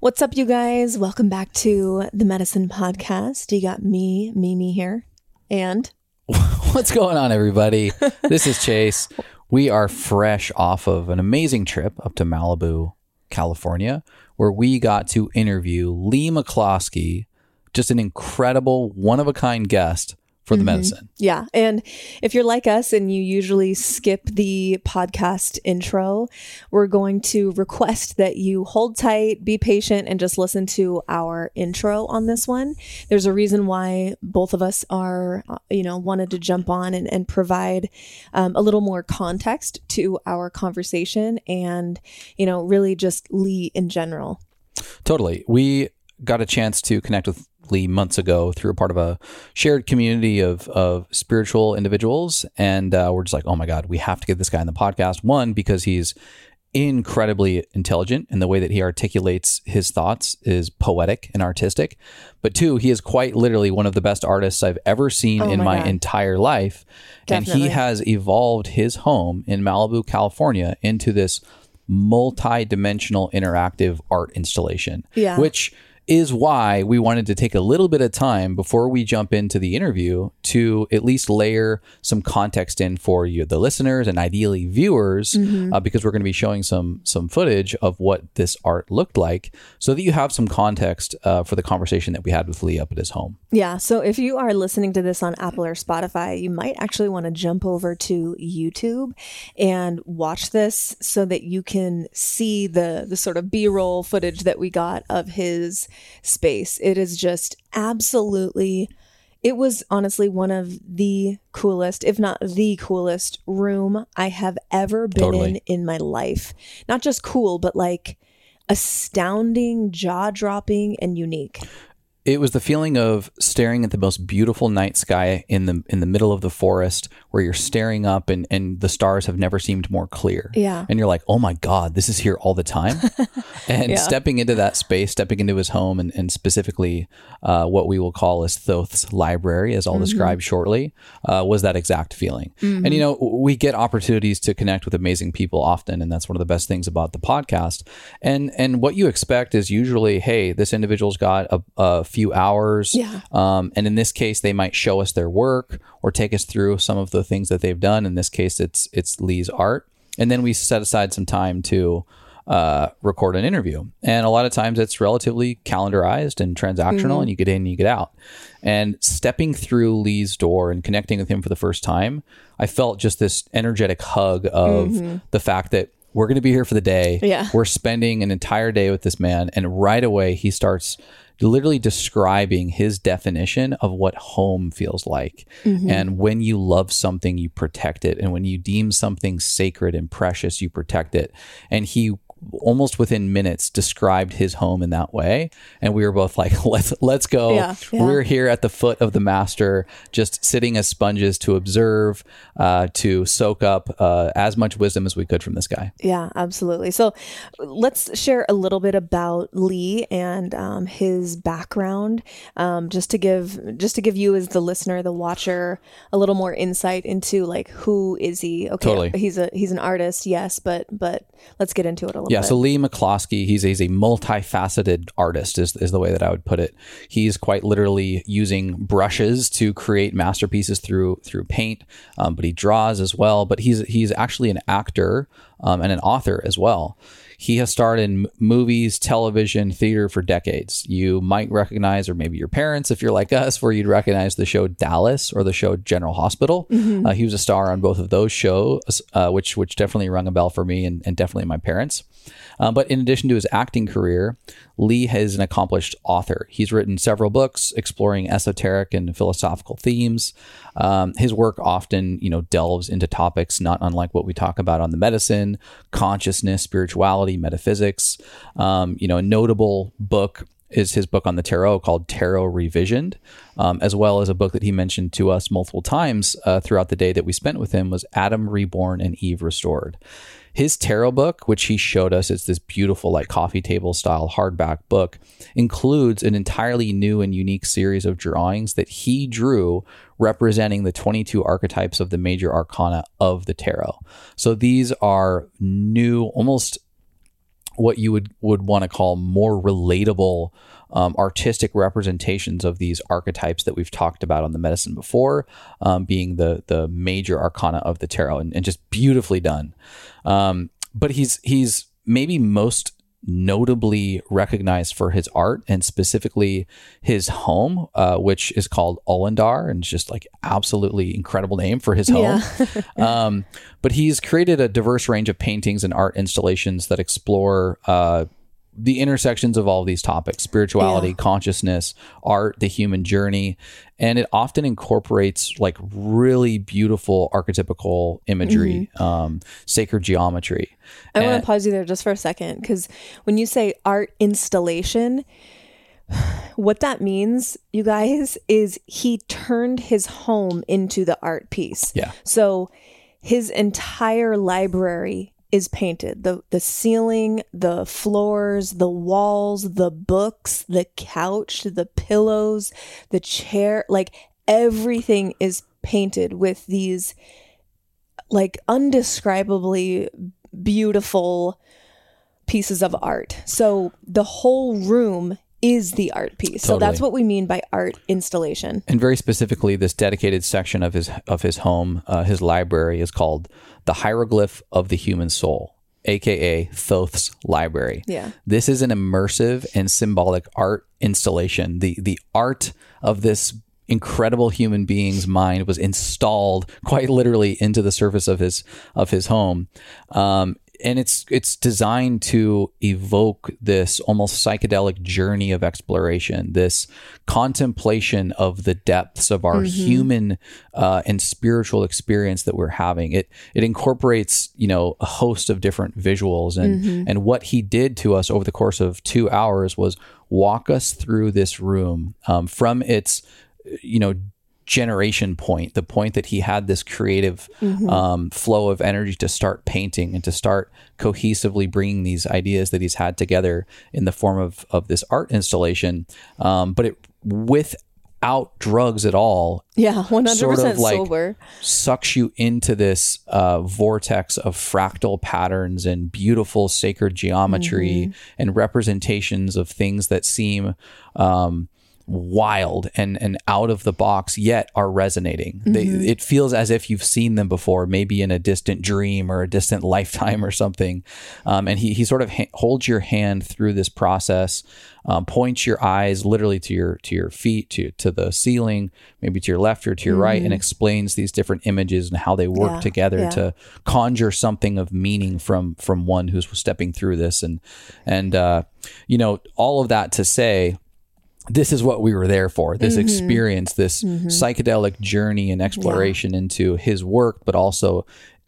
What's up, you guys? Welcome back to the Medicine Podcast. You got me, Mimi here, and What's going on, everybody? This is Chase. We are fresh off of an amazing trip up to Malibu, California, where we got to interview Leigh McCloskey, just an incredible, one of a kind guest for the medicine. yeah. And if you're like us and you usually skip the podcast intro, we're going to request that you hold tight, be patient, and just listen to our intro on this one. There's a reason why both of us are, uh, you know, wanted to jump on and, and provide um, a little more context to our conversation and, you know, really just Leigh in general. Totally. We got a chance to connect with months ago through a part of a shared community of, of spiritual individuals. And uh, we're just like, oh my God, we have to get this guy in the podcast. One, because he's incredibly intelligent and the way that he articulates his thoughts is poetic and artistic. But two, he is quite literally one of the best artists I've ever seen Oh in my my entire life. And he has evolved his home in Malibu, California into this multi-dimensional interactive art installation. Yeah. Which is why we wanted to take a little bit of time before we jump into the interview to at least layer some context in for you, the listeners, and ideally viewers, uh, because we're going to be showing some some footage of what this art looked like, so that you have some context uh, for the conversation that we had with Leigh up at his home. Yeah. So if you are listening to this on Apple or Spotify, you might actually want to jump over to YouTube and watch this so that you can see the the sort of B-roll footage that we got of his space. It is just absolutely it was honestly one of the coolest, if not the coolest room I have ever been Totally. in in my life. Not just cool, but like astounding, jaw-dropping and unique. It was the feeling of staring at the most beautiful night sky in the in the middle of the forest, where you're staring up and and the stars have never seemed more clear. Yeah. and you're like, oh my god, this is here all the time. and Yeah. stepping into that space, stepping into his home, and, and specifically uh, what we will call as Thoth's library, as I'll Mm-hmm. describe shortly, uh, was that exact feeling. And you know, we get opportunities to connect with amazing people often, and that's one of the best things about the podcast. And and what you expect is usually, hey, this individual's got a, a few hours. Yeah. Um, and in this case, they might show us their work or take us through some of the things that they've done. In this case, it's it's Leigh's art, and then we set aside some time to uh, record an interview. And a lot of times, it's relatively calendarized and transactional, and you get in, and you get out. And stepping through Leigh's door and connecting with him for the first time, I felt just this energetic hug of the fact that. We're going to be here for the day. Yeah. We're spending an entire day with this man. And right away, he starts literally describing his definition of what home feels like. Mm-hmm. And when you love something, you protect it. And when you deem something sacred and precious, you protect it. And he almost within minutes described his home in that way and we were both like let's let's go Yeah, yeah. we're here at the foot of the master just sitting as sponges to observe uh, to soak up uh, as much wisdom as we could from this guy Yeah, absolutely. So let's share a little bit about Leigh and um, his background, um, just to give just to give you as the listener, the watcher, a little more insight into like who is he? Okay, Totally. he's a he's an artist, yes, but but let's get into it a little Yeah, bit. so Leigh McCloskey, he's, he's a multifaceted artist, is, is the way that I would put it. He's quite literally using brushes to create masterpieces through through paint, um, but he draws as well. But he's he's actually an actor um, and an author as well. He has starred in movies, television, theater for decades. You might recognize, or maybe your parents, if you're like us, where you'd recognize the show Dallas or the show General Hospital. Uh, he was a star on both of those shows, uh, which which definitely rung a bell for me and, and definitely my parents. Uh, but in addition to his acting career, Leigh is an accomplished author. He's written several books exploring esoteric and philosophical themes. Um, his work often, you know, delves into topics not unlike what we talk about on the medicine, consciousness, spirituality, metaphysics. Um, you know, a notable book is his book on the tarot called Tarot Revisioned, um, as well as a book that he mentioned to us multiple times uh, throughout the day that we spent with him was Adam Reborn and Eve Restored. His tarot book, which he showed us, it's this beautiful, like coffee table style hardback book, includes an entirely new and unique series of drawings that he drew representing the 22 archetypes of the major arcana of the tarot. So these are new, almost what you would would want to call more relatable um, artistic representations of these archetypes that we've talked about on the medicine before, um, being the the major arcana of the tarot, and, and just beautifully done. Um, but he's he's maybe most notably recognized for his art and specifically his home, uh, which is called Olandar, and it's just like absolutely incredible name for his home. Yeah. um, but he's created a diverse range of paintings and art installations that explore uh, the intersections of all of these topics spirituality, yeah. consciousness, art, the human journey. And it often incorporates like really beautiful archetypical imagery, mm-hmm. um, sacred geometry. I want to pause you there just for a second because when you say art installation, what that means, you guys, is he turned his home into the art piece. Yeah. So his entire library is painted. The the ceiling, the floors, the walls, the books, the couch, the pillows, the chair, like everything is painted with these like undescribably beautiful pieces of art. So the whole room is the art piece. Totally. So that's what we mean by art installation. And very specifically, this dedicated section of his of his home, uh, his library, is called the Hieroglyph of the Human Soul, aka Thoth's Library. Yeah, this is an immersive and symbolic art installation. the The art of this incredible human being's mind was installed quite literally into the surface of his of his home um, and it's it's designed to evoke this almost psychedelic journey of exploration, this contemplation of the depths of our mm-hmm. human uh, and spiritual experience that we're having. It it incorporates you know a host of different visuals, and mm-hmm. and what he did to us over the course of two hours was walk us through this room um, from its you know generation point, the point that he had this creative mm-hmm. um, flow of energy to start painting and to start cohesively bringing these ideas that he's had together in the form of of this art installation. Um, but it without drugs at all. Yeah, one hundred percent sober. Sucks you into this uh, vortex of fractal patterns and beautiful sacred geometry mm-hmm. and representations of things that seem. Um, wild and and out of the box yet are resonating. Mm-hmm. They, it feels as if you've seen them before, maybe in a distant dream or a distant lifetime or something. Um, and he he sort of ha- holds your hand through this process, um, points your eyes literally to your to your feet to to the ceiling, maybe to your left or to your mm-hmm. right, and mm-hmm. explains these different images and how they work yeah, together yeah. to conjure something of meaning from from one who's stepping through this and and uh, you know all of that to say this is what we were there for this mm-hmm. experience this mm-hmm. psychedelic journey and exploration yeah. into his work but also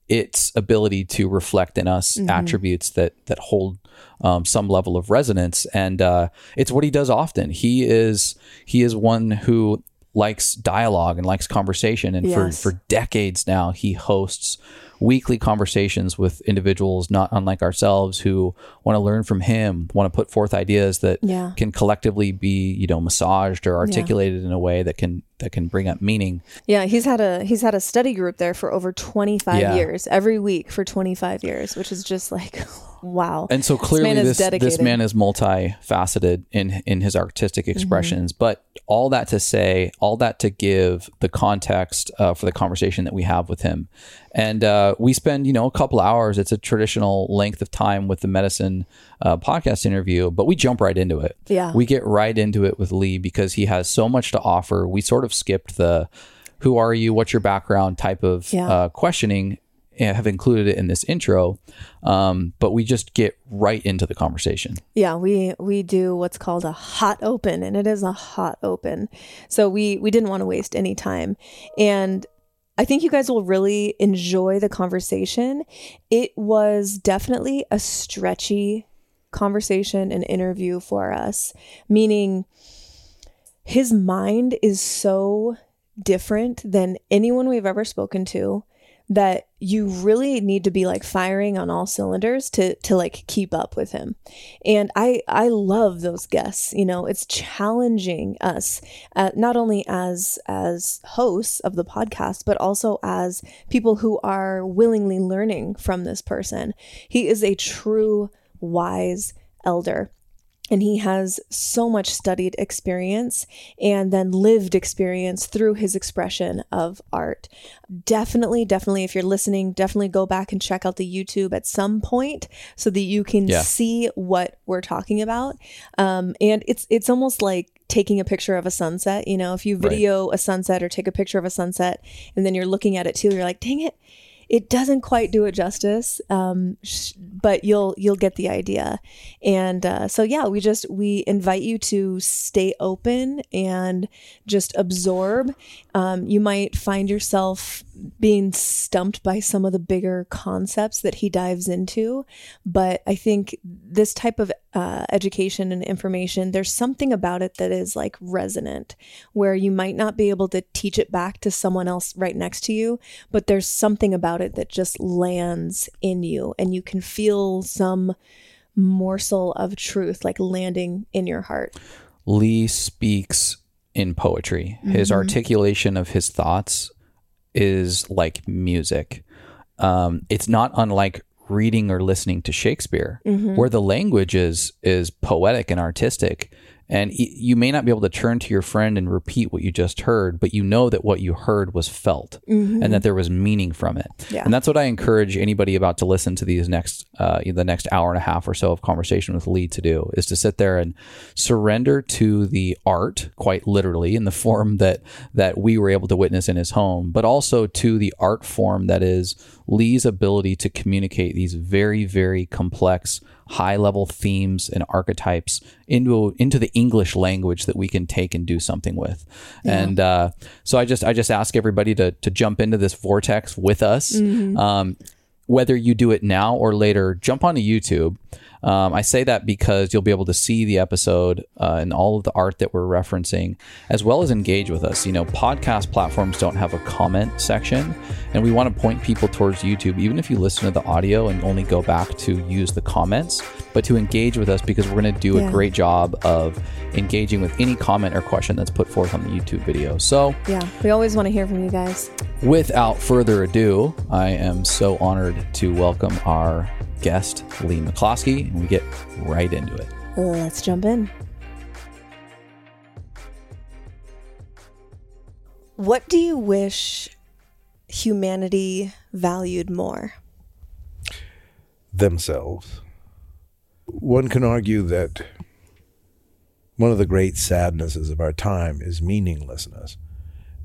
its ability to reflect in us mm-hmm. attributes that that hold um, some level of resonance and uh, it's what he does often he is he is one who likes dialogue and likes conversation and yes. for for decades now he hosts weekly conversations with individuals not unlike ourselves who want to learn from him, want to put forth ideas that yeah. can collectively be, you know, massaged or articulated yeah. in a way that can that can bring up meaning. Yeah, he's had a he's had a study group there for over 25 yeah. years, every week for 25 years, which is just like wow. And so clearly this this, this man is multifaceted in in his artistic mm-hmm. expressions, mm-hmm. but all that to say, all that to give the context uh, for the conversation that we have with him. And uh, we spend, you know, a couple hours. It's a traditional length of time with the medicine uh, podcast interview, but we jump right into it. Yeah. We get right into it with Leigh because he has so much to offer. We sort of skipped the who are you, what's your background type of yeah. uh, questioning have included it in this intro. Um, but we just get right into the conversation. Yeah, we we do what's called a hot open, and it is a hot open. So we we didn't want to waste any time, and I think you guys will really enjoy the conversation. It was definitely a stretchy conversation and interview for us, meaning his mind is so different than anyone we've ever spoken to that you really need to be like firing on all cylinders to to like keep up with him. And I I love those guests, you know, it's challenging us uh, not only as as hosts of the podcast but also as people who are willingly learning from this person. He is a true wise elder and he has so much studied experience and then lived experience through his expression of art. Definitely, definitely, if you're listening, definitely go back and check out the YouTube at some point so that you can Yeah. see what we're talking about. Um, and it's it's almost like taking a picture of a sunset. You know, if you video a sunset or take a picture of a sunset, and then you're looking at it too, you're like, dang it. It doesn't quite do it justice, um, sh- but you'll you'll get the idea. And uh, so yeah, we just we invite you to stay open and just absorb. Um, you might find yourself being stumped by some of the bigger concepts that he dives into, but I think this type of uh, education and information, there's something about it that is like resonant, where you might not be able to teach it back to someone else right next to you, but there's something about it that just lands in you, and you can feel some morsel of truth like landing in your heart. Leigh speaks in poetry. His articulation of his thoughts is like music. Um, it's not unlike reading or listening to Shakespeare, where the language is is poetic and artistic. And you may not be able to turn to your friend and repeat what you just heard, but you know that what you heard was felt and that there was meaning from it. Yeah. And that's what I encourage anybody about to listen to these next, uh, the next hour and a half or so of conversation with Leigh to do is to sit there and surrender to the art, quite literally, in the form that that we were able to witness in his home, but also to the art form that is Leigh's ability to communicate these very, very complex, high level themes and archetypes into into the English language that we can take and do something with. And uh, so I just I just ask everybody to to jump into this vortex with us. Um, whether you do it now or later, jump onto YouTube. Um, I say that because you'll be able to see the episode uh, and all of the art that we're referencing, as well as engage with us. You know, podcast platforms don't have a comment section, and we want to point people towards YouTube, even if you listen to the audio and only go back to use the comments, but to engage with us because we're going to do Yeah. a great job of engaging with any comment or question that's put forth on the YouTube video. So, Yeah, we always want to hear from you guys. Without further ado, I am so honored to welcome our guest, Leigh McCloskey, and we get right into it. Uh, let's jump in. What do you wish humanity valued more? themselves. One can argue that one of the great sadnesses of our time is meaninglessness.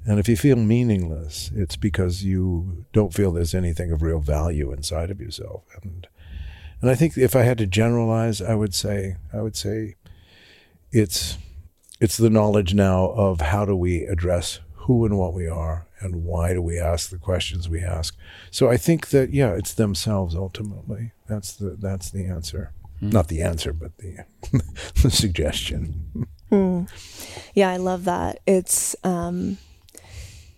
And if you feel meaningless, it's because you don't feel there's anything of real value inside of yourself. And and I think if I had to generalize, I would say I would say it's it's the knowledge now of how do we address who and what we are and why do we ask the questions we ask. So I think that yeah, it's themselves ultimately. That's the that's the answer. Not the answer, but the the suggestion. Yeah, I love that. It's um,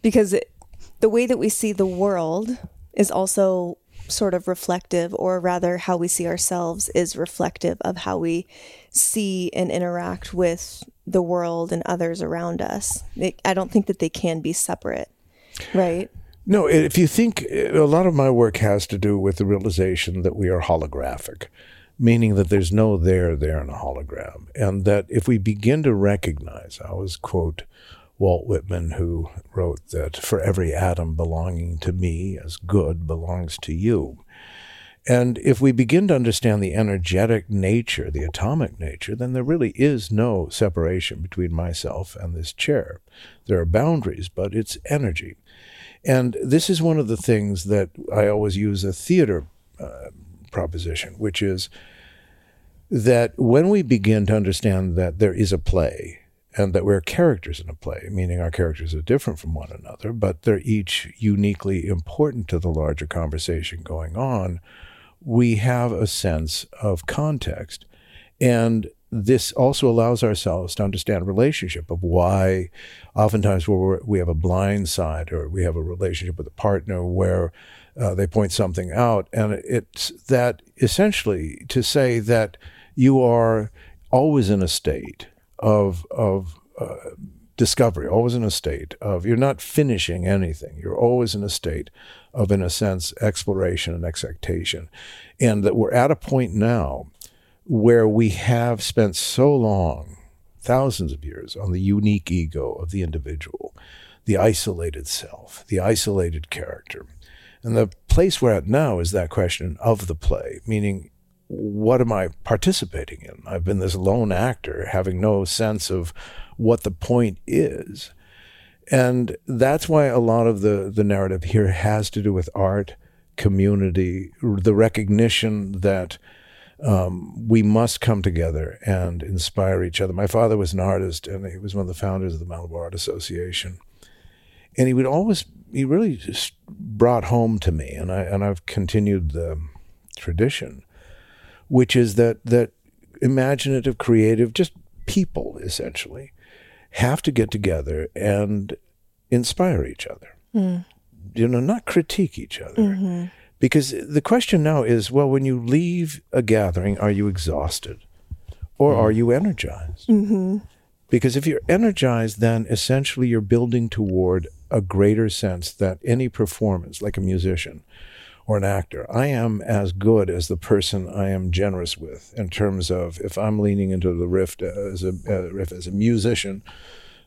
because it, the way that we see the world is also sort of reflective, or rather, how we see ourselves is reflective of how we see and interact with the world and others around us. It, I don't think that they can be separate, right? No, if you think a lot of my work has to do with the realization that we are holographic, meaning that there's no there there in a hologram, and that if we begin to recognize, I always quote Walt Whitman, who wrote that for every atom belonging to me as good belongs to you. And if we begin to understand the energetic nature, the atomic nature, then there really is no separation between myself and this chair. There are boundaries, but it's energy. And this is one of the things that I always use a theater uh, proposition, which is that when we begin to understand that there is a play and that we're characters in a play, meaning our characters are different from one another, but they're each uniquely important to the larger conversation going on, we have a sense of context. And this also allows ourselves to understand relationship of why oftentimes we're, we have a blind side or we have a relationship with a partner where uh, they point something out. And it's that essentially to say that you are always in a state of, of uh, discovery, always in a state of, you're not finishing anything. You're always in a state of, in a sense, exploration and expectation. And that we're at a point now where we have spent so long, thousands of years, on the unique ego of the individual, the isolated self, the isolated character. And the place we're at now is that question of the play, meaning what am I participating in? I've been this lone actor, having no sense of what the point is. And that's why a lot of the, the narrative here has to do with art, community, the recognition that um, we must come together and inspire each other. My father was an artist, and he was one of the founders of the Malibu Art Association. And he would always, he really just brought home to me, and I and I've continued the tradition, which is that that imaginative, creative, just people essentially have to get together and inspire each other. Mm. You know, not critique each other. Mm-hmm. Because the question now is well, when you leave a gathering, are you exhausted or mm. are you energized? Mm-hmm. Because if you're energized, then essentially you're building toward a greater sense that any performance, like a musician or an actor, I am as good as the person I am generous with in terms of if I'm leaning into the rift as a, uh, riff as a musician,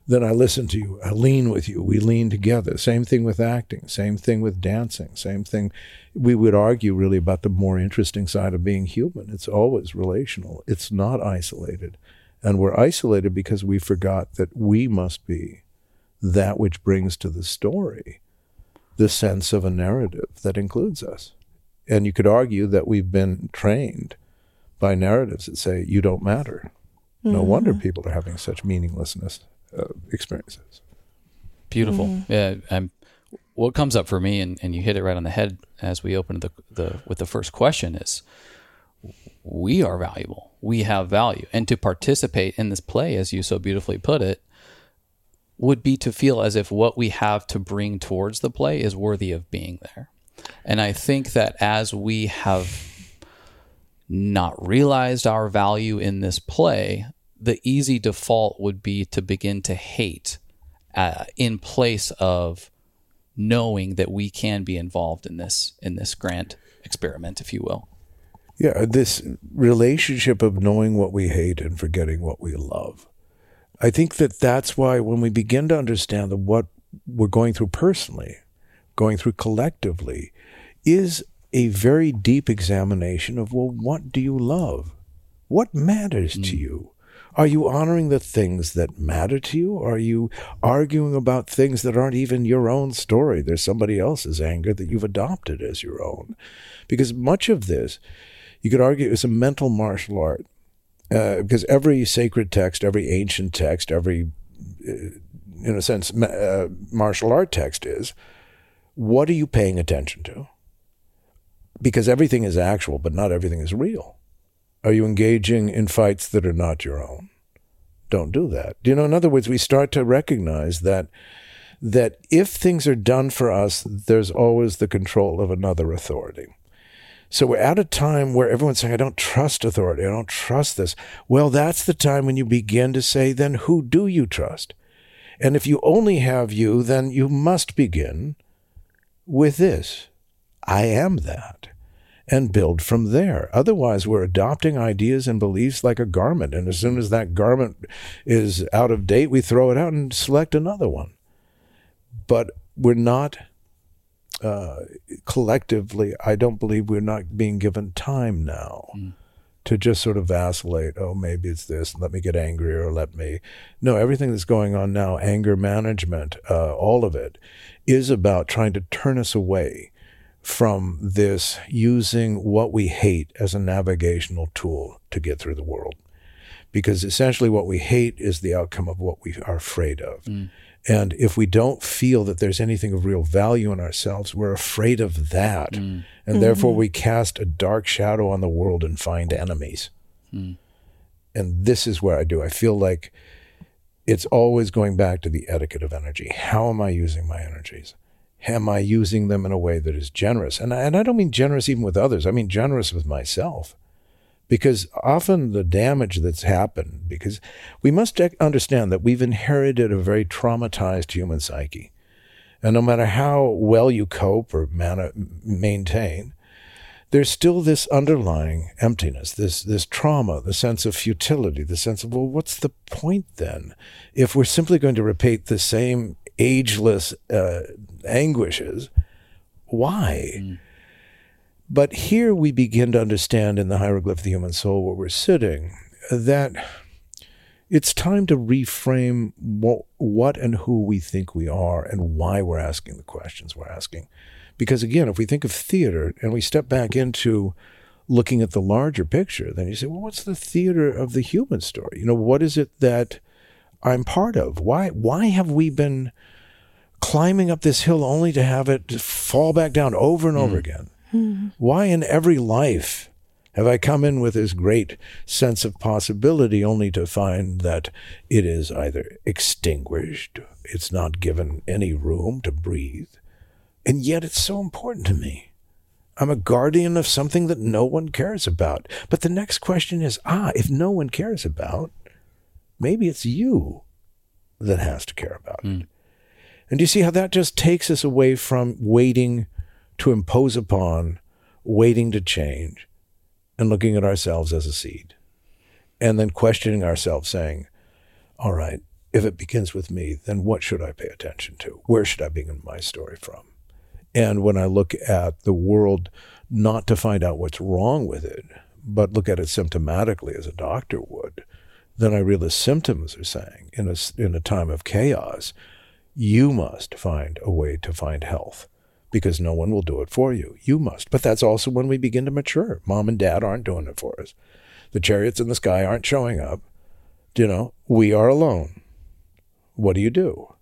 then I listen to you. I lean with you. We lean together. Same thing with acting. Same thing with dancing. Same thing. We would argue really about the more interesting side of being human. It's always relational. It's not isolated. And we're isolated because we forgot that we must be that which brings to the story the sense of a narrative that includes us. And you could argue that we've been trained by narratives that say you don't matter. No mm-hmm. wonder people are having such meaninglessness uh, experiences. Beautiful. Mm-hmm. Yeah. I'm, what comes up for me, and, and you hit it right on the head as we opened the, the with the first question is we are valuable. We have value. And to participate in this play, as you so beautifully put it, would be to feel as if what we have to bring towards the play is worthy of being there. And I think that as we have not realized our value in this play, the easy default would be to begin to hate uh, in place of knowing that we can be involved in this in this grant experiment, if you will. Yeah, this relationship of knowing what we hate and forgetting what we love. I think that that's why when we begin to understand that what we're going through personally, going through collectively, is a very deep examination of well, what do you love? What matters mm. to you? Are you honoring the things that matter to you? Or are you arguing about things that aren't even your own story? There's somebody else's anger that you've adopted as your own. Because much of this, you could argue, is a mental martial art. Uh, because every sacred text, every ancient text, every, uh, in a sense, uh, martial art text is what are you paying attention to? Because everything is actual, but not everything is real. Are you engaging in fights that are not your own? Don't do that. You know, in other words, we start to recognize that that if things are done for us, there's always the control of another authority. So we're at a time where everyone's saying, I don't trust authority. I don't trust this. Well, that's the time when you begin to say, then who do you trust? And if you only have you, then you must begin with this I am that and build from there. Otherwise, we're adopting ideas and beliefs like a garment. And as soon as that garment is out of date, we throw it out and select another one. But we're not uh, collectively, I don't believe we're not being given time now. Mm. To just sort of vacillate, oh, maybe it's this, let me get angry or let me. No, everything that's going on now, anger management, uh, all of it, is about trying to turn us away from this using what we hate as a navigational tool to get through the world. Because essentially, what we hate is the outcome of what we are afraid of. Mm. And if we don't feel that there's anything of real value in ourselves, we're afraid of that. Mm. And mm-hmm. therefore, we cast a dark shadow on the world and find enemies. Mm. And this is where I do. I feel like it's always going back to the etiquette of energy. How am I using my energies? am I using them in a way that is generous? And I, and I don't mean generous even with others, I mean generous with myself. Because often the damage that's happened, because we must understand that we've inherited a very traumatized human psyche. And no matter how well you cope or man- maintain, there's still this underlying emptiness, this this trauma, the sense of futility, the sense of well, what's the point then? If we're simply going to repeat the same ageless uh, anguishes, why? Mm. But here we begin to understand in the hieroglyph of the human soul, where we're sitting, that it's time to reframe what, what and who we think we are and why we're asking the questions we're asking. Because again, if we think of theater and we step back into looking at the larger picture, then you say, well, what's the theater of the human story? You know, what is it that I'm part of? Why why have we been climbing up this hill only to have it fall back down over and over mm. again? Mm. Why in every life have I come in with this great sense of possibility only to find that it is either extinguished, it's not given any room to breathe, and yet it's so important to me? I'm a guardian of something that no one cares about. But the next question is ah, if no one cares about, maybe it's you that has to care about it. Mm. And do you see how that just takes us away from waiting to impose upon, waiting to change, and looking at ourselves as a seed. And then questioning ourselves, saying, all right, if it begins with me, then what should I pay attention to? Where should I begin my story from? And when I look at the world, not to find out what's wrong with it, but look at it symptomatically as a doctor would, then I realize symptoms are saying in a, in a time of chaos, you must find a way to find health because no one will do it for you. You must. But that's also when we begin to mature. Mom and dad aren't doing it for us. The chariots in the sky aren't showing up. You know, we are alone. What do you do?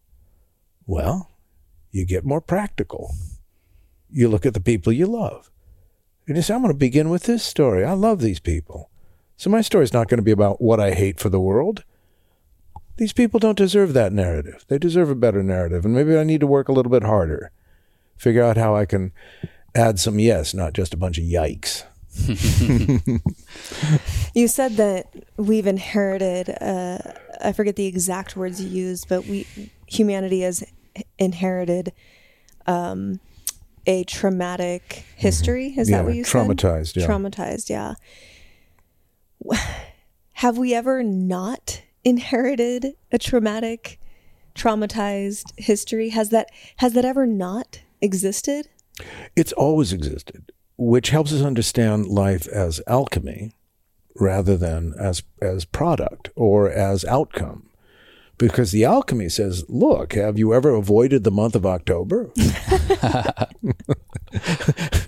Well, you get more practical. You look at the people you love. And you say, I'm going to begin with this story. I love these people. So my story is not going to be about what I hate for the world. These people don't deserve that narrative. They deserve a better narrative. And maybe I need to work a little bit harder figure out how I can add some yes, not just a bunch of yikes. you said that we've inherited, uh, I forget the exact words you used, but we, humanity has inherited um, a traumatic history. Is yeah, that what you traumatized, said? Traumatized, yeah. Traumatized, yeah. Have we ever not inherited a traumatic, traumatized history? Has that has that ever not existed? It's always existed, which helps us understand life as alchemy rather than as as product or as outcome. Because the alchemy says, look, have you ever avoided the month of October?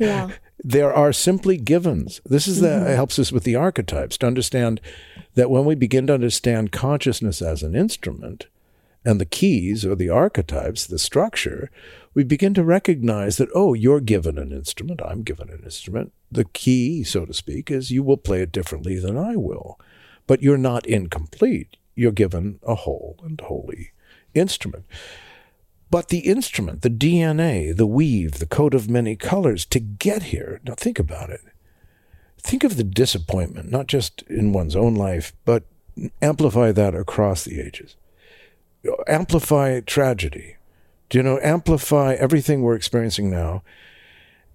yeah. There are simply givens. This is mm-hmm. that helps us with the archetypes to understand that when we begin to understand consciousness as an instrument and the keys or the archetypes, the structure, we begin to recognize that, oh, you're given an instrument, I'm given an instrument. The key, so to speak, is you will play it differently than I will. But you're not incomplete. You're given a whole and holy instrument. But the instrument, the DNA, the weave, the coat of many colors to get here, now think about it. Think of the disappointment, not just in one's own life, but amplify that across the ages. Amplify tragedy, you know, amplify everything we're experiencing now.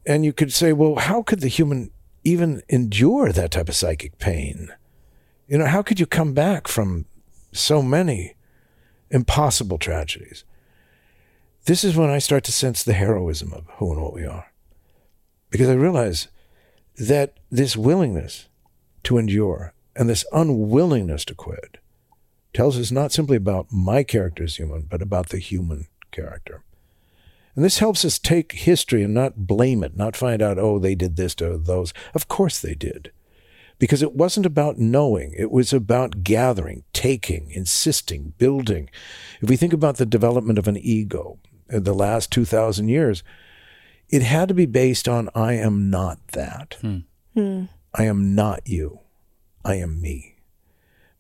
And you could say, well, how could the human even endure that type of psychic pain? You know, how could you come back from so many impossible tragedies? This is when I start to sense the heroism of who and what we are. Because I realize that this willingness to endure and this unwillingness to quit tells us not simply about my character as human, but about the human character. And this helps us take history and not blame it, not find out, oh, they did this to those. Of course they did. Because it wasn't about knowing, it was about gathering, taking, insisting, building. If we think about the development of an ego in the last 2,000 years, it had to be based on I am not that. Hmm. Hmm. I am not you. I am me.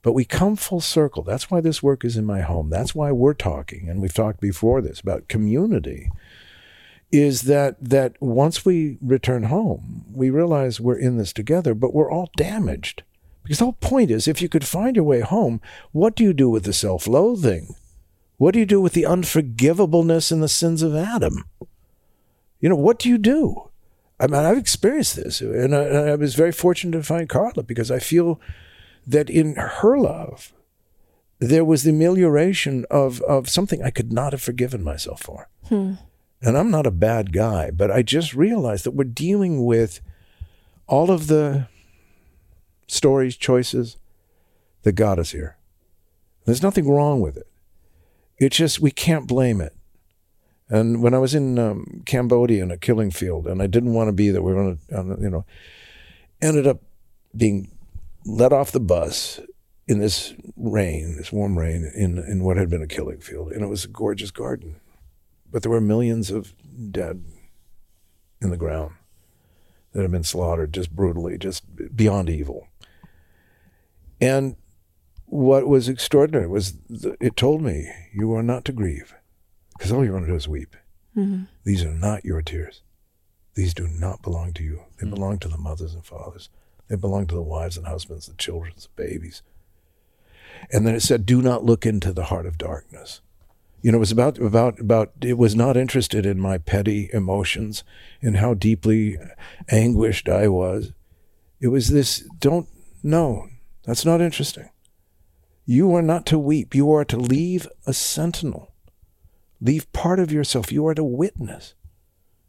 But we come full circle. That's why this work is in my home. That's why we're talking, and we've talked before this about community. Is that that once we return home, we realize we're in this together, but we're all damaged. Because the whole point is if you could find your way home, what do you do with the self loathing? What do you do with the unforgivableness and the sins of Adam? You know, what do you do? I mean, I've experienced this, and I, I was very fortunate to find Carla because I feel that in her love, there was the amelioration of, of something I could not have forgiven myself for. And I'm not a bad guy, but I just realized that we're dealing with all of the stories, choices that got us here. There's nothing wrong with it. It's just we can't blame it. And when I was in um, Cambodia in a killing field, and I didn't want to be there, we were on, a, on a, you know, ended up being let off the bus in this rain, this warm rain, in in what had been a killing field, and it was a gorgeous garden, but there were millions of dead in the ground that had been slaughtered just brutally, just beyond evil. And what was extraordinary was th- it told me, "You are not to grieve." because all you want to do is weep. Mm-hmm. These are not your tears. These do not belong to you. They mm-hmm. belong to the mothers and fathers. They belong to the wives and husbands, the children, the babies. And then it said, "Do not look into the heart of darkness." You know, it was about about about. It was not interested in my petty emotions and how deeply anguished I was. It was this. Don't no. That's not interesting. You are not to weep. You are to leave a sentinel. Leave part of yourself. You are to witness.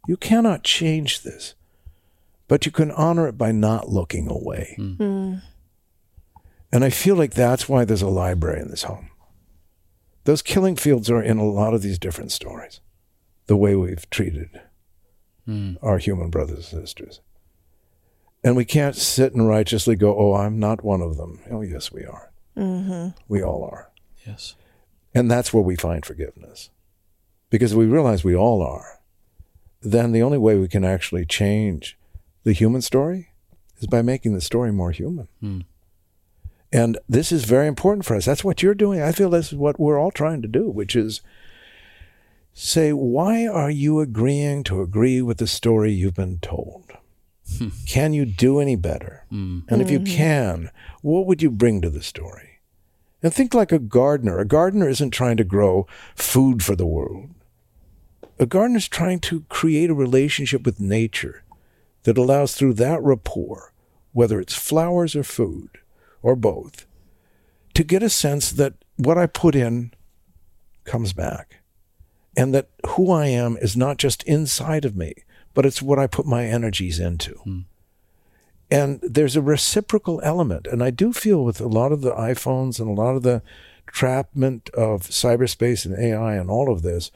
You cannot change this, but you can honor it by not looking away. Hmm. Hmm. And I feel like that's why there's a library in this home. Those killing fields are in a lot of these different stories, the way we've treated hmm. our human brothers and sisters. And we can't sit and righteously go, oh, I'm not one of them. Oh, yes, we are. Mm-hmm. We all are. Yes. And that's where we find forgiveness. Because if we realize we all are, then the only way we can actually change the human story is by making the story more human. Hmm. And this is very important for us. That's what you're doing. I feel this is what we're all trying to do, which is say, why are you agreeing to agree with the story you've been told? Hmm. Can you do any better? Hmm. And if you can, what would you bring to the story? And think like a gardener. A gardener isn't trying to grow food for the world. A gardener is trying to create a relationship with nature that allows through that rapport, whether it's flowers or food or both, to get a sense that what I put in comes back. And that who I am is not just inside of me, but it's what I put my energies into. Hmm. And there's a reciprocal element. And I do feel with a lot of the iPhones and a lot of the trapment of cyberspace and AI and all of this,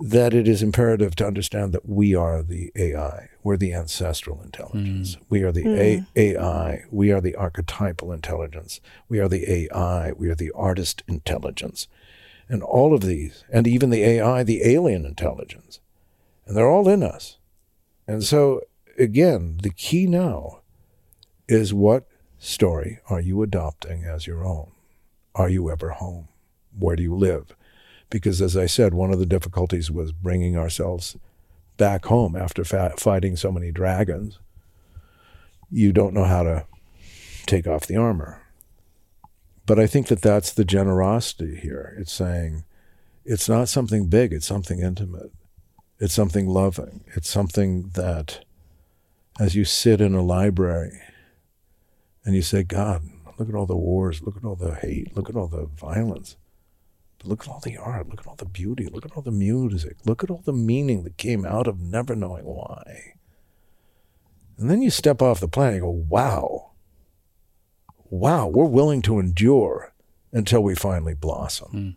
that it is imperative to understand that we are the AI. We're the ancestral intelligence. Hmm. We are the A- hmm. AI. We are the archetypal intelligence. We are the AI. We are the artist intelligence. And all of these, and even the AI, the alien intelligence. And they're all in us. And so, again, the key now is what story are you adopting as your own? Are you ever home? Where do you live? Because, as I said, one of the difficulties was bringing ourselves back home after fa- fighting so many dragons. You don't know how to take off the armor. But I think that that's the generosity here. It's saying it's not something big, it's something intimate. It's something loving. It's something that, as you sit in a library and you say, God, look at all the wars, look at all the hate, look at all the violence, but look at all the art, look at all the beauty, look at all the music, look at all the meaning that came out of never knowing why. And then you step off the planet and go, wow, wow, we're willing to endure until we finally blossom. Hmm.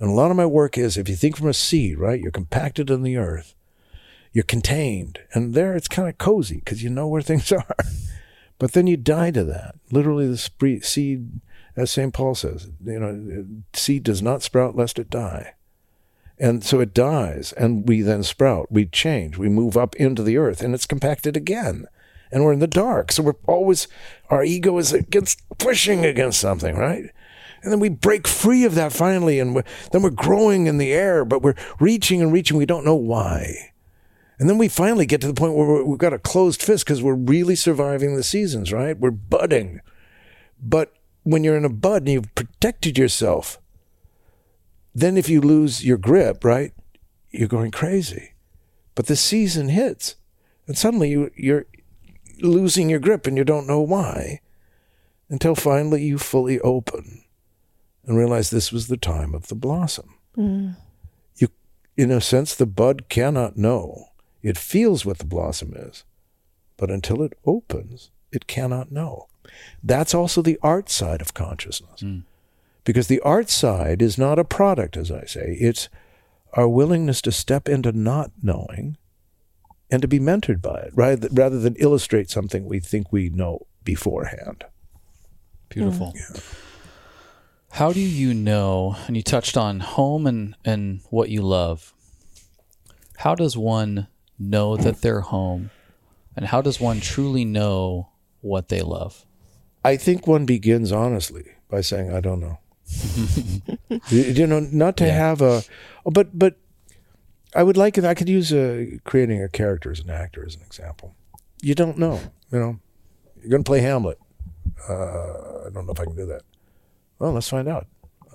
And a lot of my work is if you think from a seed, right? You're compacted in the earth, you're contained, and there it's kind of cozy because you know where things are. But then you die to that. Literally, the spree- seed, as St. Paul says, you know, seed does not sprout lest it die. And so it dies, and we then sprout, we change, we move up into the earth, and it's compacted again. And we're in the dark. So we're always, our ego is against, pushing against something, right? And then we break free of that finally, and we're, then we're growing in the air, but we're reaching and reaching. We don't know why. And then we finally get to the point where we've got a closed fist because we're really surviving the seasons, right? We're budding. But when you're in a bud and you've protected yourself, then if you lose your grip, right, you're going crazy. But the season hits And suddenly you, you're losing your grip and you don't know why until finally you fully open and realize this was the time of the blossom. Mm. You, in a sense, the bud cannot know. It feels what the blossom is, but until it opens, it cannot know. That's also the art side of consciousness. Hmm. Because the art side is not a product, as I say, it's our willingness to step into not knowing and to be mentored by it rather, rather than illustrate something we think we know beforehand. Beautiful. Hmm. How do you know, and you touched on home and, and what you love, how does one know that they're home? And how does one truly know what they love? I think one begins honestly by saying, I don't know. you, know, not to Yeah. have a, oh, but, but I would like it. I could use uh, creating a character as an actor as an example. You don't know, you know, you're going to play Hamlet. Uh, I don't know if I can do that. Well, let's find out.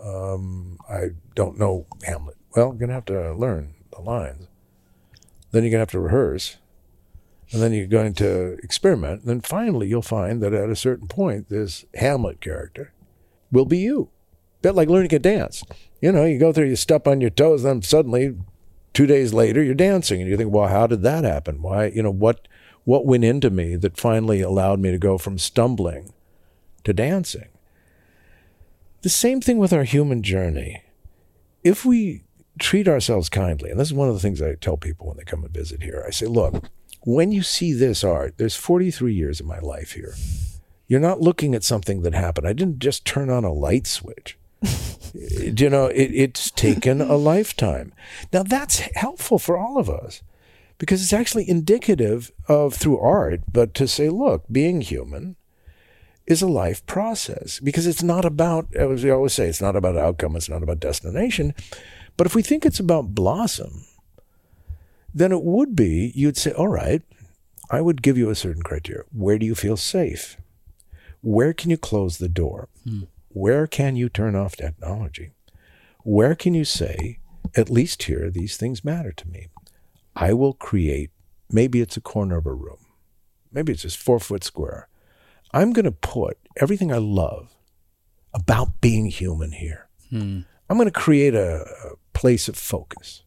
Um, I don't know Hamlet. Well, you're going to have to learn the lines. Then you're going to have to rehearse. And then you're going to experiment. And then finally, you'll find that at a certain point, this Hamlet character will be you. bit like learning a dance. You know, you go through, you step on your toes, then suddenly, two days later, you're dancing, and you think, "Well, how did that happen? Why? You know, what what went into me that finally allowed me to go from stumbling to dancing?" The same thing with our human journey. If we treat ourselves kindly, and this is one of the things I tell people when they come and visit here, I say, "Look, when you see this art, there's 43 years of my life here." You're not looking at something that happened. I didn't just turn on a light switch. you know, it, it's taken a lifetime. Now, that's helpful for all of us because it's actually indicative of, through art, but to say, look, being human is a life process because it's not about, as we always say, it's not about outcome, it's not about destination. But if we think it's about blossom, then it would be, you'd say, all right, I would give you a certain criteria. Where do you feel safe? Where can you close the door? Hmm. Where can you turn off technology? Where can you say, at least here, these things matter to me? I will create, maybe it's a corner of a room, maybe it's just four foot square. I'm going to put everything I love about being human here. Hmm. I'm going to create a, a place of focus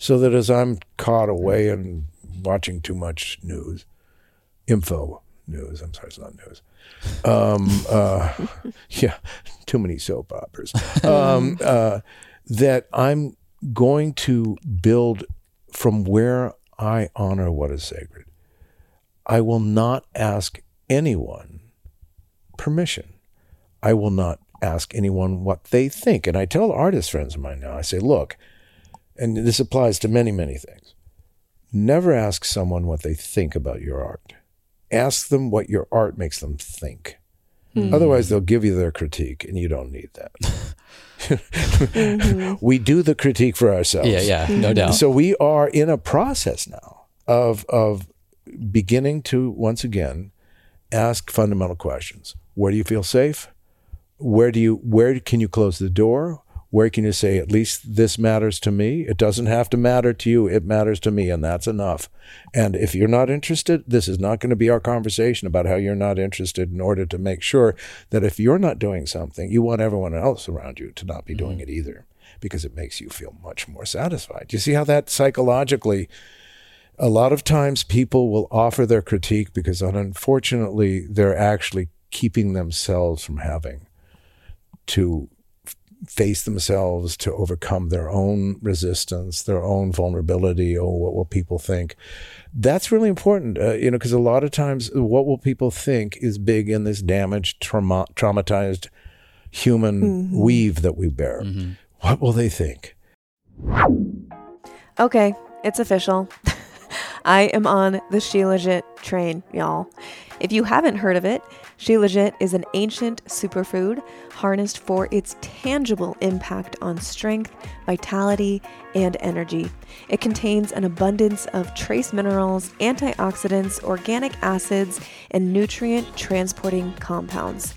so that as I'm caught away and watching too much news, info news, I'm sorry, it's not news. Um, uh, yeah, too many soap operas. Um, uh, that I'm going to build from where I honor what is sacred. I will not ask anyone permission. I will not ask anyone what they think. And I tell artist friends of mine now, I say, look, and this applies to many, many things. Never ask someone what they think about your art. Ask them what your art makes them think. Hmm. Otherwise, they'll give you their critique, and you don't need that. Mm-hmm. we do the critique for ourselves. Yeah, yeah, no doubt. So we are in a process now of of beginning to once again ask fundamental questions. Where do you feel safe? Where do you where can you close the door? Where can you say at least this matters to me? It doesn't have to matter to you. It matters to me, and that's enough. And if you're not interested, this is not going to be our conversation about how you're not interested. In order to make sure that if you're not doing something, you want everyone else around you to not be doing mm-hmm. it either, because it makes you feel much more satisfied. You see how that psychologically? a lot of times people will offer their critique because unfortunately they're actually keeping themselves from having to face themselves to overcome their own resistance their own vulnerability or what will people think. That's really important uh, you know because a lot of times what will people think is big in this damaged trauma- traumatized human weave that we bear. What will they think? Okay, it's official. I am on the Shilajit train, y'all. If you haven't heard of it, Shilajit is an ancient superfood harnessed for its tangible impact on strength, vitality, and energy. It contains an abundance of trace minerals, antioxidants, organic acids, and nutrient transporting compounds.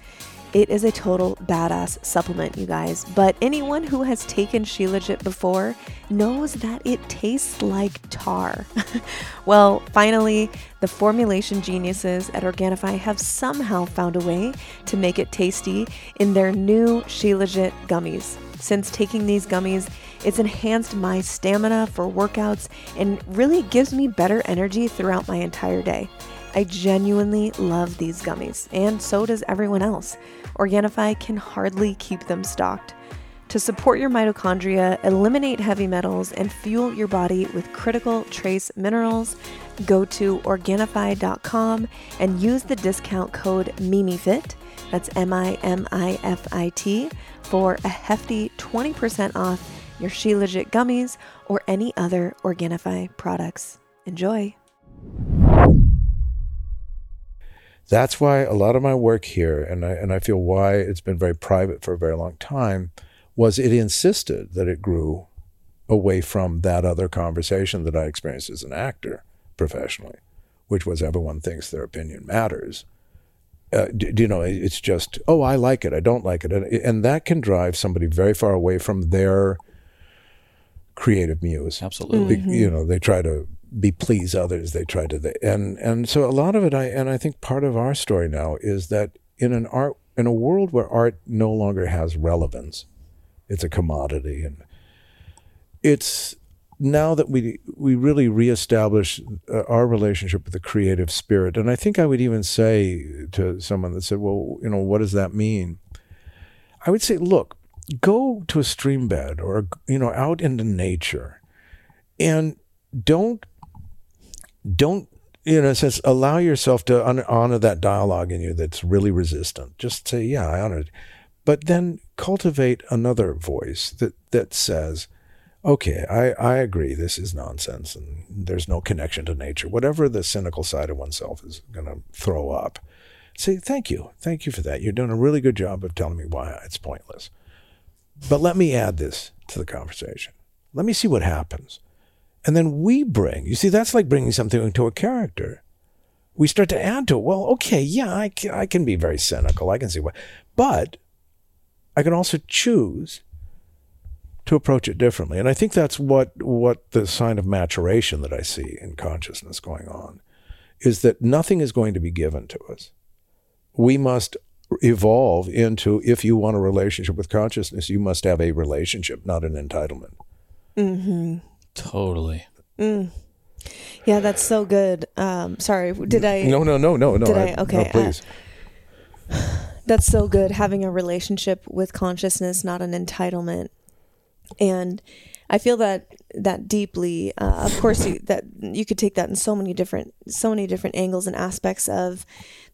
It is a total badass supplement, you guys. But anyone who has taken Shilajit before knows that it tastes like tar. well, finally, the formulation geniuses at Organifi have somehow found a way to make it tasty in their new Shilajit gummies. Since taking these gummies, it's enhanced my stamina for workouts and really gives me better energy throughout my entire day. I genuinely love these gummies, and so does everyone else. Organifi can hardly keep them stocked. To support your mitochondria, eliminate heavy metals, and fuel your body with critical trace minerals, go to Organifi.com and use the discount code MIMIFIT, that's M I M I F I T, for a hefty 20% off your Shilajit gummies or any other Organifi products. Enjoy. That's why a lot of my work here, and I, and I feel why it's been very private for a very long time, was it insisted that it grew away from that other conversation that I experienced as an actor professionally, which was everyone thinks their opinion matters. Uh, do, do you know, it's just, oh, I like it, I don't like it. And, and that can drive somebody very far away from their creative muse. Absolutely. Be- You know, they try to be please others. They try to, they, and and so a lot of it, I and I think part of our story now is that in an art in a world where art no longer has relevance, it's a commodity, and it's now that we we really reestablish uh, our relationship with the creative spirit, and I think I would even say to someone that said, "Well, you know, what does that mean?" I would say, "Look, go to a stream bed or you know out into nature, and don't don't you know it says allow yourself to un- honor that dialogue in you that's really resistant. Just say, "Yeah, I honor it," but then cultivate another voice that that says okay, I, I agree, this is nonsense and there's no connection to nature. Whatever the cynical side of oneself is going to throw up, say, thank you. Thank you for that. You're doing a really good job of telling me why it's pointless. But let me add this to the conversation. Let me see what happens. And then we bring, you see, that's like bringing something into a character. We start to add to it. Well, okay, yeah, I can, I can be very cynical. I can see what, but I can also choose to approach it differently. And I think that's what what the sign of maturation that I see in consciousness going on is that nothing is going to be given to us. We must evolve into if you want a relationship with consciousness, you must have a relationship, not an entitlement. Mm-hmm. Totally. Mm. Yeah, that's so good. Um, sorry, did I? No, no, no, no, no. Did I- okay, No, please. That's so good. Having a relationship with consciousness, not an entitlement. And I feel that that deeply. Uh, of course, you, that you could take that in so many different, so many different angles and aspects of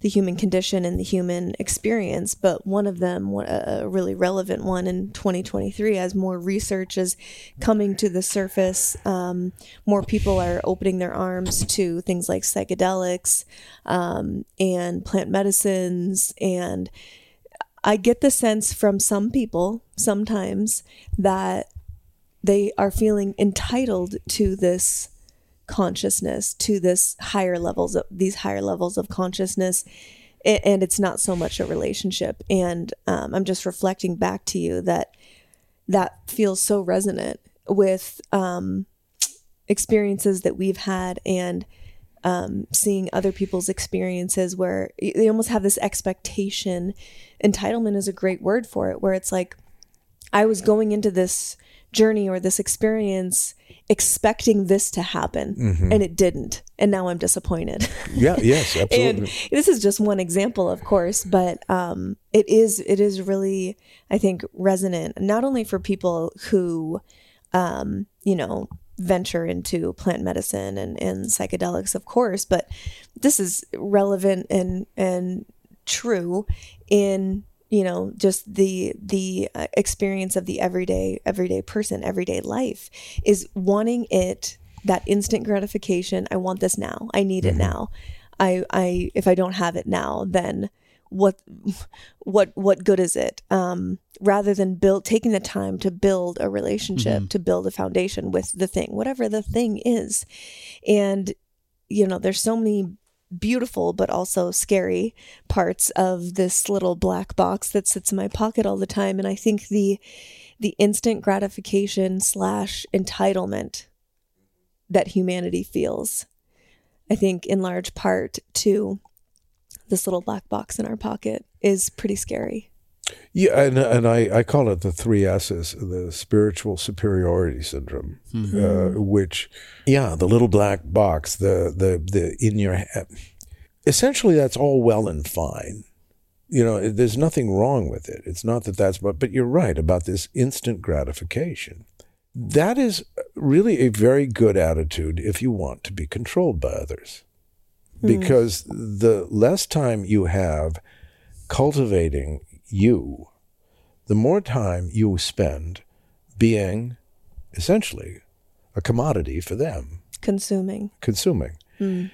the human condition and the human experience. But one of them, a really relevant one in 2023, as more research is coming to the surface, um, more people are opening their arms to things like psychedelics um, and plant medicines and I get the sense from some people sometimes that they are feeling entitled to this consciousness, to this higher levels of these higher levels of consciousness, and it's not so much a relationship. And um, I'm just reflecting back to you that that feels so resonant with um, experiences that we've had and um, seeing other people's experiences where they almost have this expectation. Entitlement is a great word for it, where it's like, I was going into this journey or this experience expecting this to happen and it didn't. And now I'm disappointed. Yeah, yes, absolutely. and this is just one example of course but um, it is it is really i think resonant not only for people who um, you know venture into plant medicine and, and psychedelics of course but this is relevant and and true in you know just the the uh, experience of the everyday everyday person everyday life is wanting it that instant gratification. I want this now. I need it now. I i if i don't have it now then what what what good is it? Um rather than build taking the time to build a relationship to build a foundation with the thing whatever the thing is. And you know there's so many beautiful but also scary parts of this little black box that sits in my pocket all the time. And i think the the instant gratification slash entitlement that humanity feels i think in large part to this little black box in our pocket is pretty scary Yeah, and and I, I call it the three S's, the spiritual superiority syndrome, uh, which, yeah, the little black box, the the the in your head. Essentially, that's all well and fine. You know, there's nothing wrong with it. It's not that that's, but but you're right about this instant gratification. That is really a very good attitude if you want to be controlled by others, because the less time you have cultivating you, the more time you spend being essentially a commodity for them, consuming consuming. Hmm.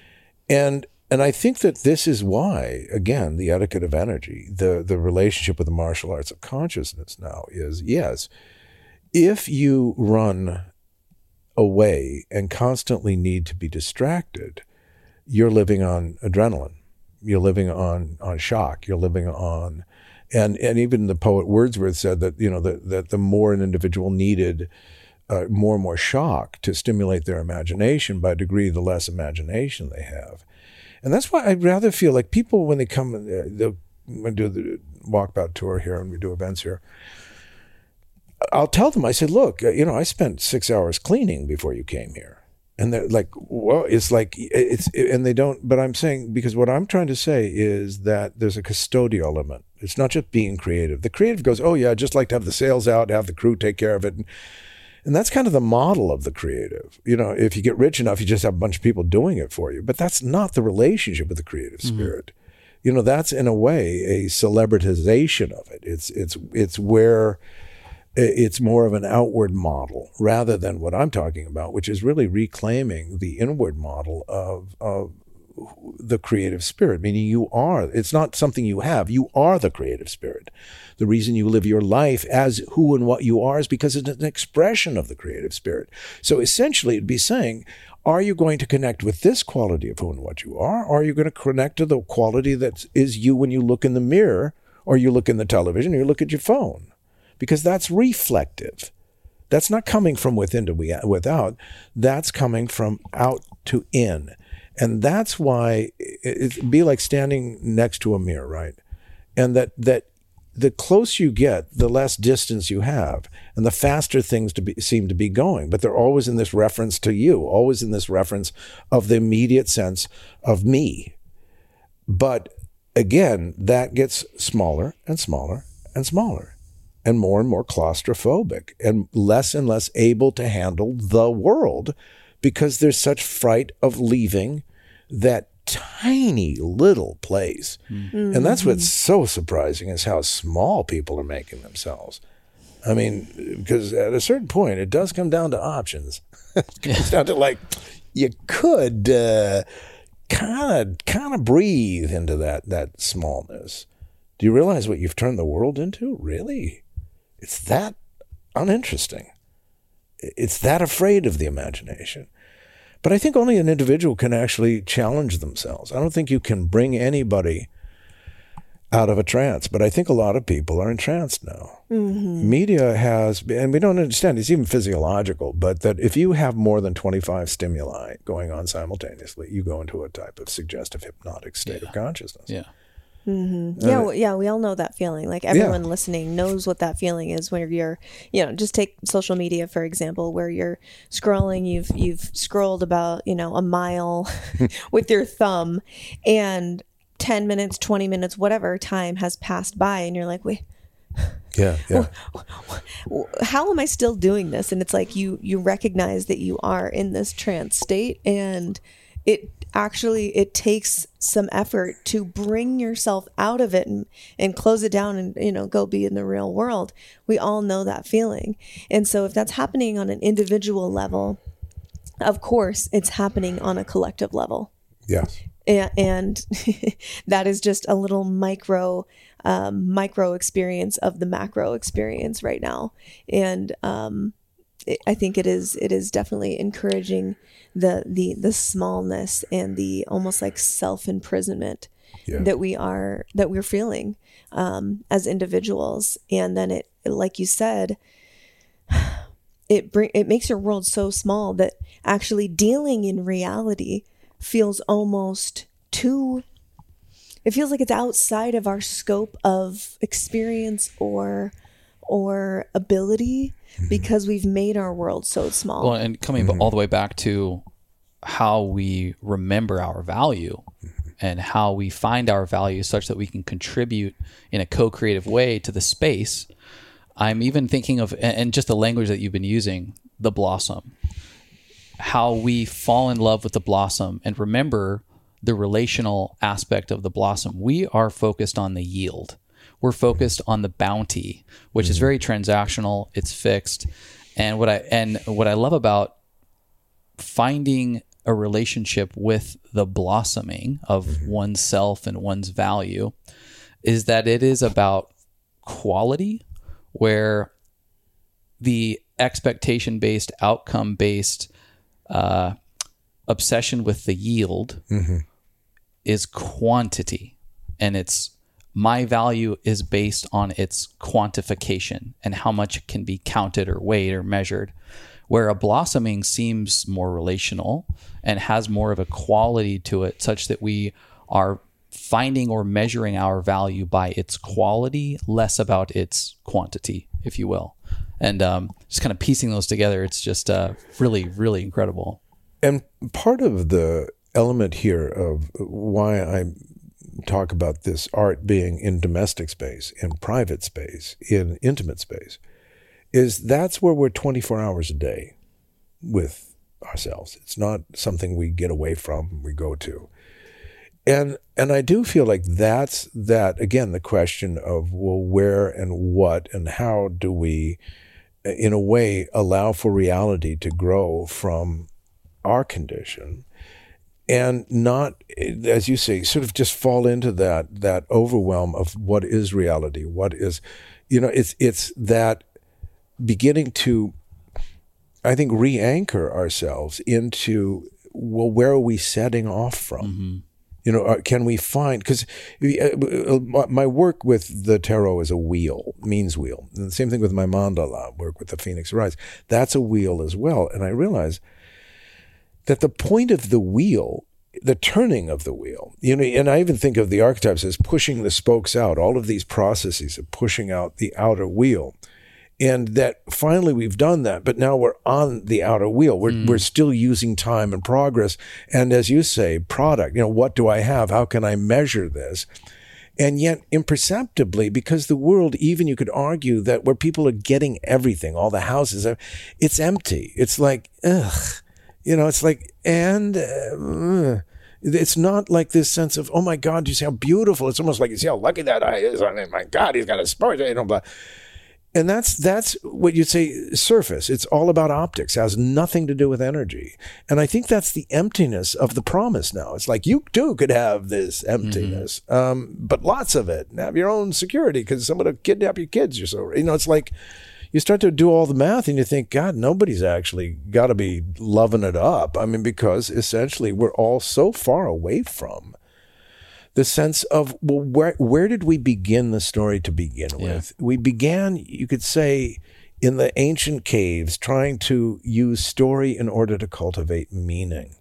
And and I think that this is why, again, the etiquette of energy, the the relationship with the martial arts of consciousness now is yes, if you run away and constantly need to be distracted, you're living on adrenaline. You're living on on shock. You're living on and and even the poet Wordsworth said that you know that that the more an individual needed uh, more and more shock to stimulate their imagination by degree the less imagination they have. And that's why I'd rather feel like people when they come uh, they'll when do the walkabout tour here and we do events here. I'll tell them I said look uh, you know I spent six hours cleaning before you came here. And they're like well it's like it's and they don't but i'm saying because what i'm trying to say is that there's a custodial element it's not just being creative. The creative goes oh yeah i'd just like to have the sales out have the crew take care of it. And, and that's kind of the model of the creative. You know if you get rich enough you just have a bunch of people doing it for you. But that's not the relationship with the creative mm-hmm. spirit. You know that's in a way a celebritization of it. It's it's it's where it's more of an outward model rather than what I'm talking about, which is really reclaiming the inward model of, of the creative spirit, meaning you are, it's not something you have, you are the creative spirit. The reason you live your life as who and what you are is because it's an expression of the creative spirit. So essentially, it'd be saying, are you going to connect with this quality of who and what you are? Or are you going to connect to the quality that is you when you look in the mirror, or you look in the television, or you look at your phone? because that's reflective. That's not coming from within to without. That's coming from out to in. And that's why it- it'd be like standing next to a mirror, right? And that, that the closer you get, the less distance you have, and the faster things to be, seem to be going. But they're always in this reference to you, always in this reference of the immediate sense of me. But again, that gets smaller and smaller and smaller and more and more claustrophobic and less and less able to handle the world because there's such fright of leaving that tiny little place. Mm. And that's what's mm-hmm. so surprising is how small people are making themselves. I mean, because at a certain point, it does come down to options. it comes down to like, you could kind of kind of breathe into that that smallness. Do you realize what you've turned the world into? Really? It's that uninteresting. It's that afraid of the imagination. But I think only an individual can actually challenge themselves. I don't think you can bring anybody out of a trance, but I think a lot of people are entranced now. Mm-hmm. Media has, and we don't understand, it's even physiological, but that if you have more than 25 stimuli going on simultaneously, you go into a type of suggestive hypnotic state of consciousness. Yeah. Mm-hmm. Yeah, w yeah, we all know that feeling. Like everyone listening knows what that feeling is when you're, you know, just take social media for example, where you're scrolling, you've you've scrolled about, you know, a mile with your thumb and 10 minutes, 20 minutes, whatever time has passed by and you're like, "Wait, Yeah, yeah. how am I still doing this?" And it's like you you recognize that you are in this trance state and it actually it takes some effort to bring yourself out of it and, and close it down and you know go be in the real world. We all know that feeling. And so if that's happening on an individual level of course it's happening on a collective level. Yes. and, and that is just a little micro um, micro experience of the macro experience right now. And um, I think it is it is definitely encouraging the the the smallness and the almost like self imprisonment Yeah. that we are that we're feeling um, as individuals, and then it like you said, it bring it makes your world so small that actually dealing in reality feels almost too it feels like it's outside of our scope of experience or or ability Mm-hmm. because we've made our world so small. Well, and coming all the mm-hmm. way back to how we remember our value mm-hmm. and how we find our value such that we can contribute in a co-creative way to the space. I'm even thinking of and and just the language that you've been using, the blossom. How we fall in love with the blossom and remember the relational aspect of the blossom. We are focused on the yield. We're focused on the bounty, which is mm-hmm. very transactional, it's fixed. And what I and what I love about finding a relationship with the blossoming of mm-hmm. oneself and one's value is that it is about quality where the expectation based outcome based uh, obsession with the yield mm-hmm. is quantity and it's my value is based on its quantification and how much it can be counted or weighed or measured. Where a blossoming seems more relational and has more of a quality to it such that we are finding or measuring our value by its quality less about its quantity if you will. And um, just kind of piecing those together it's just uh, really really incredible. And part of the element here of why I talk about this art being in domestic space, in private space, in intimate space, is that's where we're 24 hours a day with ourselves. It's not something we get away from, we go to. And and I do feel like that's that again the question of well where and what and how do we in a way allow for reality to grow from our condition and not as you say sort of just fall into that that overwhelm of what is reality what is you know it's it's that beginning to i think re-anchor ourselves into well where are we setting off from? Mm-hmm. You know uh, can we find because uh, uh, my work with the tarot is a wheel means wheel. And the same thing with my mandala work with the phoenix rise. That's a wheel as well. And i realize that the point of the wheel the turning of the wheel you know and i even think of the archetypes as pushing the spokes out all of these processes of pushing out the outer wheel. And that finally we've done that but now we're on the outer wheel. We're, hmm. we're still using time and progress. And as you say product you know what do i have? How can i measure this? And yet imperceptibly because the world even you could argue that where people are getting everything all the houses are- it's empty. It's like ugh you know it's like and uh, it's not like this sense of oh my god you see how beautiful? It's almost like you see how lucky that eye is. Oh my god he's got a sport you know blah and that's that's what you'd say surface. It's all about optics. It has nothing to do with energy. And i think that's the emptiness of the promise now. It's like you too could have this emptiness um, but lots of it. And have your own security because someone will kidnap your kids You're so you know it's like you start to do all the math and you think god nobody's actually got to be loving it up. I mean because essentially we're all so far away from the sense of well where where did we begin the story to begin with? We began you could say in the ancient caves trying to use story in order to cultivate meaning.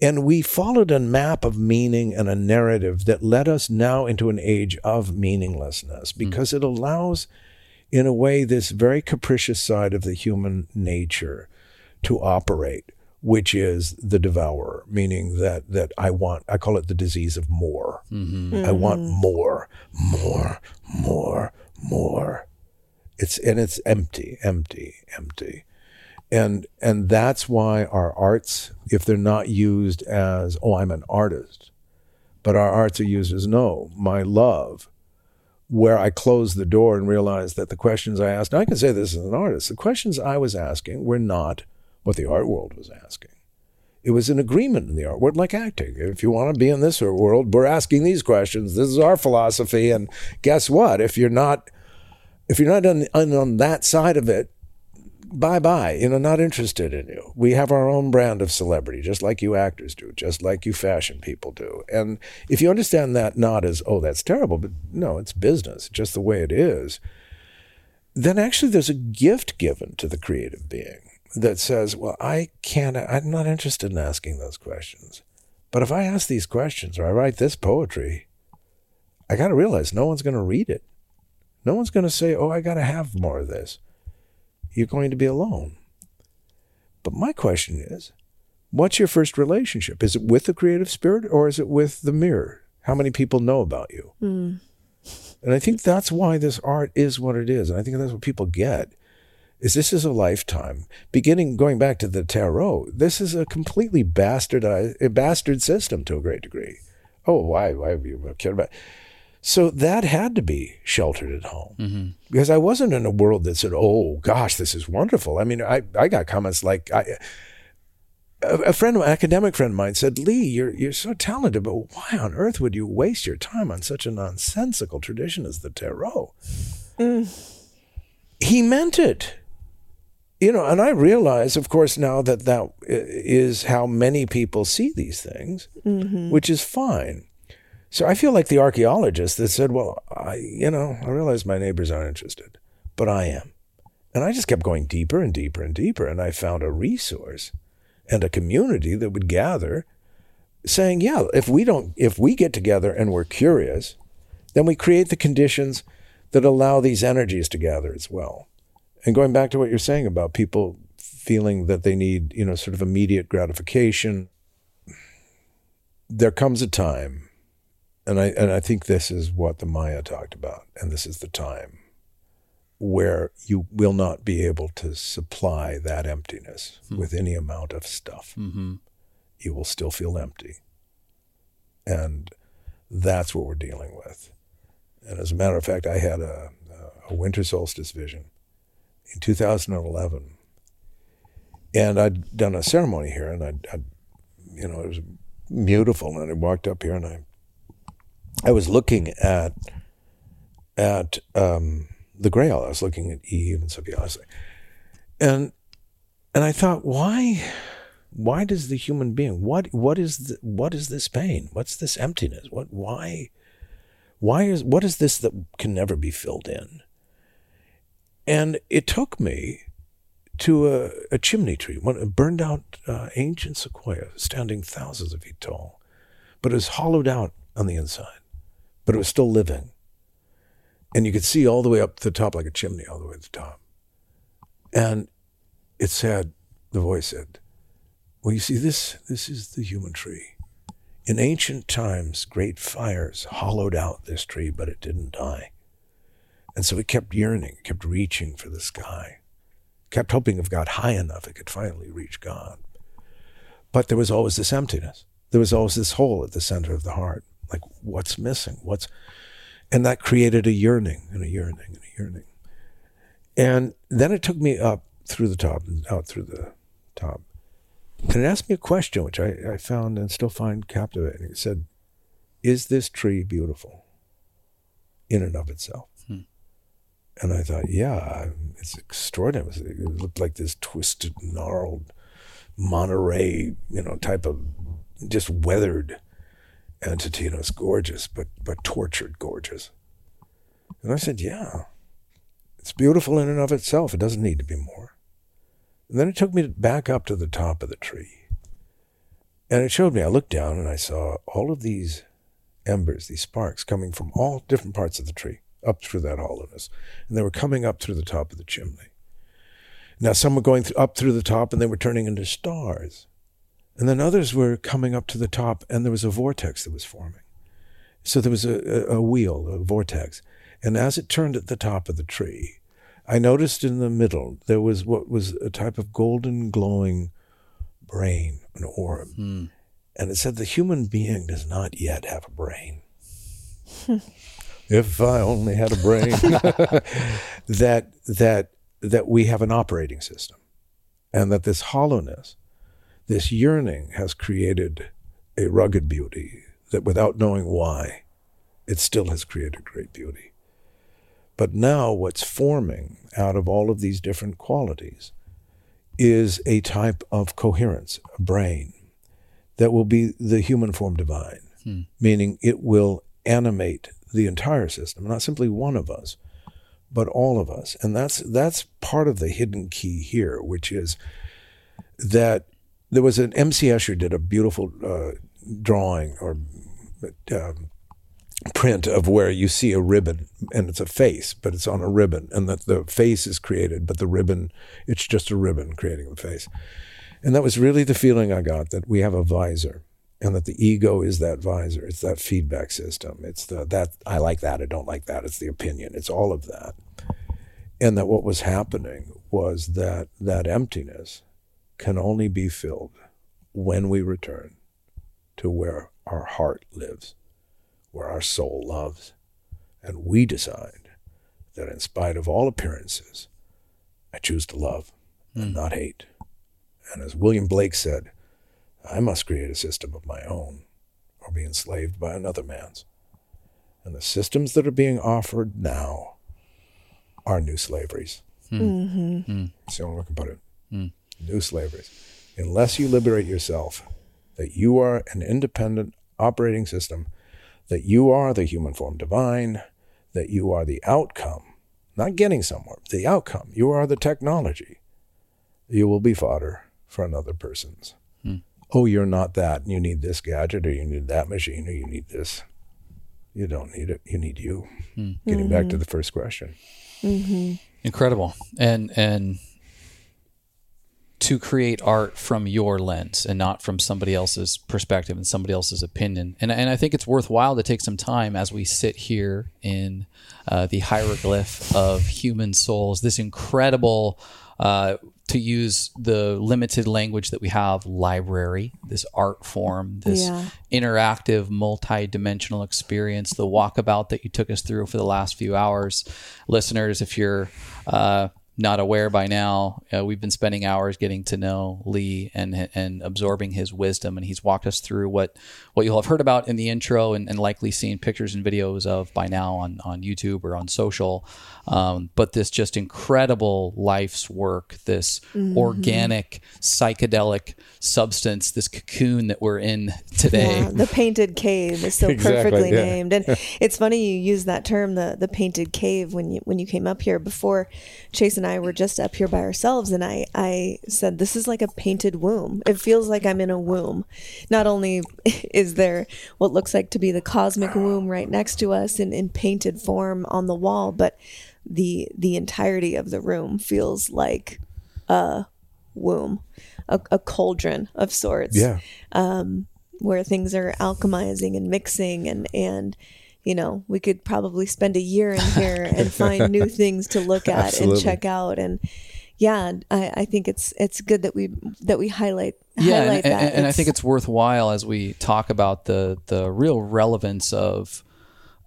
And we followed a map of meaning and a narrative that led us now into an age of meaninglessness hmm. because it allows in a way this very capricious side of the human nature to operate which is the devourer meaning that that i want i call it the disease of more. Mm-hmm. I want mm-hmm. more more more more. It's and it's empty empty empty. And and that's why our arts if they're not used as oh i'm an artist but our arts are used as no my love where I closed the door and realized that the questions I asked, I can say this as an artist, the questions I was asking were not what the art world was asking. It was an agreement in the art world, like acting. If you want to be in this world, we're asking these questions. This is our philosophy. And guess what? If you're not, if you're not on, on, on that side of it, bye bye, you know, not interested in you. We have our own brand of celebrity, just like you actors do, just like you fashion people do. And if you understand that not as, oh, that's terrible, but no, it's business, just the way it is, then actually there's a gift given to the creative being that says, well, I can't, I'm not interested in asking those questions. But if I ask these questions or I write this poetry, I got to realize no one's going to read it. No one's going to say, oh, I got to have more of this. You're going to be alone. But my question is, what's your first relationship? Is it with the creative spirit or is it with the mirror? How many people know about you? Mm. And I think that's why this art is what it is. And I think that's what people get is this is a lifetime. Beginning going back to the tarot, this is a completely bastardized, a bastard system to a great degree. Oh, why? Why have you cared about? So that had to be sheltered at home Mm-hmm. because I wasn't in a world that said, "Oh gosh, this is wonderful." I mean, I I got comments like I. A a friend, an academic friend of mine, said, "Leigh, you're you're so talented, but why on earth would you waste your time on such a nonsensical tradition as the tarot?" Mm. He meant it you know, and I realize, of course, now that that uh, is how many people see these things, mm-hmm. which is fine. So I feel like the archaeologist that said, "Well, I, you know, I realize my neighbors aren't interested, but I am," and I just kept going deeper and deeper and deeper, and I found a resource and a community that would gather, saying, "Yeah, if we don't, if we get together and we're curious, then we create the conditions that allow these energies to gather as well." And going back to what you're saying about people feeling that they need, you know, sort of immediate gratification, there comes a time, and I and I think this is what the Maya talked about, and this is the time where you will not be able to supply that emptiness with any amount of stuff. Mm-hmm. You will still feel empty. And that's what we're dealing with. And as a matter of fact, I had a, a winter solstice vision in 2011. And I'd done a ceremony here, and I'd, I'd, you know, it was beautiful. And I walked up here, and I, I was looking at, at um, the Grail. I was looking at Eve and Sophia. And, and I thought, why, why does the human being, what, what is, the, what is this pain? What's this emptiness? What, why, why is, what is this that can never be filled in? And it took me to a, a chimney tree, one, a burned out uh, ancient sequoia standing thousands of feet tall, but was hollowed out on the inside, but it was still living. And you could see all the way up to the top, like a chimney, all the way to the top. And it said, the voice said, Well, you see, this, this is the human tree. In ancient times, great fires hollowed out this tree, but it didn't die. And so it kept yearning, kept reaching for the sky, kept hoping if it got high enough, it could finally reach God. But there was always this emptiness. There was always this hole at the center of the heart. Like, what's missing? What's, and that created a yearning and a yearning and a yearning. And then it took me up through the top and out through the top. And it asked me a question, which I, I found and still find captivating. It said, Is this tree beautiful in and of itself? Hmm. And I thought, yeah, it's extraordinary. It, it looked like this twisted, gnarled Monterey, you know, type of just weathered entity. Was gorgeous, but but tortured gorgeous. And I said, yeah, it's beautiful in and of itself. It doesn't need to be more. And then it took me back up to the top of the tree. And it showed me, I looked down and I saw all of these embers, these sparks coming from all different parts of the tree up through that hollowness. And they were coming up through the top of the chimney. Now, some were going th- up through the top and they were turning into stars. And then others were coming up to the top and there was a vortex that was forming. So there was a, a, a wheel, a vortex. And as it turned at the top of the tree, I noticed in the middle there was what was a type of golden glowing brain, an orb. Hmm. And it said the human being does not yet have a brain. if I only had a brain. that that that we have an operating system. And that this hollowness, this yearning has created a rugged beauty that without knowing why, it still has created great beauty. But now what's forming out of all of these different qualities is a type of coherence, a brain, that will be the human form divine, hmm. meaning it will animate the entire system, not simply one of us, but all of us. And that's that's part of the hidden key here, which is that there was an M.C. Escher did a beautiful uh, drawing or um, print of where you see a ribbon and it's a face, but it's on a ribbon, and that the face is created, but the ribbon, it's just a ribbon creating the face. And that was really the feeling I got that we have a visor and that the ego is that visor. It's that feedback system. It's the that I like that, I don't like that. It's the opinion. It's all of that. And that what was happening was that that emptiness can only be filled when we return to where our heart lives where our soul loves. And we decide that in spite of all appearances, I choose to love mm. and hmm. not hate. And as William Blake said, I must create a system of my own or be enslaved by another man's. And the systems that are being offered now are new slaveries. Mm. Mm-hmm. Mm. That's the only way I can put it. Mm. New slavers, Unless you liberate yourself, that you are an independent operating system that you are the human form divine, that you are the outcome, not getting somewhere, the outcome. You are the technology. You will be fodder for another person's. Hmm. Oh, you're not that. You need this gadget, or you need that machine, or you need this. You don't need it. You need you. Hmm. Getting mm-hmm. back to mm-hmm. the first question. Mm-hmm. Incredible, and and to create art from your lens and not from somebody else's perspective and somebody else's opinion. And, and I think it's worthwhile to take some time as we sit here in uh, the hieroglyph of human souls, this incredible, uh, to use the limited language that we have, library, this art form, this yeah. interactive, multi dimensional experience, the walkabout that you took us through for the last few hours. Listeners, if you're, uh, not aware by now, uh, we've been spending hours getting to know Leigh and and absorbing his wisdom, and he's walked us through what what you'll have heard about in the intro, and, and likely seen pictures and videos of by now on on YouTube or on social. Um, but this just incredible life's work, this mm-hmm. organic psychedelic substance, this cocoon that we're in today. Yeah, the painted cave is so exactly, perfectly yeah. named, and it's funny you use that term, the the painted cave, when you when you came up here before. Chase and I were just up here by ourselves, and I I said this is like a painted womb. It feels like I'm in a womb. Not only is there what looks like to be the cosmic womb right next to us in, in painted form on the wall, but the the entirety of the room feels like a womb, a, a cauldron of sorts. Yeah. Um, where things are alchemizing and mixing and and you know we could probably spend a year in here and find new things to look at Absolutely. and check out and yeah I, I think it's it's good that we that we highlight yeah highlight and, and, and I think it's worthwhile as we talk about the the real relevance of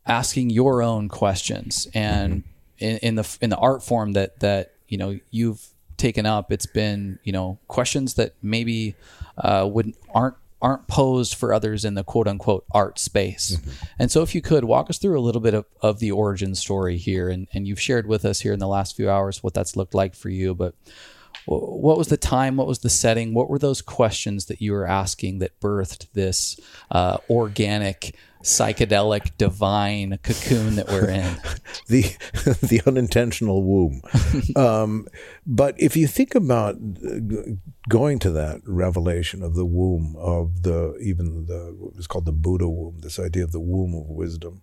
asking your own questions and mm-hmm in, in the in the art form that that you know you've taken up, it's been you know questions that maybe uh, would aren't aren't posed for others in the quote unquote art space. Mm-hmm. And so if you could walk us through a little bit of, of the origin story here and, and you've shared with us here in the last few hours what that's looked like for you, but what was the time? What was the setting? What were those questions that you were asking that birthed this uh, organic psychedelic divine cocoon that we're in. The the unintentional womb. Um, but if you think about going to that revelation of the womb of the even the what was called the buddha womb this idea of the womb of wisdom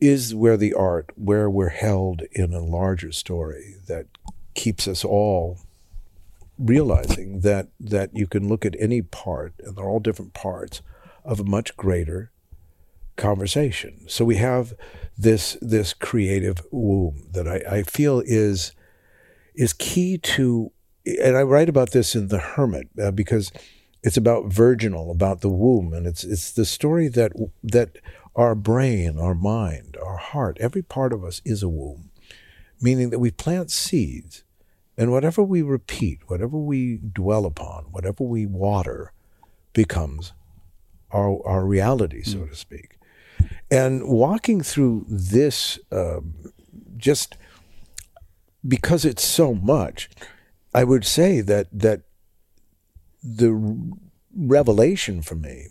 is where the art where we're held in a larger story that keeps us all realizing that that you can look at any part and they're all different parts of a much greater conversation. So we have this this creative womb that I, I feel is is key to, and I write about this in the Hermit uh, because it's about virginal, about the womb, and it's it's the story that that our brain, our mind, our heart, every part of us is a womb, meaning that we plant seeds, and whatever we repeat, whatever we dwell upon, whatever we water, becomes our our reality, so mm. to speak. And walking through this, um, just because it's so much, I would say that that the revelation for me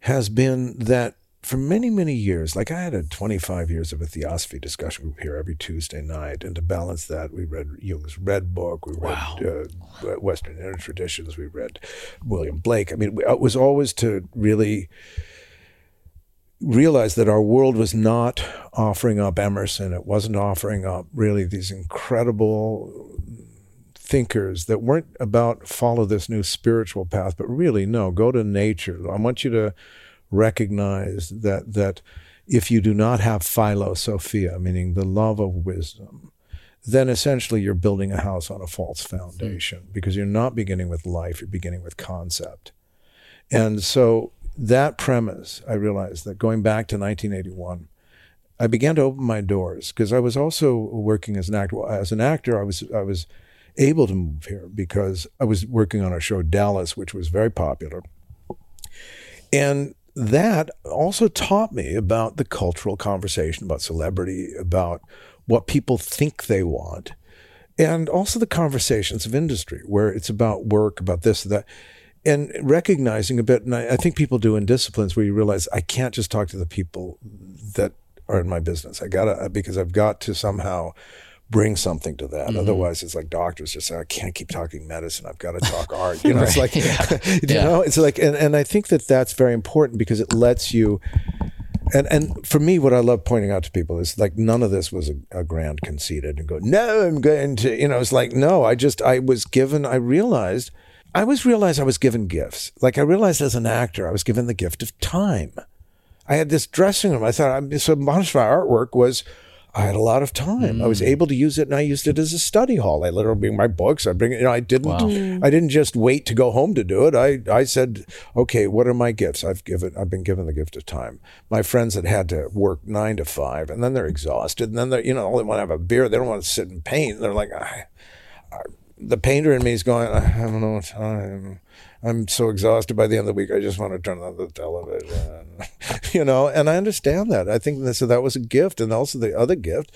has been that for many, many years, like I had a 25 years of a theosophy discussion group here every Tuesday night. And to balance that, we read Jung's Red Book, we read wow. uh, Western Inner Traditions, we read William Blake. I mean, it was always to really realize that our world was not offering up Emerson. It wasn't offering up really these incredible thinkers that weren't about follow this new spiritual path, but really, no, go to nature. I want you to recognize that that if you do not have philosophia, meaning the love of wisdom, then essentially you're building a house on a false foundation mm. because you're not beginning with life, you're beginning with concept. And so that premise, I realized that going back to 1981, I began to open my doors because I was also working as an actor. As an actor, I was I was able to move here because I was working on a show Dallas, which was very popular, and that also taught me about the cultural conversation about celebrity, about what people think they want, and also the conversations of industry, where it's about work, about this, that, and recognizing a bit. And I, I think people do in disciplines where you realize I can't just talk to the people that are in my business. I gotta because I've got to somehow bring something to that. Mm-hmm. Otherwise, it's like doctors just say, I can't keep talking medicine. I've got to talk art. You know, right. it's like, yeah. you yeah. know, it's like, and, and I think that that's very important because it lets you, and, and for me, what I love pointing out to people is like, none of this was a, a grand conceited and go, no, I'm going to, you know, it's like, no, I just, I was given, I realized, I was realized I was given gifts. Like I realized as an actor, I was given the gift of time. I had this dressing room. I thought, I, so much of my artwork was, I had a lot of time. Mm. I was mm. able to use it, and I used it as a study hall. I literally bring my books. I bring You know, I didn't. Wow. Mm. I didn't just wait to go home to do it. I I said, okay, what are my gifts? I've given. I've been given the gift of time. My friends that had to work nine to five, and then they're exhausted, and then they're you know they want to have a beer. They don't want to sit and paint. They're like, I, I, the painter in me is going. I have no time. I'm so exhausted by the end of the week. I just want to turn on the television, you know. And I understand that. I think that, so that was a gift, and also the other gift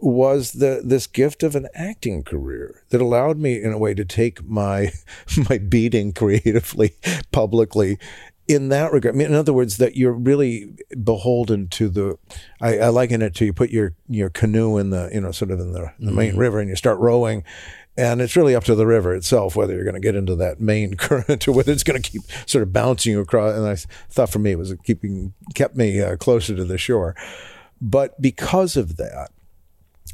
was the this gift of an acting career that allowed me in a way to take my my beating creatively publicly in that regard. I mean, in other words, that you're really beholden to the. I, I liken it to you put your your canoe in the you know sort of in the, the main mm-hmm. river and you start rowing, and it's really up to the river itself whether you're going to get into that main current or whether it's going to keep sort of bouncing you across. And I thought for me it was keeping kept me uh, closer to the shore. But because of that,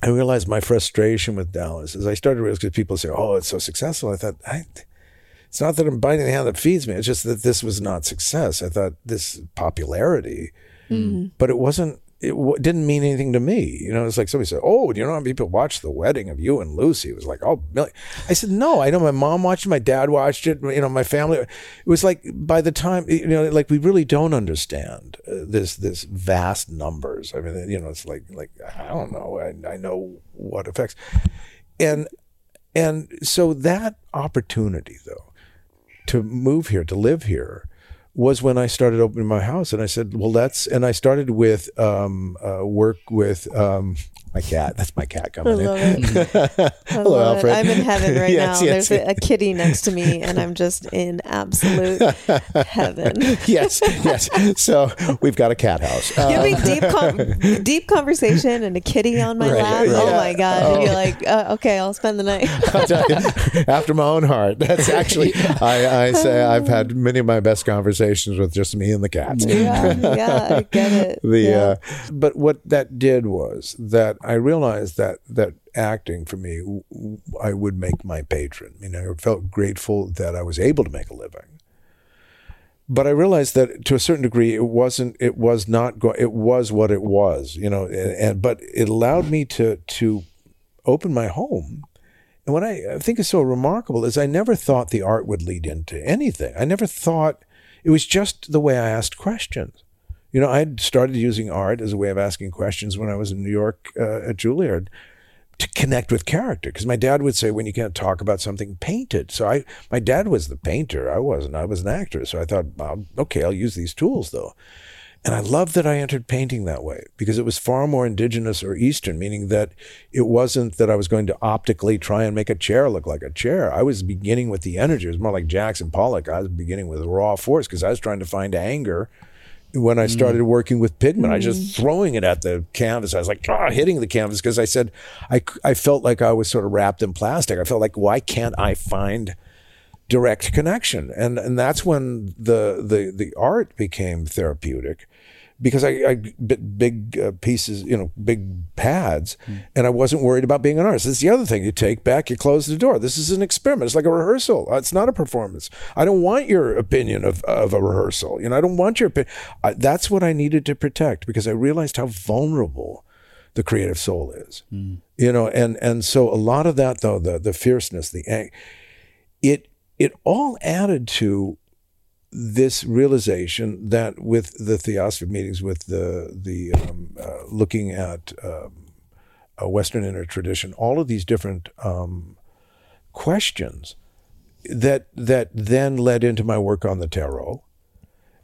I realized my frustration with Dallas as I started to realize because people say, "Oh, it's so successful." I thought, I, it's not that I'm biting the hand that feeds me. It's just that this was not success. I thought this popularity, mm-hmm. but it wasn't it w- didn't mean anything to me. You know, it's like somebody said, "Oh, do you know how many people watched the wedding of you and Lucy?" It was like, "Oh, million. I said, "No, I know my mom watched it, my dad watched it, you know, my family." It was like by the time you know, like we really don't understand uh, this this vast numbers. I mean, you know, it's like like I don't know. I, I know what affects, and and so that opportunity though to move here to live here was when I started opening my house, and I said, "Well, that's." And I started with um, uh, work with um, my cat. That's my cat coming in. Hello, Alfred. It. I'm in heaven right yes, now. Yes. There's a, a, kitty next to me, and I'm just in absolute heaven. yes, yes. So we've got a cat house. Give me deep, com- deep conversation and a kitty on my right. lap. Yeah. Oh my god! Oh. And you're like, uh, okay, I'll spend the night. you, after my own heart. That's actually. I, I, say I've had many of my best conversations with just me and the cats. Yeah, yeah, I get it. The yeah. uh, but what that did was that I realized that that acting for me, I would make my patron. You know, I felt grateful that I was able to make a living. But I realized that to a certain degree, it wasn't. It was not. Go- it was what it was. You know, and, and but it allowed me to to open my home. And what I think is so remarkable is I never thought the art would lead into anything. I never thought it was just the way I asked questions. You know, I had started using art as a way of asking questions when I was in New York uh, at Juilliard to connect with character. Because my dad would say, when you can't talk about something, paint it. So I, my dad was the painter. I wasn't. I was an actor. So I thought, well, okay, I'll use these tools though. And I love that I entered painting that way because it was far more indigenous or Eastern, meaning that it wasn't that I was going to optically try and make a chair look like a chair. I was beginning with the energy. It was more like Jackson Pollock. I was beginning with raw force because I was trying to find anger when I started mm. working with pigment. Mm. I was just mm. throwing it at the canvas. I was like, ah, hitting the canvas because I said, I, I felt like I was sort of wrapped in plastic. I felt like, why can't I find direct connection? And, and that's when the, the, the art became therapeutic because I, I bit big uh, pieces, you know, big pads, mm. and I wasn't worried about being an artist. That's the other thing. You take back, you close the door. This is an experiment. It's like a rehearsal. Uh, it's not a performance. I don't want your opinion of, of a rehearsal. You know, I don't want your opinion. That's what I needed to protect because I realized how vulnerable the creative soul is. Mm. You know, and and so a lot of that though, the the fierceness, the ang- it it all added to this realization that with the theosophy meetings, with the the um, uh, looking at um, a Western inner tradition, all of these different um, questions that that then led into my work on the tarot,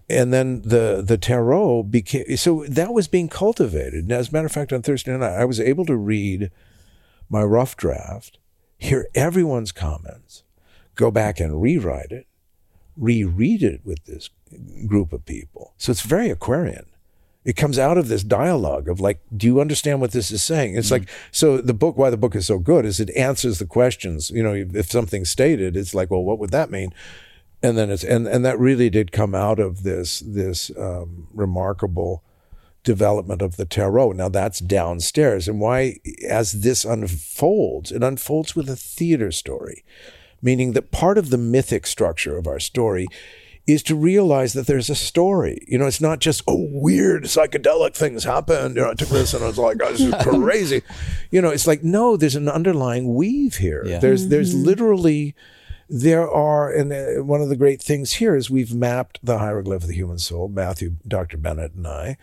and then the the tarot became so that was being cultivated. And as a matter of fact, on Thursday night, I was able to read my rough draft, hear everyone's comments, go back and rewrite it reread it with this group of people. So it's very Aquarian. It comes out of this dialogue of like, do you understand what this is saying? It's mm-hmm. like, so the book, why the book is so good is it answers the questions. You know, if something's stated, it's like, well, what would that mean? And then it's, and, and that really did come out of this, this um, remarkable development of the tarot. Now that's downstairs. And why, as this unfolds, it unfolds with a theater story meaning that part of the mythic structure of our story is to realize that there's a story. You know, it's not just, oh, weird psychedelic things happened. You know, I took this and I was like, oh, this is crazy. you know, it's like, no, there's an underlying weave here. Yeah. There's, mm-hmm. there's literally, there are, and uh, one of the great things here is we've mapped the hieroglyph of the human soul, Matthew, Dr. Bennett, and I,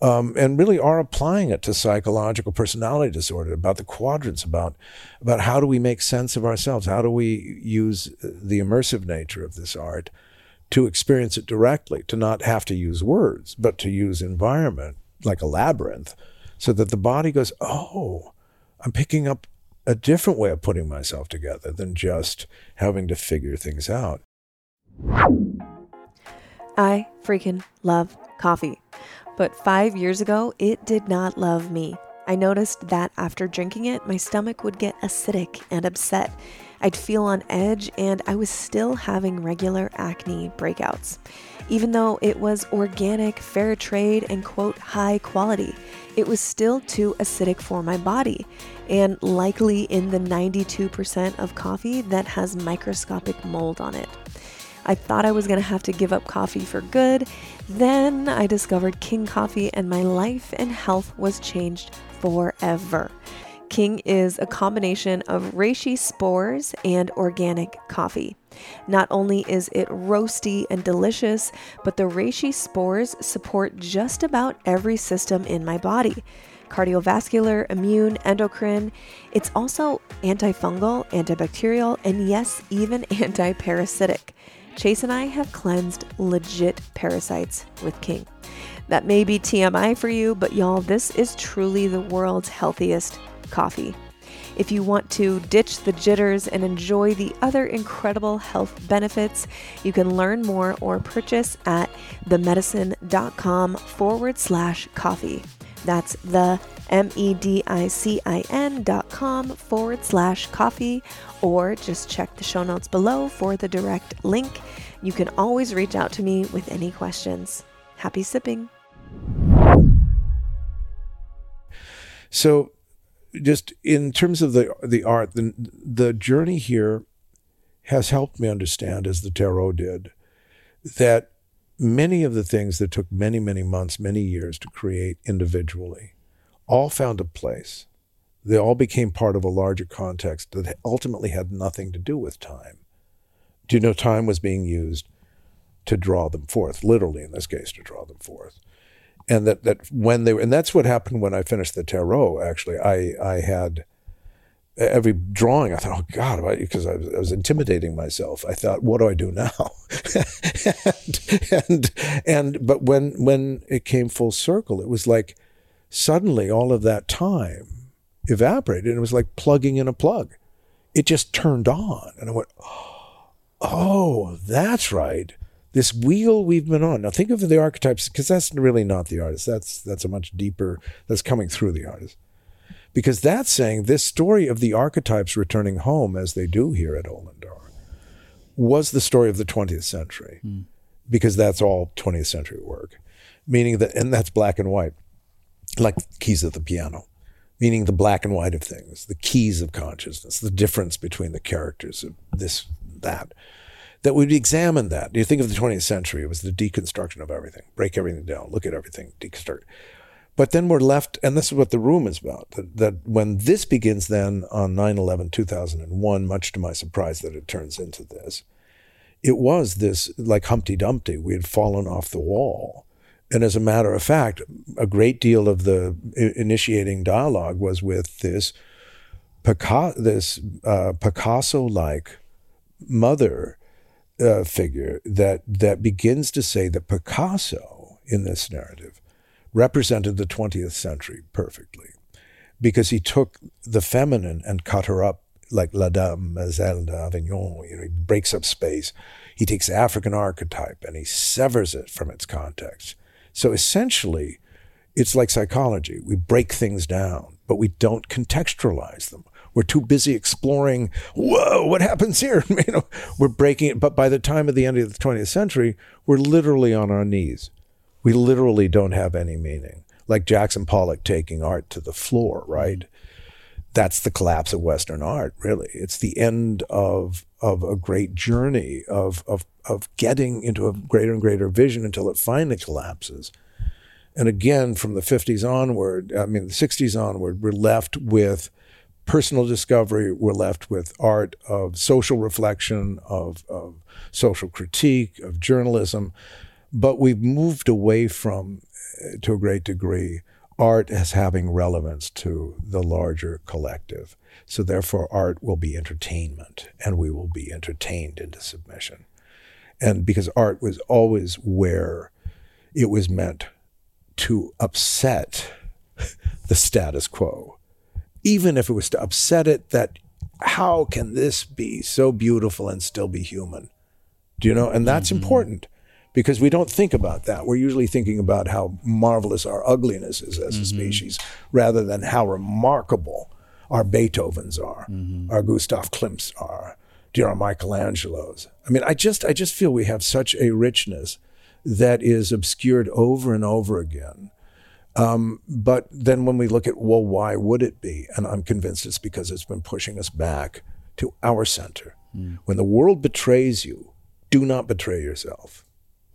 um, and really are applying it to psychological personality disorder, about the quadrants, about about how do we make sense of ourselves, how do we use the immersive nature of this art to experience it directly, to not have to use words, but to use environment like a labyrinth, so that the body goes, oh, I'm picking up a different way of putting myself together than just having to figure things out. I freaking love coffee. But five years ago, it did not love me. I noticed that after drinking it, my stomach would get acidic and upset. I'd feel on edge, and I was still having regular acne breakouts. Even though it was organic, fair trade, and quote, high quality, it was still too acidic for my body, and likely in the 92% of coffee that has microscopic mold on it. I thought I was going to have to give up coffee for good. Then I discovered King Coffee, and my life and health was changed forever. King is a combination of reishi spores and organic coffee. Not only is it roasty and delicious, but the reishi spores support just about every system in my body cardiovascular, immune, endocrine. It's also antifungal, antibacterial, and yes, even anti-parasitic. Chase and I have cleansed legit parasites with King. That may be TMI for you, but y'all, this is truly the world's healthiest coffee. If you want to ditch the jitters and enjoy the other incredible health benefits, you can learn more or purchase at themedicin.com forward slash coffee. That's the M E D I C I N dot com forward slash coffee, or just check the show notes below for the direct link. You can always reach out to me with any questions. Happy sipping. So, just in terms of the the art, the the journey here has helped me understand, as the tarot did, that many of the things that took many, many months, many years to create individually all found a place. They all became part of a larger context that ultimately had nothing to do with time. Do you know time was being used to draw them forth, literally in this case, to draw them forth. And that, that when they were, and that's what happened when I finished the tarot, actually. I, I had every drawing, I thought, oh God, because I, I, was intimidating myself. I thought, what do I do now? and, and, and, but when, when it came full circle, it was like suddenly all of that time evaporated. And it was like plugging in a plug. It just turned on. And I went, oh, that's right. This wheel we've been on. Now think of the archetypes, because that's really not the artist. That's, that's a much deeper, that's coming through the artist because that's saying this story of the archetypes returning home as they do here at Olandar was the story of the 20th century mm. because that's all 20th century work meaning that and that's black and white like keys of the piano meaning the black and white of things the keys of consciousness the difference between the characters of this that that we'd examine that you think of the 20th century it was the deconstruction of everything break everything down look at everything deconstruct but then we're left, and this is what the room is about, that, that when this begins then on 9 11 2001, much to my surprise that it turns into this, it was this like Humpty Dumpty. We had fallen off the wall. And as a matter of fact, a great deal of the initiating dialogue was with this, Picasso, this uh, Picasso-like mother uh, figure that that begins to say that Picasso in this narrative represented the 20th century perfectly because he took the feminine and cut her up like La Demoiselle d'Avignon. You know, he breaks up space. He takes African archetype and he severs it from its context. So essentially, it's like psychology. We break things down, but we don't contextualize them. We're too busy exploring, whoa, what happens here? you know, we're breaking it. But by the time of the end of the 20th century, we're literally on our knees we literally don't have any meaning. Like Jackson Pollock taking art to the floor, right? That's the collapse of Western art, really. It's the end of of a great journey of of of getting into a greater and greater vision until it finally collapses. And again, from the 50s onward, I mean the 60s onward, we're left with personal discovery. We're left with art of social reflection, of, of social critique, of journalism but we've moved away from, uh, to a great degree, art as having relevance to the larger collective. So therefore, art will be entertainment, and we will be entertained into submission. And because art was always where it was meant to upset the status quo, even if it was to upset it that how can this be so beautiful and still be human? Do you know? And that's mm-hmm. important because we don't think about that. We're usually thinking about how marvelous our ugliness is as mm-hmm. a species rather than how remarkable our Beethovens are, mm-hmm. our Gustav Klimts are, dear our Michelangelos. I mean, I just I just feel we have such a richness that is obscured over and over again. Um, but then when we look at, well, why would it be? And I'm convinced it's because it's been pushing us back to our center. Mm. When the world betrays you, do not betray yourself.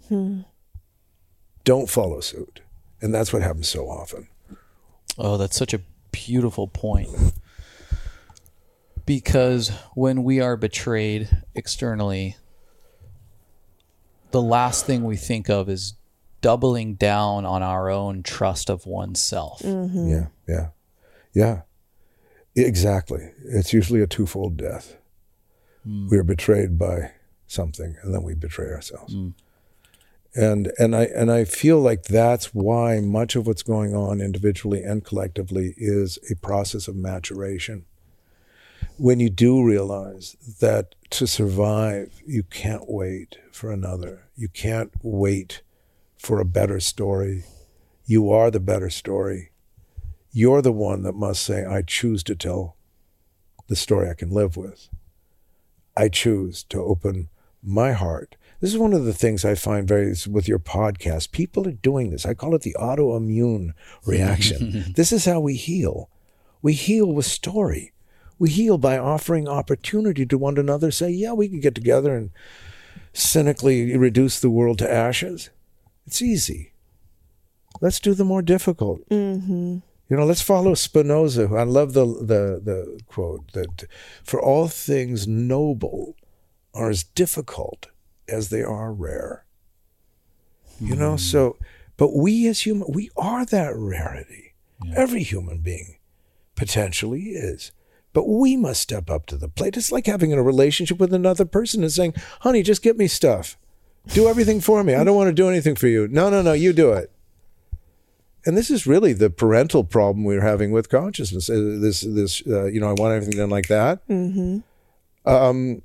Hmm. Don't follow suit. And that's what happens so often. Oh, that's such a beautiful point. Because when we are betrayed externally, the last thing we think of is doubling down on our own trust of oneself. Mm-hmm. Yeah, yeah, yeah. Exactly. It's usually a twofold death. Mm. We are betrayed by something, and then we betray ourselves. Mm and and I and I feel like that's why much of what's going on individually and collectively is a process of maturation. When you do realize that to survive, you can't wait for another. You can't wait for a better story. You are the better story. You're the one that must say, I choose to tell the story I can live with. I choose to open my heart this is one of the things I find very with your podcast. People are doing this. I call it the autoimmune reaction. this is how we heal. We heal with story. We heal by offering opportunity to one another. Say, yeah, we can get together and cynically reduce the world to ashes. It's easy. Let's do the more difficult. Mm-hmm. You know, let's follow Spinoza. I love the, the the quote that for all things noble are as difficult as they are rare. You know, so, but we as human, we are that rarity. Yeah. Every human being potentially is. But we must step up to the plate. It's like having a relationship with another person and saying, honey, just get me stuff. Do everything for me. I don't want to do anything for you. No, no, no, you do it. And this is really the parental problem we're having with consciousness. Uh, This, this, uh, you know, I want everything done like that. Mm-hmm. Um,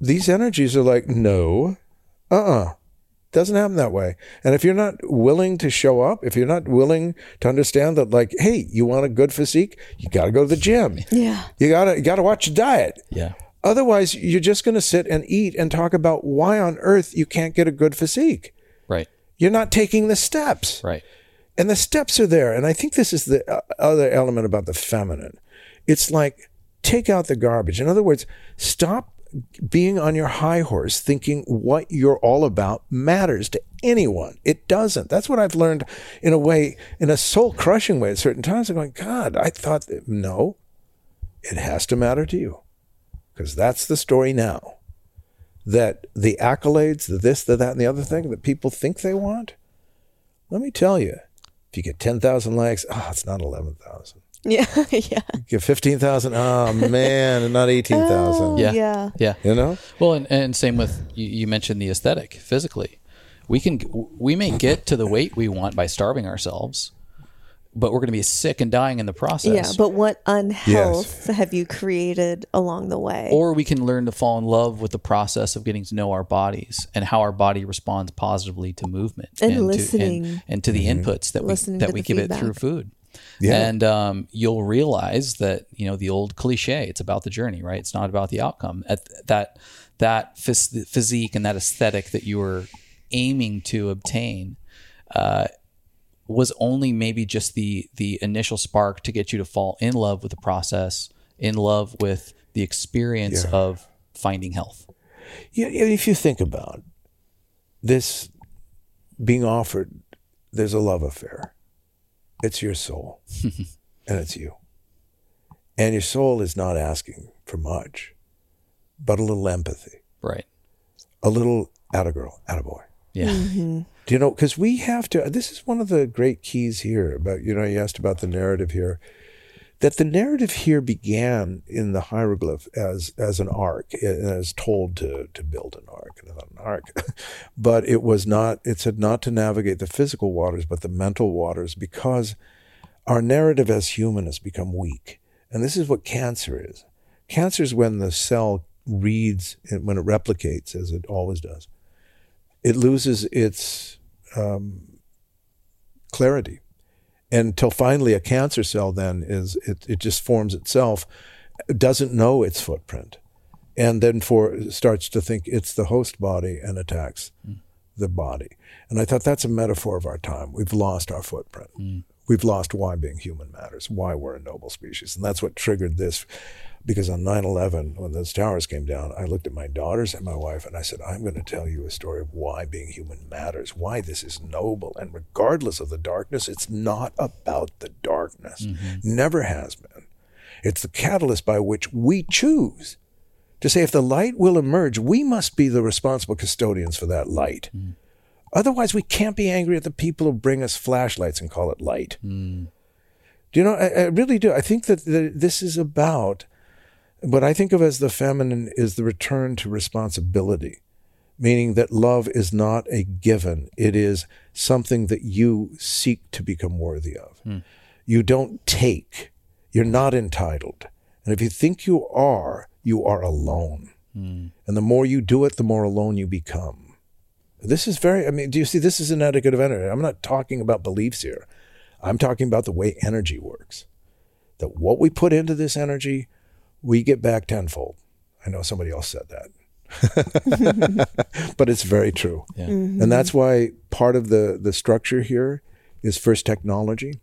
these energies are like, no, uh, uh doesn't happen that way. And if you're not willing to show up, if you're not willing to understand that, like, hey, you want a good physique, you got to go to the gym. Yeah. You gotta, you gotta watch your diet. Yeah. Otherwise, you're just going to sit and eat and talk about why on earth you can't get a good physique. Right. You're not taking the steps. Right. And the steps are there. And I think this is the uh, other element about the feminine. It's like take out the garbage. In other words, stop being on your high horse thinking what you're all about matters to anyone. It doesn't. That's what I've learned in a way, in a soul crushing way at certain times. I'm going, God, I thought that, no, it has to matter to you. Because that's the story now. That the accolades, the this, the that, and the other thing that people think they want, let me tell you, if you get 10,000 likes, oh, it's not 11,000. Yeah. yeah. Get 15,000, oh man, and not 18,000. Yeah. Yeah. Yeah. You know? Well, and, and same with you, you mentioned the aesthetic physically. We can we may get to the weight we want by starving ourselves, but we're going to be sick and dying in the process. Yeah. But what unhealth have you created along the way? or we can learn to fall in love with the process of getting to know our bodies and how our body responds positively to movement And to, listening. and, and to the mm-hmm. inputs that we Listening that we the give it through food. Yeah. And um, you'll realize that you know the old cliche. It's about the journey, right? It's not about the outcome. At that that phys- physique and that aesthetic that you were aiming to obtain uh, was only maybe just the the initial spark to get you to fall in love with the process, in love with the experience Yeah. of finding health. Yeah, yeah, if you think about this being offered, there's a love affair. It's your soul, and it's you. And your soul is not asking for much, but a little empathy, Right. a little atta girl, atta boy. Yeah. Mm-hmm. Do you know? Because we have to. This is one of the great keys here. About you know, you asked about the narrative here. That the narrative here began in the hieroglyph as as an ark, as told to to build an ark, an ark, but it was not. It said not to navigate the physical waters, but the mental waters, because our narrative as human has become weak, and this is what cancer is. Cancer is when the cell reads when it replicates, as it always does it loses its um, clarity until finally a cancer cell then is it, it just forms itself doesn't know its footprint. And then for starts to think it's the host body and attacks hmm. the body. And i thought that's a metaphor of our time. We've lost our footprint. Hmm. We've lost why being human matters why we're a noble species. And that's what triggered this because on 9-11 when those towers came down i looked at my daughters and my wife and i said i'm going to tell you a story of why being human matters why this is noble and regardless of the darkness it's not about the darkness. Mm-hmm. Never has been. It's the catalyst by which we choose to say if the light will emerge we must be the responsible custodians for that light. Mm. Otherwise we can't be angry at the people who bring us flashlights and call it light. Mm. Do you know I, I really do. I think that the, this is about what I think of as the feminine is the return to responsibility, meaning that love is not a given. It is something that you seek to become worthy of. Hmm. You don't take, you're not entitled. And if you think you are, you are alone. Hmm. And the more you do it, the more alone you become. This is very, I mean, do you see, this is an etiquette of energy. I'm not talking about beliefs here. I'm talking about the way energy works. That what we put into this energy, we get back tenfold. I know somebody else said that. but it's very true. Yeah. Mm-hmm. And that's why part of the, the structure here is first technology,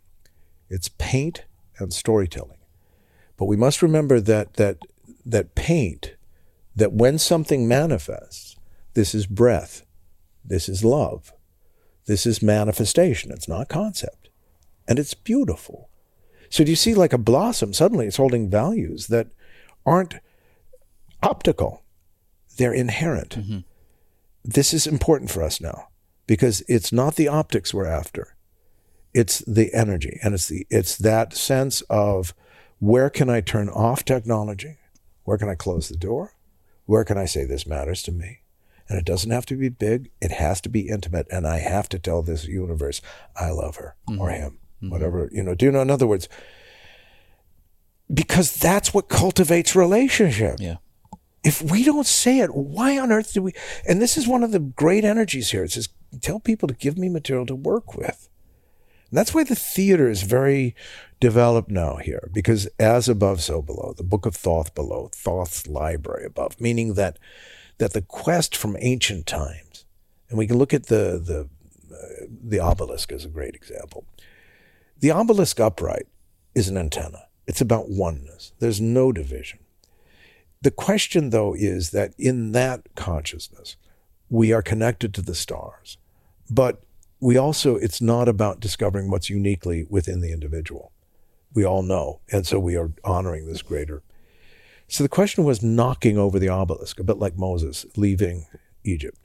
it's paint and storytelling. But we must remember that that that paint, that when something manifests, this is breath, this is love, this is manifestation. It's not concept. And it's beautiful. So do you see like a blossom, suddenly it's holding values that aren't optical. They're inherent. This is important for us now because it's not the optics we're after. It's the energy and it's the it's that sense of Where can I turn off technology? Where can I close the door? Where can I say this matters to me? And it doesn't have to be big, it has to be intimate. And I have to tell this universe, I love her mm-hmm. or him, mm-hmm. whatever, you know. Do you know, in other words, because that's what cultivates relationship. Yeah. If we don't say it, why on earth do we? And this is one of the great energies here. It says, tell people to give me material to work with. And that's why the theater is very developed now here, because as above, so below, the book of Thoth below, Thoth's library above, meaning that that the quest from ancient times, and we can look at the the uh, the obelisk as a great example. The obelisk upright is an antenna. It's about oneness. There's no division. The question, though, is that in that consciousness, we are connected to the stars, but we also, it's not about discovering what's uniquely within the individual. We all know. And so we are honoring this greater. So the question was knocking over the obelisk, a bit like Moses leaving Egypt.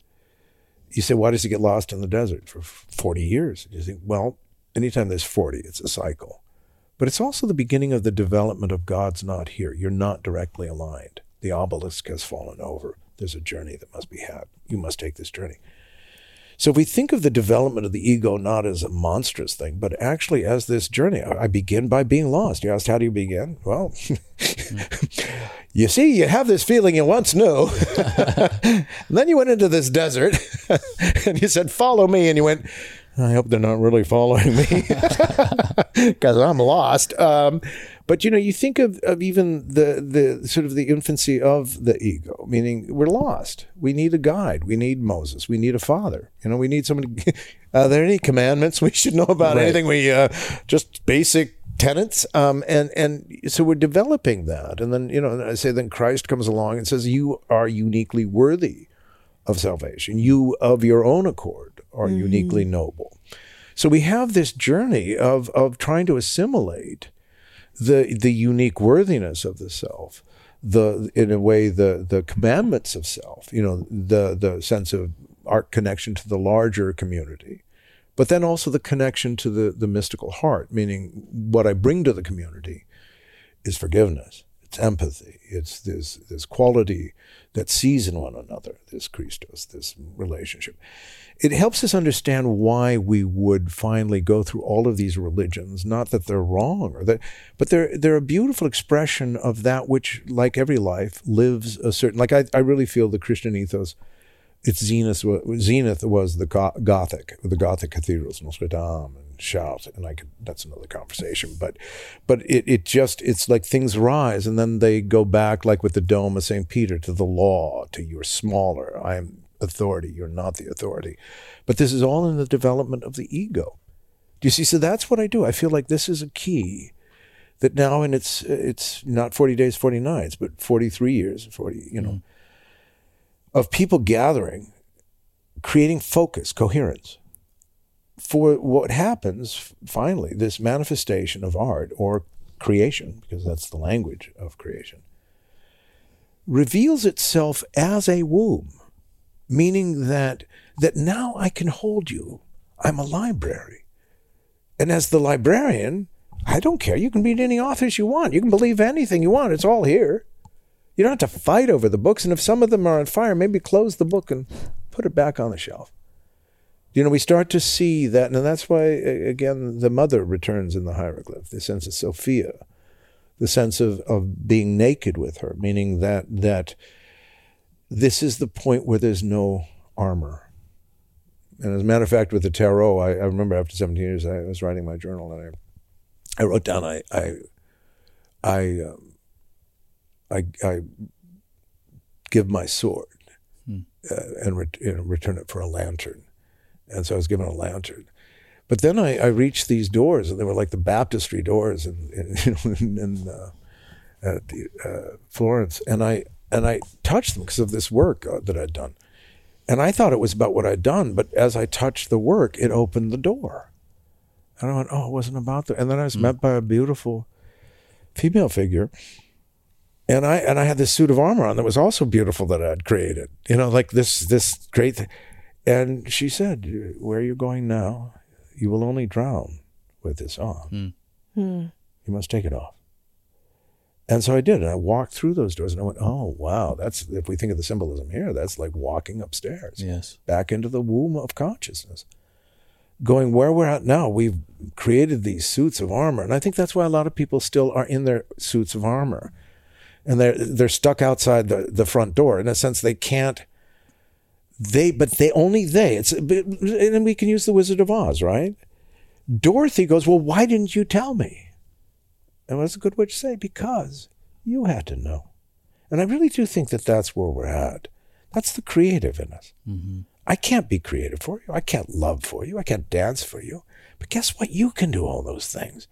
You say, why does he get lost in the desert for 40 years? You think, well, anytime there's 40, it's a cycle. But it's also the beginning of the development of God's not here. You're not directly aligned. The obelisk has fallen over. There's a journey that must be had. You must take this journey. So if we think of the development of the ego not as a monstrous thing, but actually as this journey, I begin by being lost. You asked, how do you begin? Well, you see, you have this feeling you once knew. then you went into this desert and you said, follow me. And you went, I hope they're not really following me because I'm lost. Um, but you know, you think of, of even the the sort of the infancy of the ego, meaning we're lost. We need a guide. We need Moses. We need a father. You know, we need somebody. Are there any commandments we should know about? Right. Anything we uh, just basic tenets um, and and so we're developing that and then you know i say then christ comes along and says you are uniquely worthy of salvation you of your own accord are mm-hmm. uniquely noble so we have this journey of of trying to assimilate the the unique worthiness of the self, the in a way the the commandments of self, you know, the the sense of our connection to the larger community, but then also the connection to the the mystical heart, meaning what I bring to the community is forgiveness, it's empathy, it's this this quality that sees in one another, this Christos, this relationship it helps us understand why we would finally go through all of these religions. Not that they're wrong, or that, but they're they're a beautiful expression of that which, like every life, lives a certain. Like I, I really feel the Christian ethos. Its zenith, zenith was the Gothic, the Gothic cathedrals, Notre Dame and Chartres, and I could. That's another conversation. But, but it it just it's like things rise and then they go back, like with the Dome of Saint Peter, to the law, to you're smaller. I am authority. You're not the authority. But this is all in the development of the ego. Do you see? So that's what I do. I feel like this is a key that now, and it's it's not 40 days, 40 nights, but 43 years, 40, you know, mm. of people gathering, creating focus, coherence for what happens finally, this manifestation of art or creation, because that's the language of creation, reveals itself as a womb meaning that that now I can hold you. I'm a library. And as the librarian, I don't care. You can read any authors you want. You can believe anything you want. It's all here. You don't have to fight over the books. And if some of them are on fire, maybe close the book and put it back on the shelf. You know, we start to see that, and that's why, again, the mother returns in the hieroglyph, the sense of Sophia, the sense of, of being naked with her, meaning that that this is the point where there's no armor. And as a matter of fact, with the tarot, I, I remember after 17 years, I was writing my journal and I, I wrote down, I, I, I, um, I, I give my sword hmm. uh, and, re- you know, return it for a lantern. And so I was given a lantern. But then I, I reached these doors, and they were like the baptistry doors in, in, in, in uh, at the, uh, Florence. And I, and I touched them because of this work uh, that I'd done. And I thought it was about what I'd done, but as I touched the work, it opened the door. And I went, oh, it wasn't about that. And then I was mm. met by a beautiful female figure. And I and I had this suit of armor on that was also beautiful that I'd created. You know, like this this great thing. And she said, Where are you going now? You will only drown with this on. Mm. You must take it off. And so I did. And I walked through those doors and I went, oh, wow, that's, if we think of the symbolism here, that's like walking upstairs Yes. back into the womb of consciousness. Going where we're at now, we've created these suits of armor. And I think that's why a lot of people still are in their suits of armor. And they're, they're stuck outside the, the front door. In a sense, they can't, they, but they, only they, it's, and we can use the Wizard of Oz, right? Dorothy goes, well, why didn't you tell me? And what does a good witch say? Because you had to know. And I really do think that that's where we're at. That's the creative in us. Mm-hmm. I can't be creative for you. I can't love for you. I can't dance for you. But guess what? You can do all those things.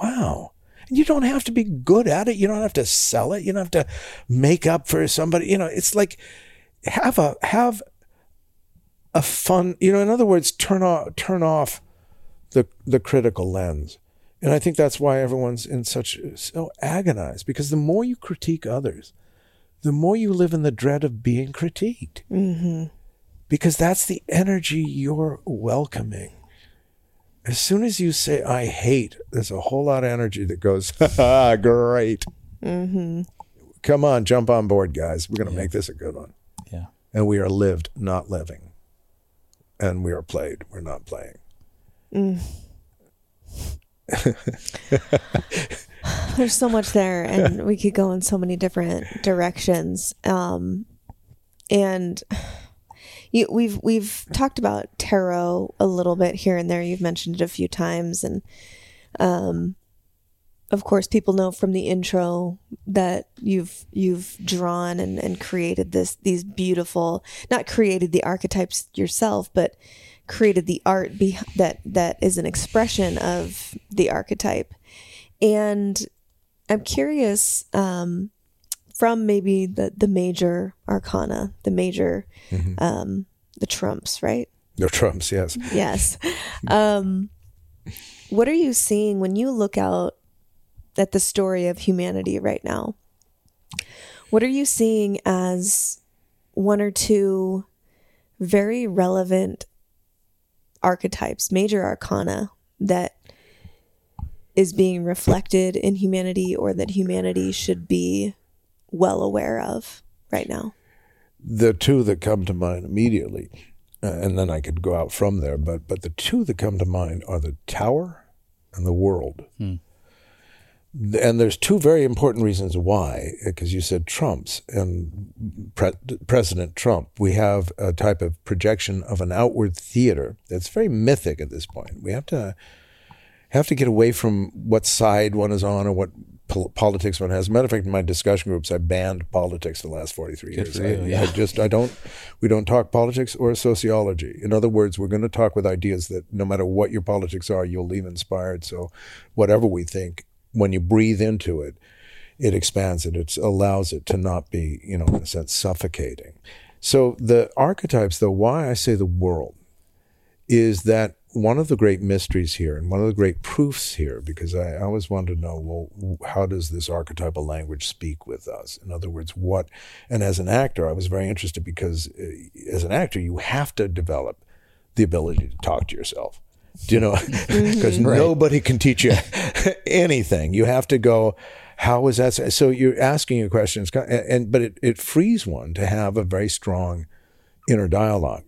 Wow. And you don't have to be good at it. You don't have to sell it. You don't have to make up for somebody. You know, it's like have a have a fun, you know, in other words, turn off turn off the the critical lens. And I think that's why everyone's in such so agonized because the more you critique others, the more you live in the dread of being critiqued. Mm-hmm. Because that's the energy you're welcoming. As soon as you say, I hate, there's a whole lot of energy that goes, ha great. Mm-hmm. Come on, jump on board, guys. We're going to make this a good one. Yeah. And we are lived, not living. And we are played, we're not playing. There's so much there, and we could go in so many different directions. Um, and you, we've we've talked about tarot a little bit here and there. You've mentioned it a few times, and um, of course, people know from the intro that you've you've drawn and, and created this these beautiful, not created the archetypes yourself, but created the art be, that that is an expression of the archetype. And I'm curious um, from maybe the the major arcana, the major, um, the trumps, right? The trumps, yes. Yes. Um, what are you seeing when you look out at the story of humanity right now? What are you seeing as one or two very relevant archetypes, major arcana that is being reflected in humanity or that humanity should be well aware of right now? the two that come to mind immediately, uh, and then I could go out from there. But but the two that come to mind are the tower and the world. Th- And there's two very important reasons why, eh, because you said Trump's and Pre- President Trump. We have a type of projection of an outward theater that's very mythic at this point. We have to have to get away from what side one is on or what pol- politics one has. As a matter of fact, in my discussion groups, I banned politics the last 43 years. I, yeah. I just, I don't, we don't talk politics or sociology. In other words, we're going to talk with ideas that no matter what your politics are, you'll leave inspired. So whatever we think, when you breathe into it, it expands it. It allows it to not be, you know, in a sense, suffocating. So the archetypes, though, why I say the world is that one of the great mysteries here and one of the great proofs here, because I always wanted to know, well, how does this archetypal language speak with us? In other words, what, and as an actor, I was very interested because uh, as an actor, you have to develop the ability to talk to yourself. Do you know? Because nobody can teach you anything. You have to go, how is that? So you're asking your questions, and, and but it, it frees one to have a very strong inner dialogue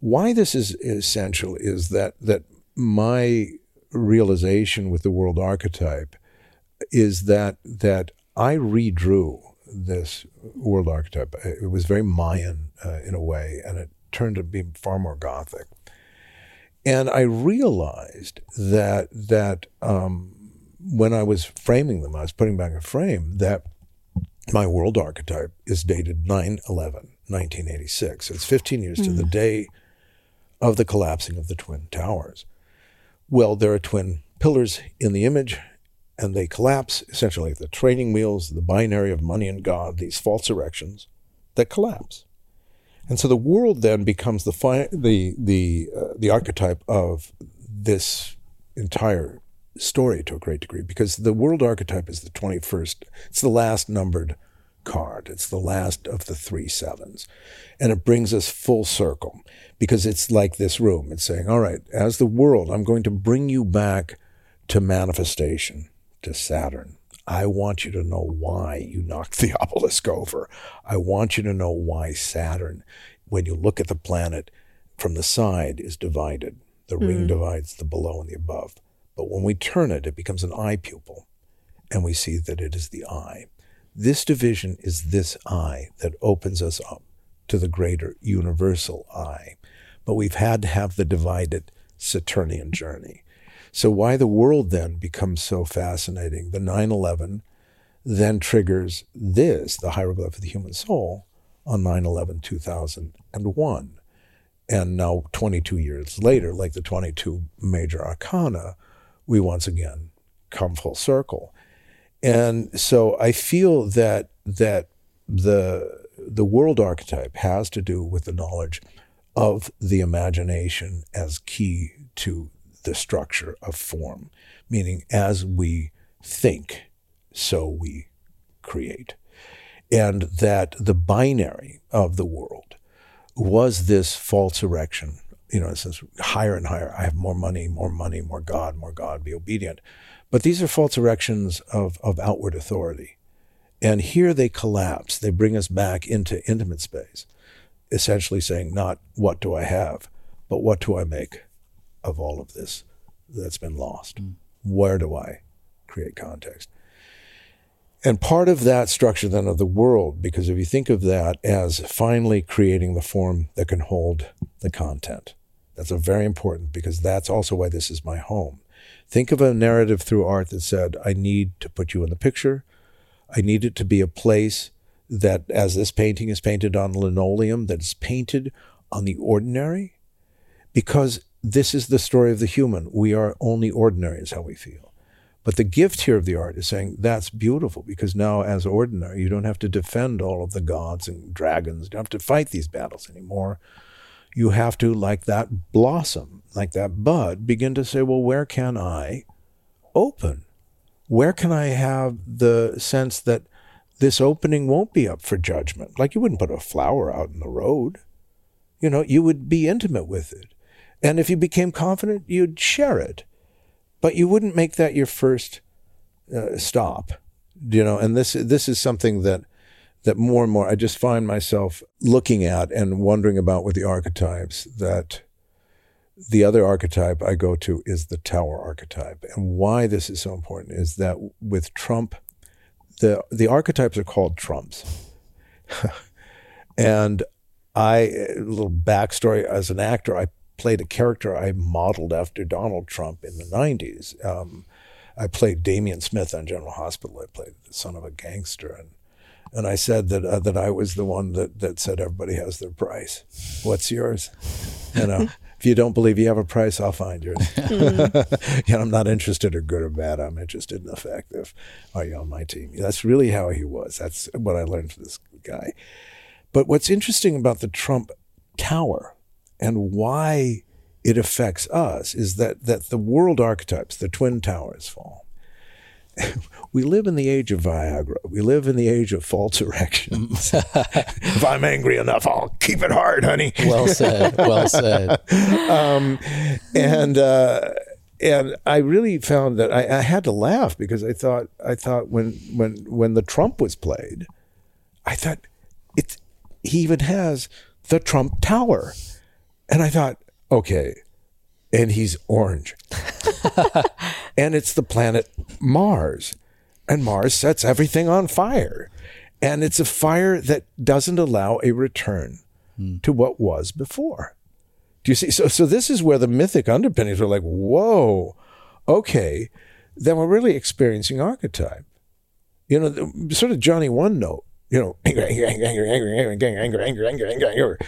why this is essential is that that my realization with the world archetype is that that I redrew this world archetype. It was very Mayan uh, in a way, and it turned to be far more Gothic. And I realized that that um, when I was framing them, I was putting back a frame that my world archetype is dated 9 11, 1986. It's 15 years to the day of the collapsing of the Twin Towers. Well, there are twin pillars in the image, and they collapse essentially the training wheels, the binary of money and God, these false erections that collapse. And so the world then becomes the fi- the the uh, the archetype of this entire story to a great degree because the world archetype is the 21st it's the last numbered card. It's the last of the three sevens. And it brings us full circle because it's like this room. It's saying all right as the world i'm going to bring you back to manifestation to saturn I want you to know why you knocked the obelisk over. I want you to know why Saturn, when you look at the planet from the side, is divided. The mm. ring divides the below and the above. But when we turn it, it becomes an eye pupil, and we see that it is the eye. This division is this eye that opens us up to the greater universal eye. But we've had to have the divided Saturnian journey. So, why the world then becomes so fascinating? The 9 11 then triggers this, the hieroglyph of the human soul, on 9 11 2001. And now, 22 years later, like the 22 major arcana, we once again come full circle. And so I feel that that the the world archetype has to do with the knowledge of the imagination as key to the structure of form, meaning as we think, so we create. And that the binary of the world was this false erection, you know, it says higher and higher. I have more money, more money, more God, more God, be obedient. But these are false erections of, of outward authority. And here they collapse. They bring us back into intimate space, essentially saying, not what do I have, but what do I make of all of this that's been lost? Mm. Where do I create context? And part of that structure then of the world, because if you think of that as finally creating the form that can hold the content, that's a very important because that's also why this is my home. Think of a narrative through art that said, I need to put you in the picture. I need it to be a place that, as this painting is painted on linoleum, that is painted on the ordinary, because this is the story of the human. We are only ordinary, is how we feel. But the gift here of the art is saying that's beautiful because now, as ordinary, you don't have to defend all of the gods and dragons. You don't have to fight these battles anymore. You have to, like that blossom, like that bud, begin to say, well, where can I open? Where can I have the sense that this opening won't be up for judgment? Like you wouldn't put a flower out in the road. You know, you would be intimate with it. And if you became confident, you'd share it but you wouldn't make that your first uh, stop, you know. And this this is something that that more and more I just find myself looking at and wondering about with the archetypes that the other archetype I go to is the tower archetype. And why this is so important is that with Trump, the the archetypes are called trumps. and I a little backstory as an actor, I played a character I modeled after Donald Trump in the 90s. Um, I played Damien Smith on General Hospital. I played the son of a gangster. And, and I said that, uh, that I was the one that, that said everybody has their price. What's yours? You know, if you don't believe you have a price, I'll find yours. Mm-hmm. you know, I'm not interested in good or bad. I'm interested in effective. Are you on my team? That's really how he was. That's what I learned from this guy. But what's interesting about the Trump Tower and why it affects us is that, that the world archetypes, the twin towers fall. we live in the age of Viagra. We live in the age of false erections. if I'm angry enough, I'll keep it hard, honey. well said. Well said. um, and uh, and I really found that I, I, had to laugh because I thought I thought when when when the Trump was played, I thought it's he even has the Trump Tower. And I thought, okay, and he's orange. and it's the planet Mars. And Mars sets everything on fire. And it's a fire that doesn't allow a return hmm. to what was before. Do you see? So, so this is where the mythic underpinnings are like, whoa, okay, then we're really experiencing archetype. You know, the, sort of Johnny One Note, you know, anger, anger, anger, anger, anger, anger, anger, anger, anger, anger, anger.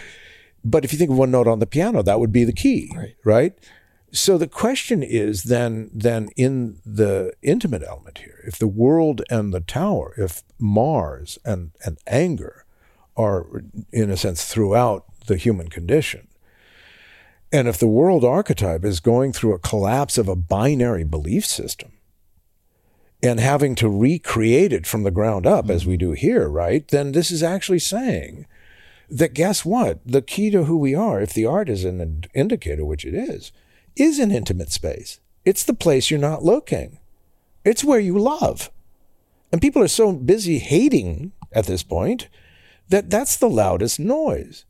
But if you think of one note on the piano, that would be the key, right? right? So the question is then, then in the intimate element here, if the world and the tower, if Mars and, and anger are in a sense throughout the human condition, and if the world archetype is going through a collapse of a binary belief system, and having to recreate it from the ground up, mm-hmm. as we do here, right? Then this is actually saying that guess what? The key to who we are, if the art is an indicator, which it is, is an intimate space. It's the place you're not looking. It's where you love. And people are so busy hating at this point that that's the loudest noise.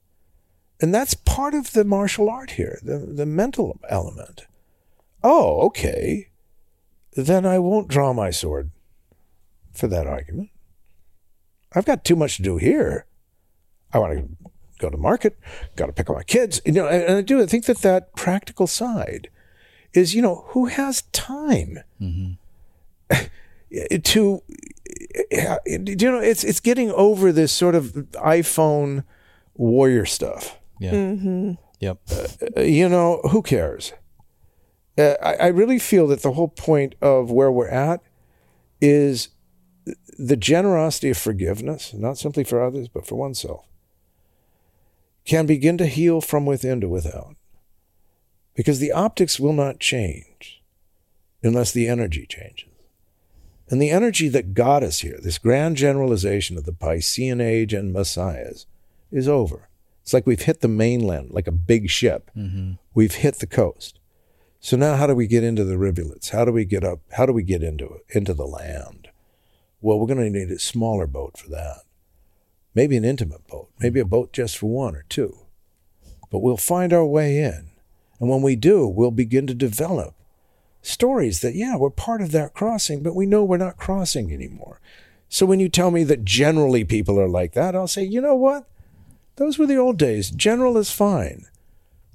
And that's part of the martial art here, the, the mental element. Oh, okay. Then I won't draw my sword for that argument. I've got too much to do here. I want to go to market, got to pick up my kids. You know, and I do. I think that that practical side is, you know, who has time mm-hmm. to, you know, it's it's getting over this sort of iPhone warrior stuff. Yeah. Mm-hmm. Yep. Uh, you know, who cares? Uh, I, I really feel that the whole point of where we're at is the generosity of forgiveness, not simply for others, but for oneself, can begin to heal from within to without. Because the optics will not change unless the energy changes. And the energy that got us here, this grand generalization of the Piscean age and messiahs, is over. It's like we've hit the mainland like a big ship. Mm-hmm. We've hit the coast. So now how do we get into the rivulets? How do we get up? How do we get into it, into the land? Well, we're going to need a smaller boat for that. Maybe an intimate boat, maybe a boat just for one or two. But we'll find our way in. And when we do, we'll begin to develop stories that, yeah, we're part of that crossing, but we know we're not crossing anymore. So when you tell me that generally people are like that, I'll say, you know what? Those were the old days. General is fine,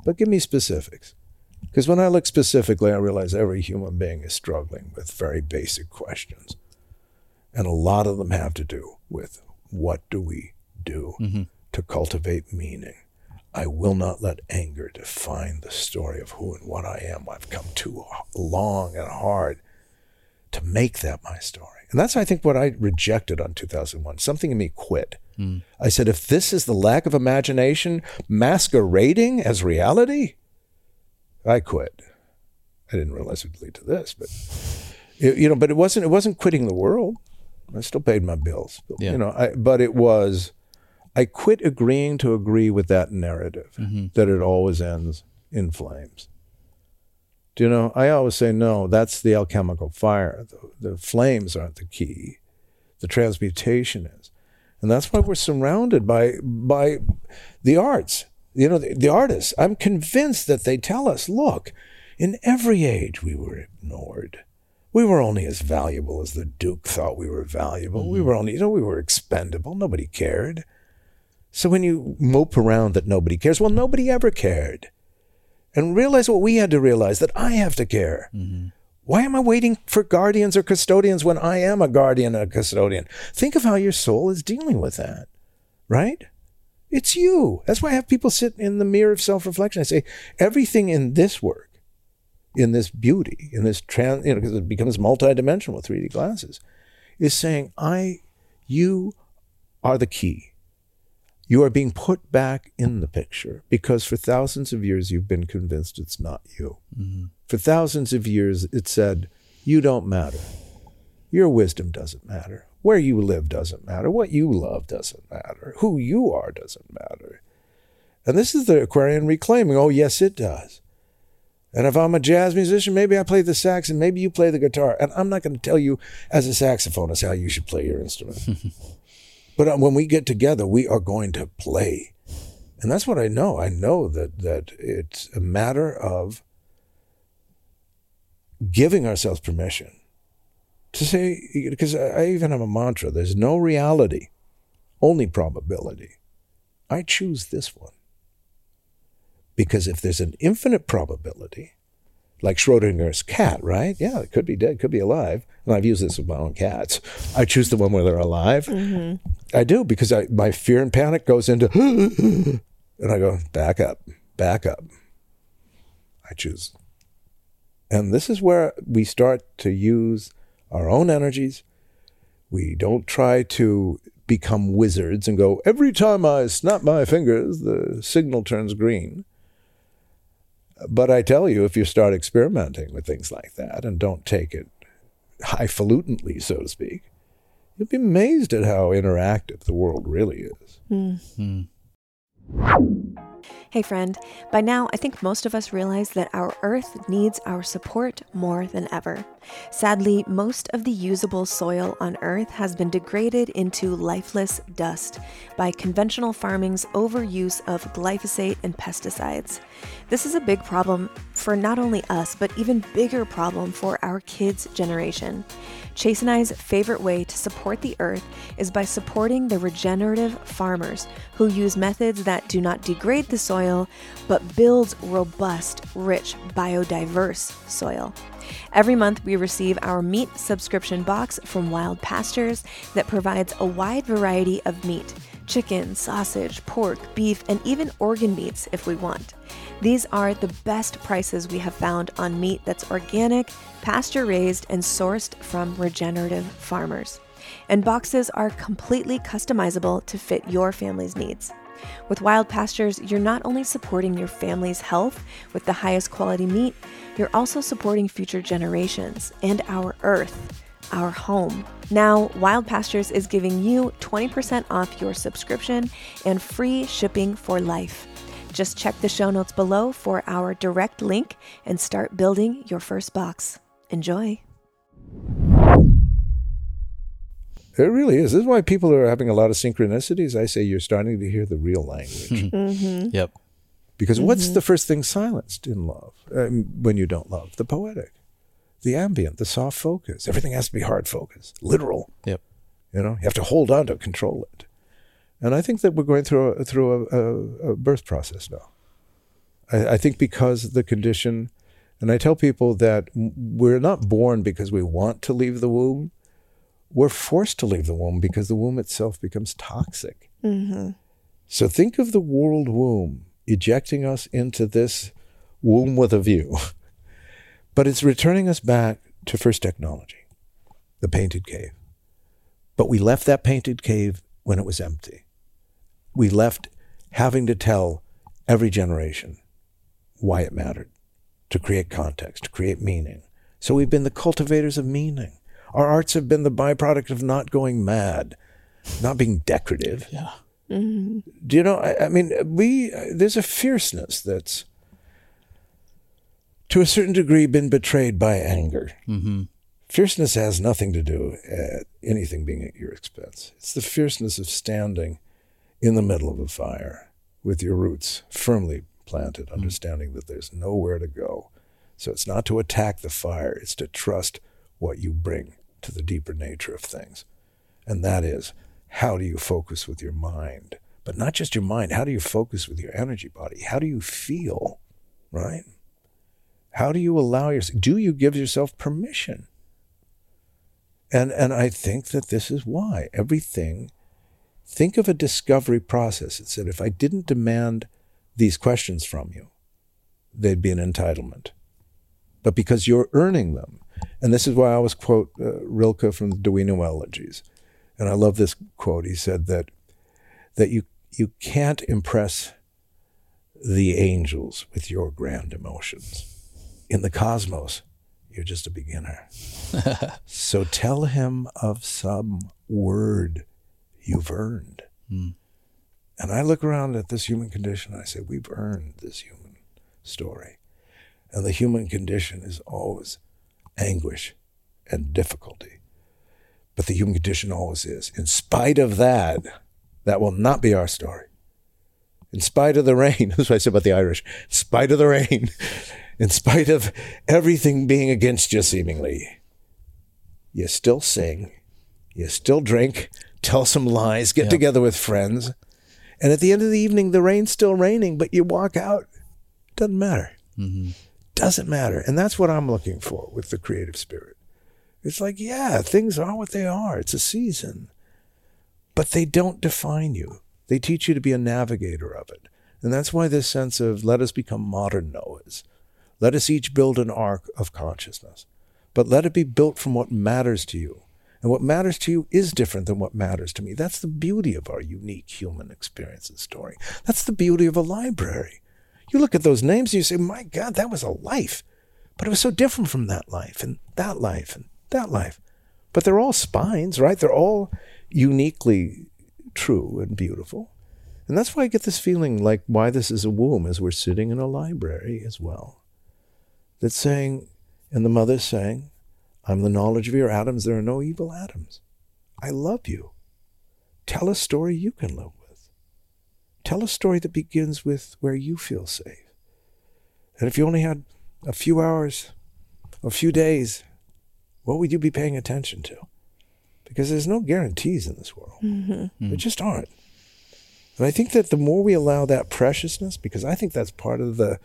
but give me specifics. Because when I look specifically, I realize every human being is struggling with very basic questions. And a lot of them have to do with what do we do mm-hmm. to cultivate meaning? I will not let anger define the story of who and what I am. I've come too long and hard to make that my story. And that's, I think, what I rejected on 2001. Something in me quit. Mm. I said, if this is the lack of imagination masquerading as reality, I quit. I didn't realize it would lead to this, but it, you know, but it wasn't. It wasn't quitting the world. I still paid my bills. Yeah. You know, I, but it was. I quit agreeing to agree with that narrative mm-hmm. that it always ends in flames. Do you know? I always say no. That's the alchemical fire. The, the flames aren't the key. The transmutation is. And that's why we're surrounded by by the arts. You know, the, the artists. I'm convinced that they tell us, look, in every age we were ignored. We were only as valuable as the Duke thought we were valuable. Mm-hmm. We were only, you know, we were expendable. Nobody cared. So when you mope around that nobody cares, well, nobody ever cared. And realize what we had to realize that I have to care. Mm-hmm. Why am I waiting for guardians or custodians when I am a guardian and a custodian? Think of how your soul is dealing with that, right? It's you. That's why I have people sit in the mirror of self reflection. I say, everything in this work, in this beauty, in this trans, you know, because it becomes multidimensional with 3D glasses, is saying, I, you are the key. You are being put back in the picture because for thousands of years you've been convinced it's not you. Mm-hmm. For thousands of years it said, You don't matter. Your wisdom doesn't matter. Where you live doesn't matter. What you love doesn't matter. Who you are doesn't matter. And this is the Aquarian reclaiming. Oh, yes, it does. And if I'm a jazz musician, maybe I play the sax and maybe you play the guitar. And I'm not going to tell you as a saxophonist how you should play your instrument. But uh, when we get together, we are going to play. And that's what I know. I know that that it's a matter of giving ourselves permission to say because I even have a mantra, there's no reality, only probability. I choose this one. Because if there's an infinite probability, like Schrodinger's cat, right? Yeah, it could be dead, could be alive. And I've used this with my own cats. I choose the one where they're alive. Mm-hmm. I do because I, my fear and panic goes into, and I go, back up, back up. I choose. And this is where we start to use our own energies. We don't try to become wizards and go, every time I snap my fingers, the signal turns green. But I tell you, if you start experimenting with things like that and don't take it highfalutinly, so to speak, you'll be amazed at how interactive the world really is. Mm. Hey, friend, by now I think most of us realize that our Earth needs our support more than ever. Sadly, most of the usable soil on Earth has been degraded into lifeless dust by conventional farming's overuse of glyphosate and pesticides. This is a big problem for not only us, but even bigger problem for our kids' generation. Chase and I's favorite way to support the earth is by supporting the regenerative farmers who use methods that do not degrade the soil but build robust, rich, biodiverse soil. Every month, we receive our meat subscription box from Wild Pastures that provides a wide variety of meat chicken, sausage, pork, beef, and even organ meats if we want. These are the best prices we have found on meat that's organic, pasture raised, and sourced from regenerative farmers. And boxes are completely customizable to fit your family's needs. With Wild Pastures, you're not only supporting your family's health with the highest quality meat, you're also supporting future generations and our earth, our home. Now, Wild Pastures is giving you 20% off your subscription and free shipping for life. Just check the show notes below for our direct link and start building your first box. Enjoy. It really is. This is why people are having a lot of synchronicities. I say you're starting to hear the real language. Mm-hmm. Mm-hmm. Yep. Because what's mm-hmm. the first thing silenced in love um, when you don't love? The poetic, the ambient, the soft focus. Everything has to be hard focus, literal. Yep. You know, you have to hold on to control it. And I think that we're going through a, through a, a, a birth process now. I, I think because the condition, and I tell people that we're not born because we want to leave the womb. We're forced to leave the womb because the womb itself becomes toxic. Mm-hmm. So think of the world womb ejecting us into this womb with a view. But it's returning us back to first technology, the painted cave. But we left that painted cave when it was empty. We left having to tell every generation why it mattered, to create context, to create meaning. So we've been the cultivators of meaning. Our arts have been the byproduct of not going mad, not being decorative. Yeah. Mm-hmm. Do you know? I, I mean, we there's a fierceness that's, to a certain degree, been betrayed by anger. Mm-hmm. Fierceness has nothing to do at anything being at your expense. It's the fierceness of standing in the middle of a fire with your roots firmly planted, understanding that there's nowhere to go. So it's not to attack the fire; it's to trust what you bring to the deeper nature of things, and that is how do you focus with your mind? But not just your mind, how do you focus with your energy body? How do you feel? Right? How do you allow yourself do you give yourself permission? And and I think that this is why everything think of a discovery process. It said if I didn't demand these questions from you, they'd be an entitlement. But because you're earning them, and this is why I always quote uh, Rilke from the Duino Elegies, and I love this quote. He said that that you you can't impress the angels with your grand emotions. In the cosmos, you're just a beginner. so tell him of some word you've earned. Hmm. And I look around at this human condition and I say, we've earned this human story. And the human condition is always anguish and difficulty. But the human condition always is. In spite of that, that will not be our story. In spite of the rain, that's what I said about the Irish. In spite of the rain, in spite of everything being against you seemingly, you still sing, you still drink, tell some lies, get together with friends. And at the end of the evening, the rain's still raining, but you walk out. Doesn't matter. Mm-hmm. Doesn't matter. And that's what I'm looking for with the creative spirit. It's like, yeah, things are what they are. It's a season. But they don't define you. They teach you to be a navigator of it. And that's why this sense of let us become modern Noahs. Let us each build an ark of consciousness. But let it be built from what matters to you. And what matters to you is different than what matters to me. That's the beauty of our unique human experience and story. That's the beauty of a library. You look at those names and you say, my God, that was a life. But it was so different from that life and that life and that life. But they're all spines, right? They're all uniquely true and beautiful. And that's why I get this feeling like why this is a womb as we're sitting in a library as well. That's saying, and the mother's saying, I'm the knowledge of your atoms. There are no evil atoms. I love you. Tell a story you can live with. Tell a story that begins with where you feel safe. And if you only had a few hours, a few days, what would you be paying attention to? Because there's no guarantees in this world. Mm-hmm. There just aren't. And I think that the more we allow that preciousness, because I think that's part of the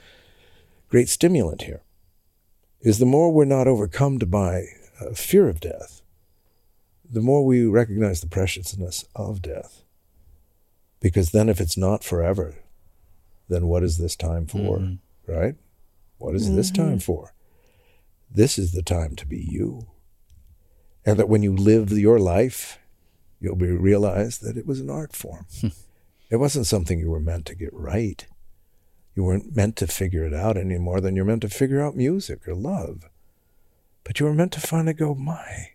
great stimulant here, is the more we're not overcome by uh, fear of death, the more we recognize the preciousness of death. Because then, if it's not forever, then what is this time for? Mm-hmm. Right? What is mm-hmm. this time for? This is the time to be you. And that when you live your life, you'll be realize that it was an art form. it wasn't something you were meant to get right. You weren't meant to figure it out any more than you're meant to figure out music or love. But you were meant to finally go, my,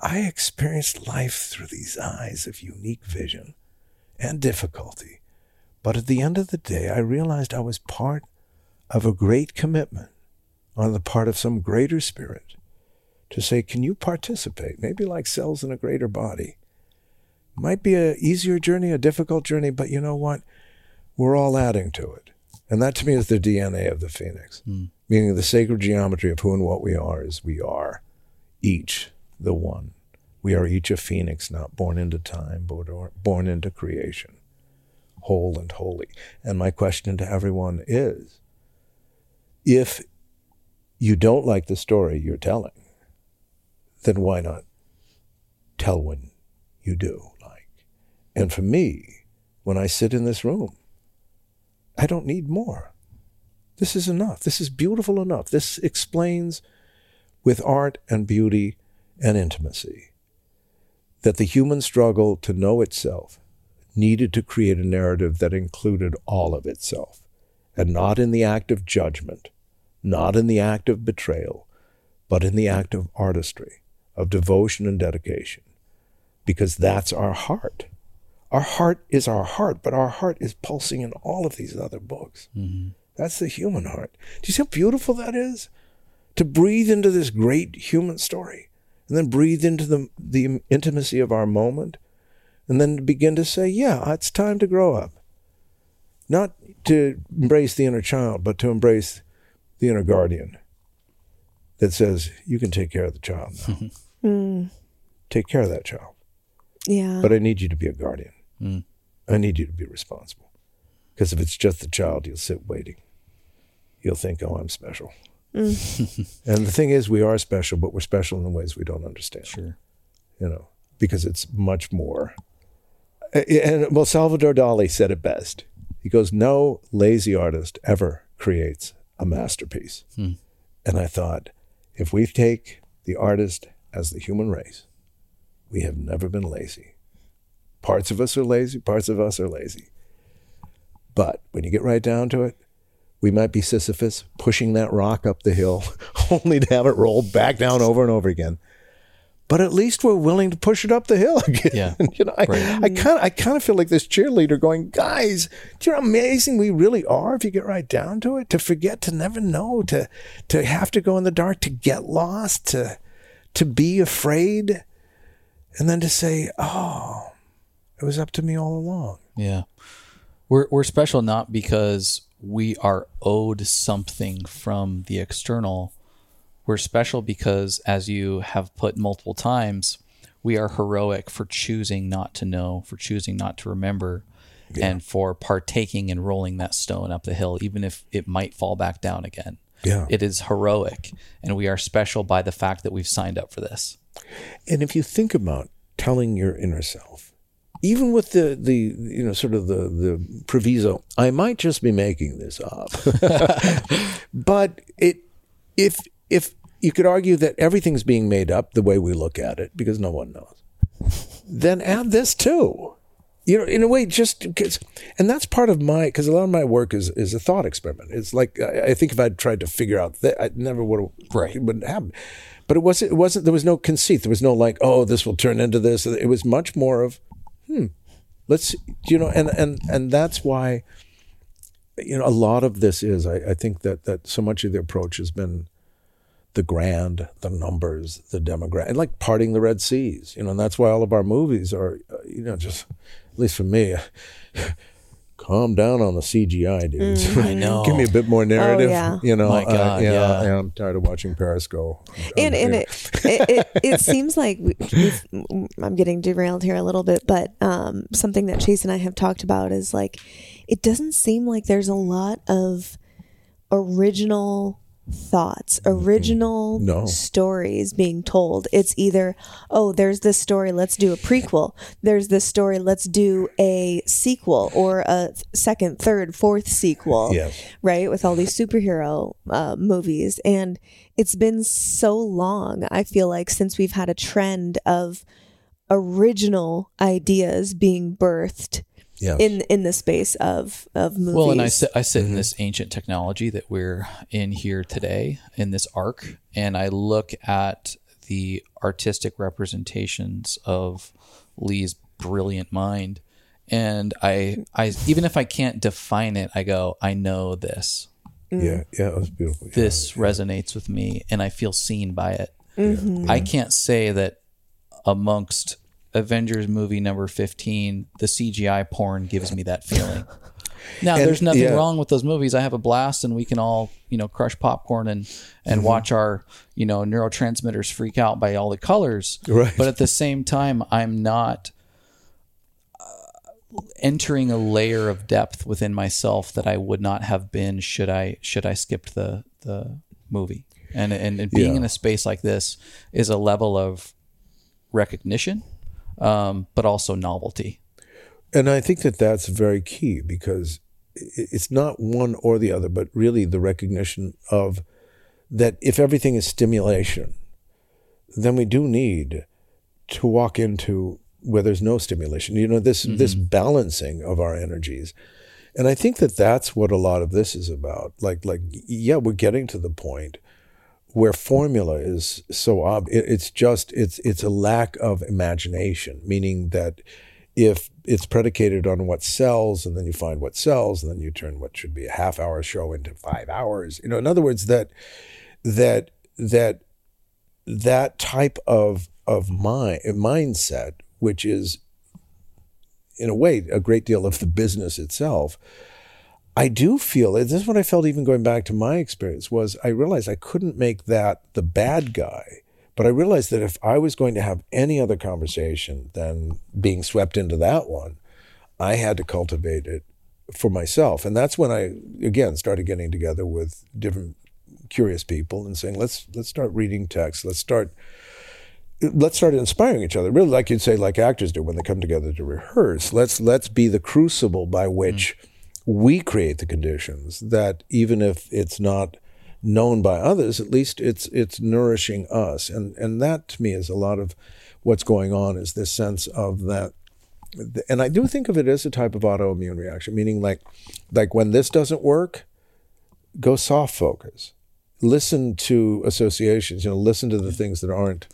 I experienced life through these eyes of unique vision and difficulty. But at the end of the day, I realized I was part of a great commitment on the part of some greater spirit to say, can you participate? Maybe like cells in a greater body. Might be a easier journey, a difficult journey, but you know what? We're all adding to it. And that to me is the DNA of the phoenix, mm. meaning the sacred geometry of who and what we are is we are each the one. We are each a phoenix, not born into time, but born into creation, whole and holy. And my question to everyone is if you don't like the story you're telling, then why not tell when you do like? And for me, when I sit in this room, I don't need more. This is enough. This is beautiful enough. This explains with art and beauty and intimacy that the human struggle to know itself needed to create a narrative that included all of itself, and not in the act of judgment, not in the act of betrayal, but in the act of artistry, of devotion and dedication, because that's our heart. Our heart is our heart, but our heart is pulsing in all of these other books. Mm-hmm. That's the human heart. Do you see how beautiful that is? To breathe into this great human story and then breathe into the, the intimacy of our moment and then begin to say, yeah, it's time to grow up. Not to embrace the inner child, but to embrace the inner guardian that says, you can take care of the child now. Mm. Take care of that child. Yeah. But I need you to be a guardian. Mm. I need you to be responsible. Because if it's just the child, you'll sit waiting. You'll think, oh, I'm special. Mm. and the thing is, we are special, but we're special in the ways we don't understand. Sure. You know, because it's much more. And well, Salvador Dali said it best. He goes, No lazy artist ever creates a masterpiece. Hmm. And I thought, if we take the artist as the human race, we have never been lazy. Parts of us are lazy, parts of us are lazy. But when you get right down to it, we might be Sisyphus pushing that rock up the hill, only to have it roll back down over and over again but at least we're willing to push it up the hill again. Yeah. you know, I, I kind of I kind of feel like this cheerleader going, guys, do you know how amazing we really are if you get right down to it? To forget, to never know, to to have to go in the dark, to get lost, to to be afraid, and then to say, oh, it was up to me all along. Yeah. We're we're special not because we are owed something from the external we're special because, as you have put multiple times, we are heroic for choosing not to know, for choosing not to remember, yeah. and for partaking and rolling that stone up the hill, even if it might fall back down again. Yeah. It is heroic, and we are special by the fact that we've signed up for this. And if you think about telling your inner self, even with the the you know sort of the the proviso, I might just be making this up, but it if if you could argue that everything's being made up the way we look at it because no one knows, then add this too. You know, in a way, just because, and that's part of my, because a lot of my work is is a thought experiment. It's like I, I think if I'd tried to figure out that, I never would have, right. it wouldn't happen. But it wasn't. It wasn't. There was no conceit. There was no like, oh, this will turn into this. It was much more of, hmm, let's you know and and and that's why you know a lot of this is I, I think that that so much of the approach has been the grand, the numbers, the demographic, like parting the Red Seas, you know, and that's why all of our movies are, uh, you know, just at least for me, calm down on the CGI, dudes. Mm, I know. Give me a bit more narrative. Oh, yeah. You know, My uh, God, yeah, yeah. yeah, I'm tired of watching Paris go. and and it, it, it it seems like we, I'm getting derailed here a little bit, but um, something that Chase and I have talked about is like it doesn't seem like there's a lot of original thoughts, original No. stories being told. It's either oh, there's this story, let's do a prequel. There's this story, let's do a sequel or a second, third, fourth sequel Yes. right? With all these superhero uh, movies. And it's been so long, I feel like, since we've had a trend of original ideas being birthed Yes. in in the space of of movies. Well, and I sit, I sit in this ancient technology that we're in here today in this arc, and I look at the artistic representations of Leigh's brilliant mind, and I, I even if I can't define it, I go, I know this. yeah, yeah, it was beautiful. Yeah. This resonates with me, and I feel seen by it. Mm-hmm. I can't say that amongst Avengers movie number 15, the CGI porn gives me that feeling. Now, And- there's nothing yeah. wrong with those movies. I have a blast and we can all, you know, crush popcorn and and Mm-hmm. watch our, you know, neurotransmitters freak out by all the colors. Right. But at the same time, I'm not uh, entering a layer of depth within myself that I would not have been should I should I skipped the the movie. And and, and being Yeah. in a space like this is a level of recognition, um, but also novelty. And I think that that's very key because it's not one or the other, but really the recognition of that if everything is stimulation, then we do need to walk into where there's no stimulation. You know, this this balancing of our energies. And I think that that's what a lot of this is about. Like like yeah, we're getting to the point where formula is so ob it, it's just it's it's a lack of imagination meaning that if it's predicated on what sells and then you find what sells and then you turn what should be a half hour show into 5 hours you know in other words that that that that type of of mind mindset which is in a way a great deal of the business itself I do feel this is what I felt even going back to my experience was I realized I couldn't make that the bad guy. But I realized that if I was going to have any other conversation than being swept into that one, I had to cultivate it for myself. And that's when I again started getting together with different curious people and saying, let's let's start reading text. Let's start let's start inspiring each other. Really like you'd say like actors do when they come together to rehearse. Let's let's be the crucible by which mm. We create the conditions that even if it's not known by others, at least it's it's nourishing us. And and that to me is a lot of what's going on is this sense of that and I do think of it as a type of autoimmune reaction, meaning like like when this doesn't work, go soft focus. Listen to associations, you know, listen to the things that aren't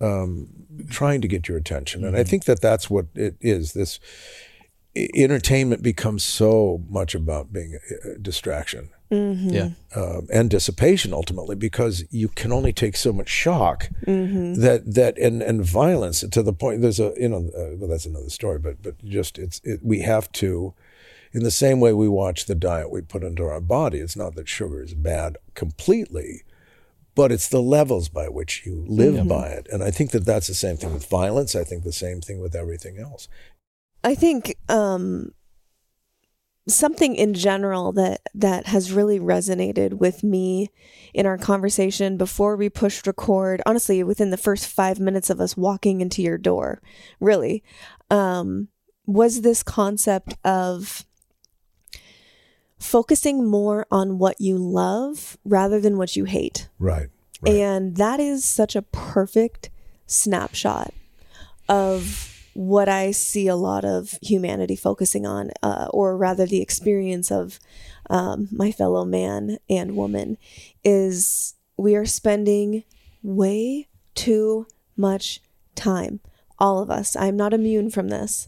um, trying to get your attention. And I think that that's what it is. This entertainment becomes so much about being a, a distraction. Yeah. um, and dissipation ultimately because you can only take so much shock that that and and violence to the point there's a you know uh, well that's another story but but just it's it, we have to in the same way we watch the diet we put into our body it's not that sugar is bad completely but it's the levels by which you live by it. And i think that that's the same thing with violence. I think the same thing with everything else I think um, something in general that that has really resonated with me in our conversation before we pushed record. Honestly, within the first five minutes of us walking into your door, really, um, was this concept of focusing more on what you love rather than what you hate. right right And that is such a perfect snapshot of what I see a lot of humanity focusing on, uh, or rather the experience of um, my fellow man and woman, is we are spending way too much time. All of us. I'm not immune from this.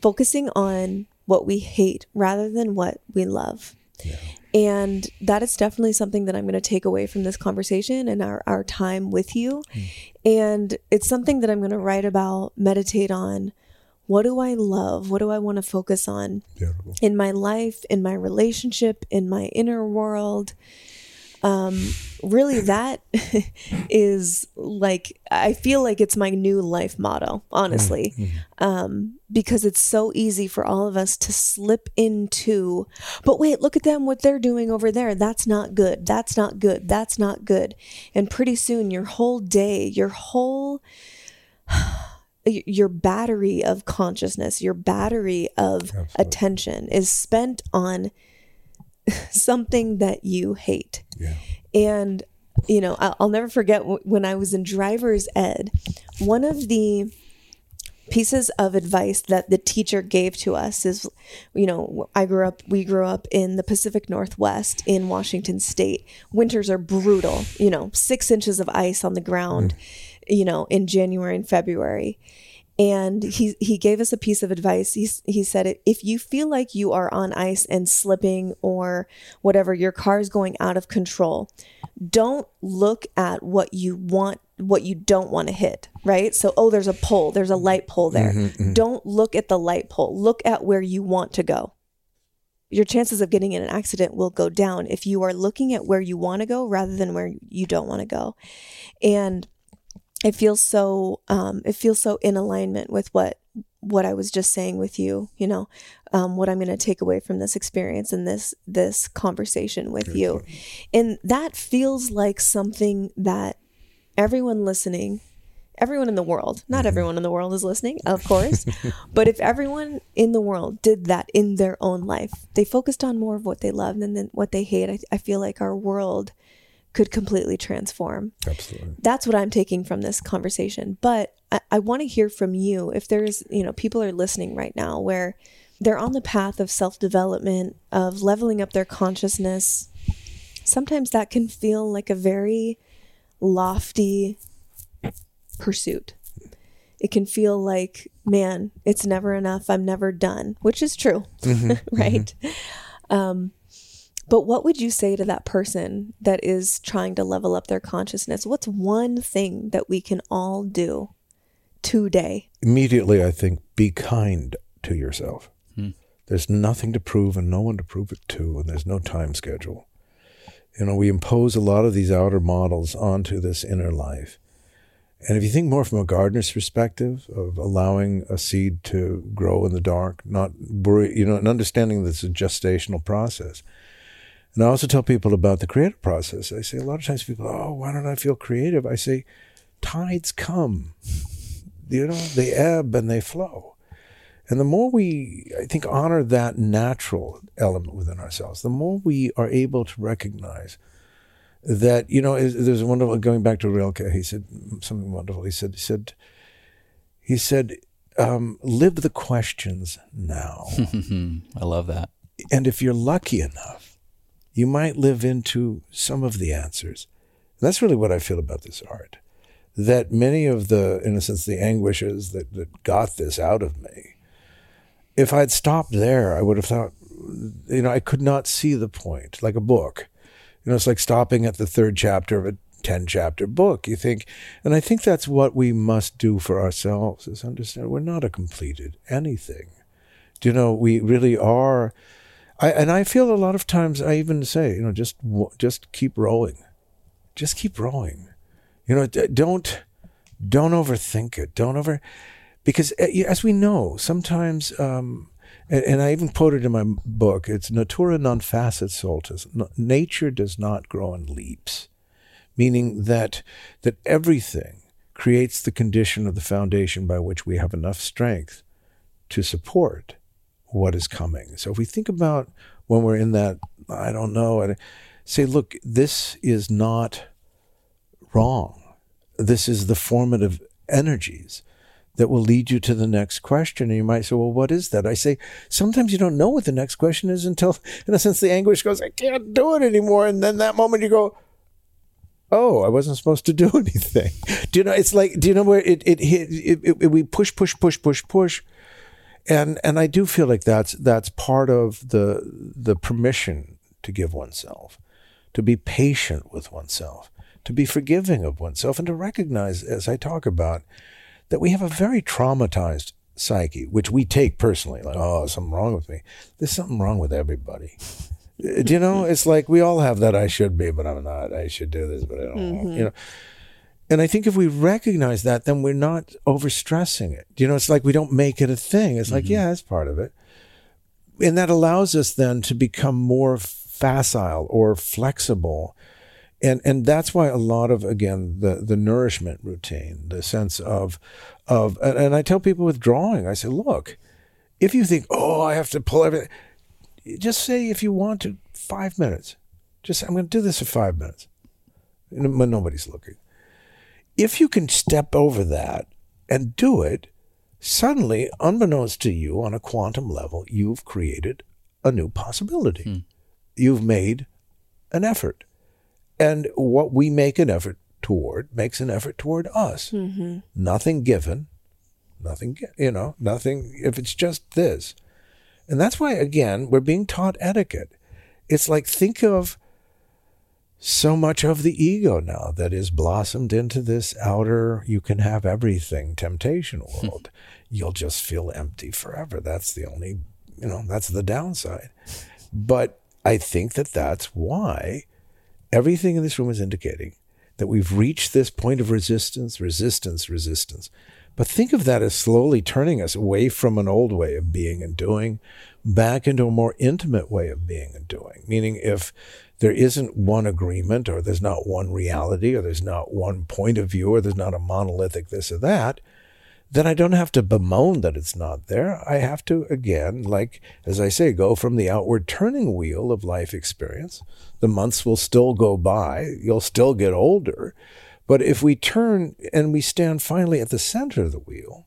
focusing on what we hate rather than what we love. And that is definitely something that I'm going to take away from this conversation and our, our time with you. And it's something that I'm going to write about, meditate on. What do I love? What do I want to focus on Beautiful. in my life, in my relationship, in my inner world? Um, really, that is like, I feel like it's my new life motto, honestly, um, because it's so easy for all of us to slip into, but wait, look at them, what they're doing over there. That's not good. That's not good. That's not good. And pretty soon, your whole day, your whole, your battery of consciousness, your battery of attention is spent on something that you hate. Yeah. And, you know, I- I'll never forget w- when I was in driver's ed, one of the pieces of advice that the teacher gave to us is, you know, I grew up, we grew up in the Pacific Northwest in Washington state. Winters are brutal, you know, six inches of ice on the ground, mm. you know, in January and February and he he gave us a piece of advice. He he said if you feel like you are on ice and slipping or whatever, your car is going out of control. Don't look at what you want what you don't want to hit, right? So oh there's a pole, there's a light pole there. Mm-hmm, mm-hmm. Don't look at the light pole. Look at where you want to go. Your chances of getting in an accident will go down if you are looking at where you want to go rather than where you don't want to go. And it feels so um, it feels so in alignment with what what I was just saying with you. You know, um, what I'm going to take away from this experience and this this conversation with you, and that feels like something that everyone listening. Everyone in the world, not everyone in the world is listening, of course, but if everyone in the world did that in their own life, they focused on more of what they love than, than what they hate. I, I feel like our world could completely transform Absolutely. that's what I'm taking from this conversation. But I, I want to hear from you if there's, you know, people are listening right now where they're on the path of self development, of leveling up their consciousness. Sometimes that can feel like a very lofty pursuit. It can feel like, man, it's never enough. I'm never done, which is true, right? Um, but what would you say to that person that is trying to level up their consciousness? What's one thing that we can all do today? Immediately, I think be kind to yourself. Hmm. There's nothing to prove and no one to prove it to, and there's no time schedule. You know, we impose a lot of these outer models onto this inner life. And if you think more from a gardener's perspective of allowing a seed to grow in the dark, not worry, you know, and understanding that it's a gestational process. And I also tell people about the creative process. I say a lot of times people, oh, why don't I feel creative? I say, tides come, you know, they ebb and they flow. And the more we, I think, honor that natural element within ourselves, the more we are able to recognize that, you know, there's a wonderful, going back to Rilke, he said something wonderful. He said, he said, he said, um, live the questions now. I love that. and if you're lucky enough, you might live into some of the answers. And that's really what I feel about this art. That many of the, in a sense, the anguishes that, that got this out of me, if I'd stopped there, I would have thought, you know, I could not see the point, like a book. You know, it's like stopping at the third chapter of a 10 chapter book. You think, and I think that's what we must do for ourselves is understand we're not a completed anything. Do you know, we really are. I, and I feel a lot of times I even say, you know, just just keep rowing, just keep rowing. You know, don't don't overthink it. Don't over because uh, as we know, sometimes, um, and, and I even quoted in my book, it's natura non facit saltus. Nature does not grow in leaps, meaning that that everything creates the condition of the foundation by which we have enough strength to support what is coming. So if we think about when we're in that, I don't know, and say, look, this is not wrong. This is the formative energies that will lead you to the next question. And you might say, well, what is that? I say, sometimes you don't know what the next question is until, in a sense, the anguish goes, I can't do it anymore. And then that moment you go, oh, I wasn't supposed to do anything. Do you know, it's like, do you know where it, it hit, it, it, it, we push, push, push, push, push. And and I do feel like that's that's part of the the permission to give oneself, to be patient with oneself, to be forgiving of oneself, and to recognize, as I talk about, that we have a very traumatized psyche, which we take personally, like, oh, something wrong with me. There's something wrong with everybody. do you know? It's like we all have that I should be, but I'm not. I should do this, but I don't. Mm-hmm. You know. And I think if we recognize that, then we're not overstressing it. You know, it's like we don't make it a thing. It's like, mm-hmm. yeah, that's part of it. And that allows us then to become more facile or flexible. And and that's why a lot of again the the nourishment routine, the sense of of and, and I tell people with drawing, I say, look, if you think, oh, I have to pull everything, just say if you want to five minutes. Just I'm going to do this for five minutes when nobody's looking if you can step over that and do it, suddenly, unbeknownst to you on a quantum level, you've created a new possibility. Hmm. You've made an effort. And what we make an effort toward makes an effort toward us. Mm-hmm. Nothing given, nothing, you know, nothing, if it's just this. And that's why, again, we're being taught etiquette. It's like, think of so much of the ego now that is blossomed into this outer, you can have everything temptation hmm. world. You'll just feel empty forever. That's the only, you know, that's the downside. But I think that that's why everything in this room is indicating that we've reached this point of resistance, resistance, resistance. But think of that as slowly turning us away from an old way of being and doing back into a more intimate way of being and doing. Meaning, if there isn't one agreement or there's not one reality or there's not one point of view or there's not a monolithic this or that, then I don't have to bemoan that it's not there. I have to, again, like, as I say, go from the outward turning wheel of life experience. The months will still go by, you'll still get older. But if we turn and we stand finally at the center of the wheel,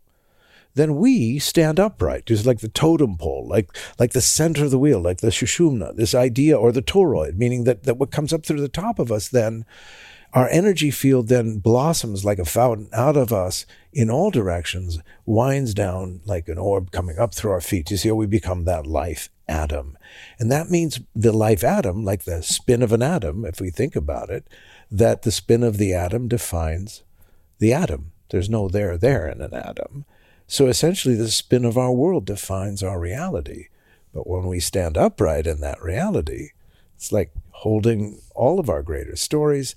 then we stand upright, just like the totem pole, like like the center of the wheel, like the sushumna, this idea, or the toroid, meaning that, that what comes up through the top of us then, our energy field then blossoms like a fountain out of us in all directions, winds down like an orb coming up through our feet. You see how we become that life atom. And that means the life atom, like the spin of an atom, if we think about it, that the spin of the atom defines the atom. There's no there there in an atom. So essentially, the spin of our world defines our reality. But when we stand upright in that reality, it's like holding all of our greater stories,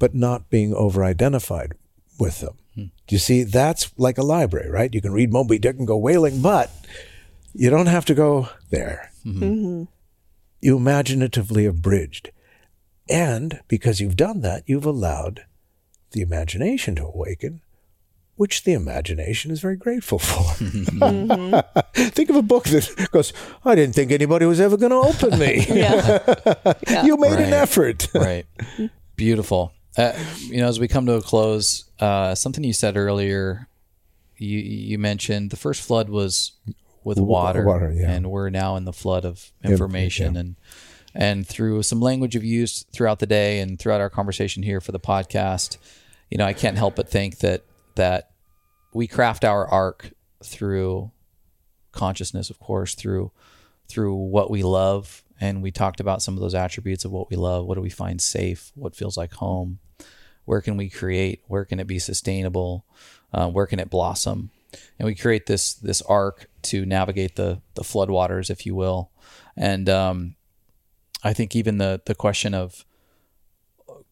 but not being over identified with them. Hmm. Do you see? That's like a library, right? You can read Moby Dick and go whaling, but you don't have to go there. Mm-hmm. Mm-hmm. You imaginatively have bridged. And because you've done that, you've allowed the imagination to awaken which the imagination is very grateful for. Mm-hmm. think of a book that goes, I didn't think anybody was ever going to open me. yeah. You made right. an effort. right. Beautiful. Uh, you know, as we come to a close, uh, something you said earlier, you you mentioned the first flood was with water, water yeah. and we're now in the flood of information yeah. and and through some language you've used throughout the day and throughout our conversation here for the podcast, you know, I can't help but think that that we craft our arc through consciousness, of course, through through what we love, and we talked about some of those attributes of what we love. What do we find safe? What feels like home? Where can we create? Where can it be sustainable? Uh, where can it blossom? And we create this this arc to navigate the the floodwaters, if you will. And um, I think even the the question of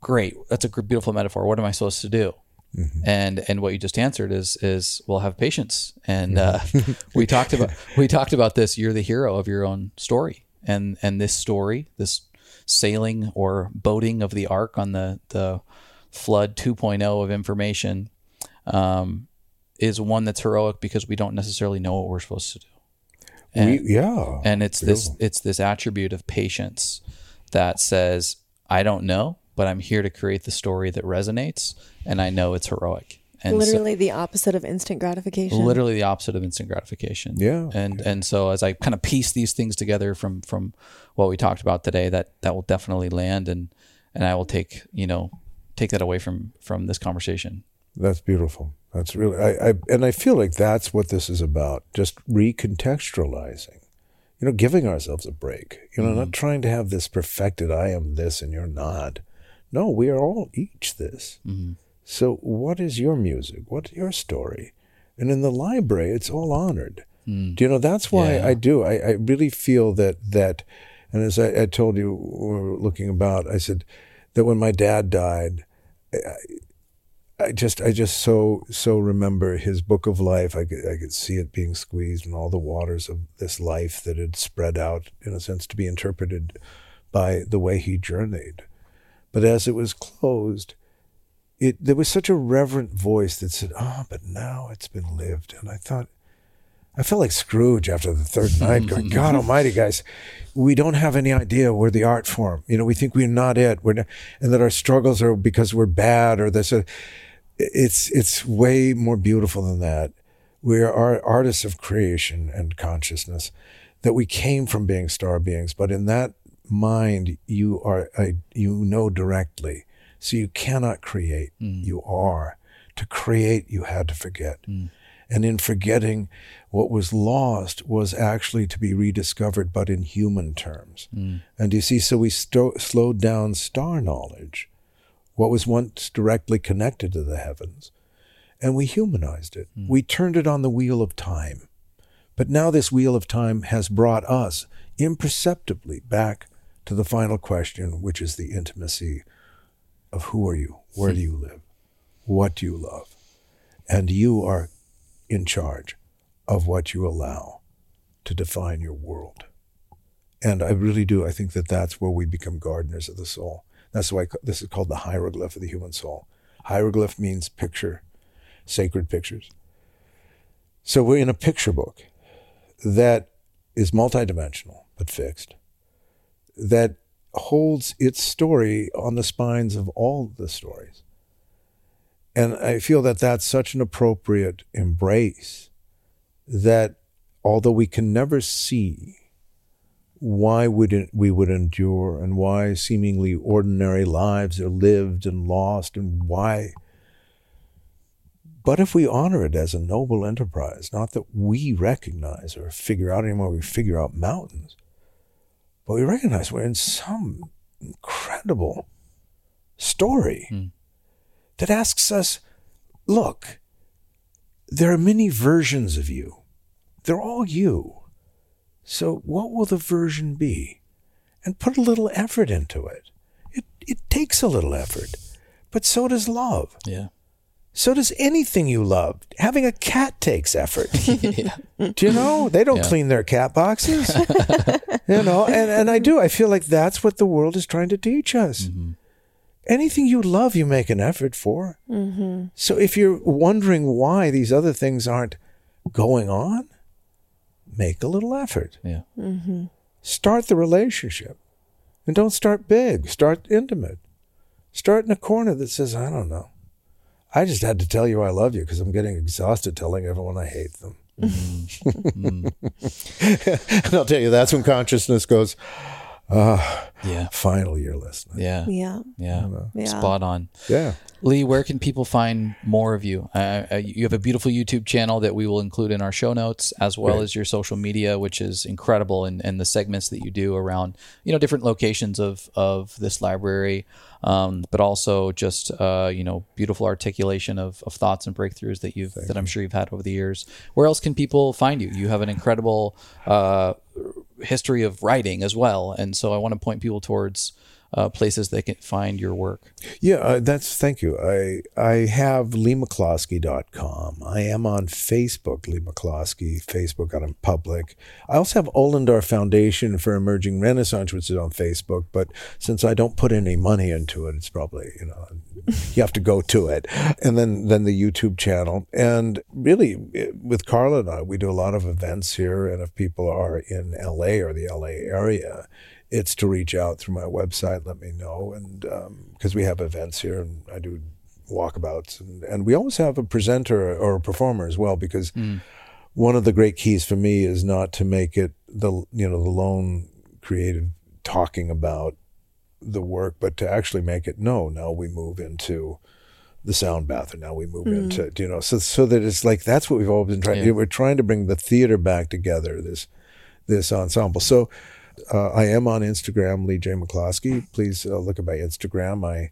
great, that's a beautiful metaphor. What am I supposed to do? Mm-hmm. And and what you just answered is is well have patience. And uh, we talked about we talked about this. You're the hero of your own story, and and this story, this sailing or boating of the ark on the the flood 2.0 of information, um, is one that's heroic because we don't necessarily know what we're supposed to do. And, we, yeah, and it's this it's this attribute of patience that says I don't know, but I'm here to create the story that resonates, and I know it's heroic. And literally so, the opposite of instant gratification. Literally the opposite of instant gratification. Yeah. And and so as I kind of piece these things together from from what we talked about today, that that will definitely land, and and I will take you know take that away from from this conversation. That's beautiful. That's really, I, I, and I feel like that's what this is about. Just recontextualizing, you know, giving ourselves a break. You know, not mm-hmm. trying to have this perfected. I am this and you're not. No, we are all each this. Mm-hmm. So, what is your music? What's your story? And in the library, it's all honored. Mm. Do you know? That's why Yeah. I do. I, I really feel that that, and as I, I told you, we were looking about, I said that when my dad died, I just I just so so remember his book of life. I could I could see it being squeezed and all the waters of this life that had spread out in a sense to be interpreted by the way he journeyed. But as it was closed, it there was such a reverent voice that said, "Ah, but now it's been lived." And I thought I felt like Scrooge after the third night, going, "God Almighty, guys, we don't have any idea we're the art form. You know, we think we're not it. We're not, and that our struggles are because we're bad or this. Or, it's it's way more beautiful than that. We are artists of creation and consciousness. That we came from being star beings, but in that mind, you are a, you know directly. So you cannot create. Mm. You are. To create, you had to forget. Mm. And in forgetting, what was lost was actually to be rediscovered, but in human terms. Mm. And you see, so we sto- slowed down star knowledge, what was once directly connected to the heavens, and we humanized it. We turned it on the wheel of time. But now this wheel of time has brought us imperceptibly back to the final question, which is the intimacy of who are you? Where do you live? What do you love? And you are in charge of what you allow to define your world. And I really do. I think that that's where we become gardeners of the soul. That's why this is called the hieroglyph of the human soul. Hieroglyph means picture, sacred pictures. So we're in a picture book that is multidimensional but fixed, that holds its story on the spines of all the stories. And I feel that that's such an appropriate embrace that although we can never see why would we would endure and why seemingly ordinary lives are lived and lost and why but if we honor it as a noble enterprise not that we recognize or figure out anymore we figure out mountains but we recognize we're in some incredible story hmm. that asks us look there are many versions of you they're all you so, what will the version be? And put a little effort into it. It, it takes a little effort, but so does love. Yeah. So does anything you love. Having a cat takes effort. Do you know? They don't Yeah. clean their cat boxes. you know, and, and I do. I feel like that's what the world is trying to teach us. Mm-hmm. Anything you love, you make an effort for. Mm-hmm. So if you're wondering why these other things aren't going on, make a little effort Yeah. Mm-hmm. start the relationship and don't start big start intimate start in a corner that says i don't know i just had to tell you i love you because i'm getting exhausted telling everyone i hate them and i'll tell you that's when consciousness goes Yeah. finally you're listening Yeah. Yeah. Yeah. Yeah. Spot on. yeah Leigh, where can people find more of you? Uh, uh, you have a beautiful YouTube channel that we will include in our show notes, as well as your social media, which is incredible, and, and the segments that you do around you know different locations of of this library, um, but also just uh, you know beautiful articulation of, of thoughts and breakthroughs that you've that I'm sure you've had over the years. Where else can people find you? You have an incredible uh, history of writing as well, and so I want to point people towards. Uh, places they can find your work. Yeah, uh, that's thank you. I I have leighmccloskey.com. I am on Facebook, Leigh McCloskey, Facebook I'm public. I also have Olandar Foundation for Emerging Renaissance, which is on Facebook, but since I don't put any money into it, it's probably, you know, you have to go to it. And then then the YouTube channel. And really with Carla and I, we do a lot of events here and if people are in LA or the LA area, it's to reach out through my website, let me know, and um, because we have events here and I do walkabouts, and, and we always have a presenter or a performer as well, because hmm. one of the great keys for me is not to make it the you know the lone creative talking about the work, but to actually make it no. Now we move into the sound bath, and now we move hmm. into you know so so that it's like that's what we've always been trying. Yeah. To do. We're trying to bring the theater back together. This this ensemble. So uh, I am on Instagram, Leigh J McCloskey. Please uh, look at my Instagram. I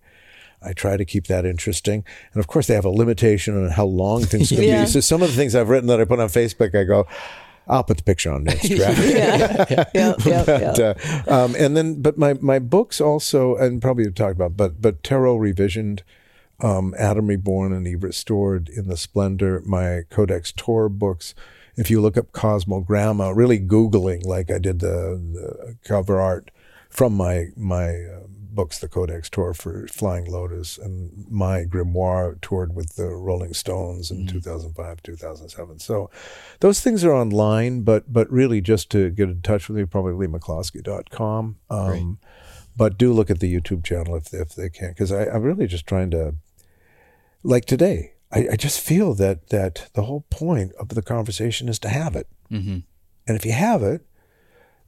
I try to keep that interesting, and of course they have a limitation on how long things can Yeah. be. So some of the things I've written that I put on Facebook, I go. I'll put the picture on Instagram. Yeah. yep, yep. But, uh, um, and then, but my my books also, and probably we've talked about, but but Tarot Revisioned, um, Adam Reborn, and Eve Restored in the Splendor, my Codex Tor books. If you look up Cosmogramma, really googling like I did the, the cover art from my my uh, books, the Codex Tor for Flying Lotus, and my grimoire toured with the Rolling Stones in 2005, 2007. So those things are online, but but really just to get in touch with me, probably leighmccloskey.com. Um, but do look at the YouTube channel if if they can, because I'm really just trying to, like today, I, I just feel that that the whole point of the conversation is to have it, hmm and if you have it,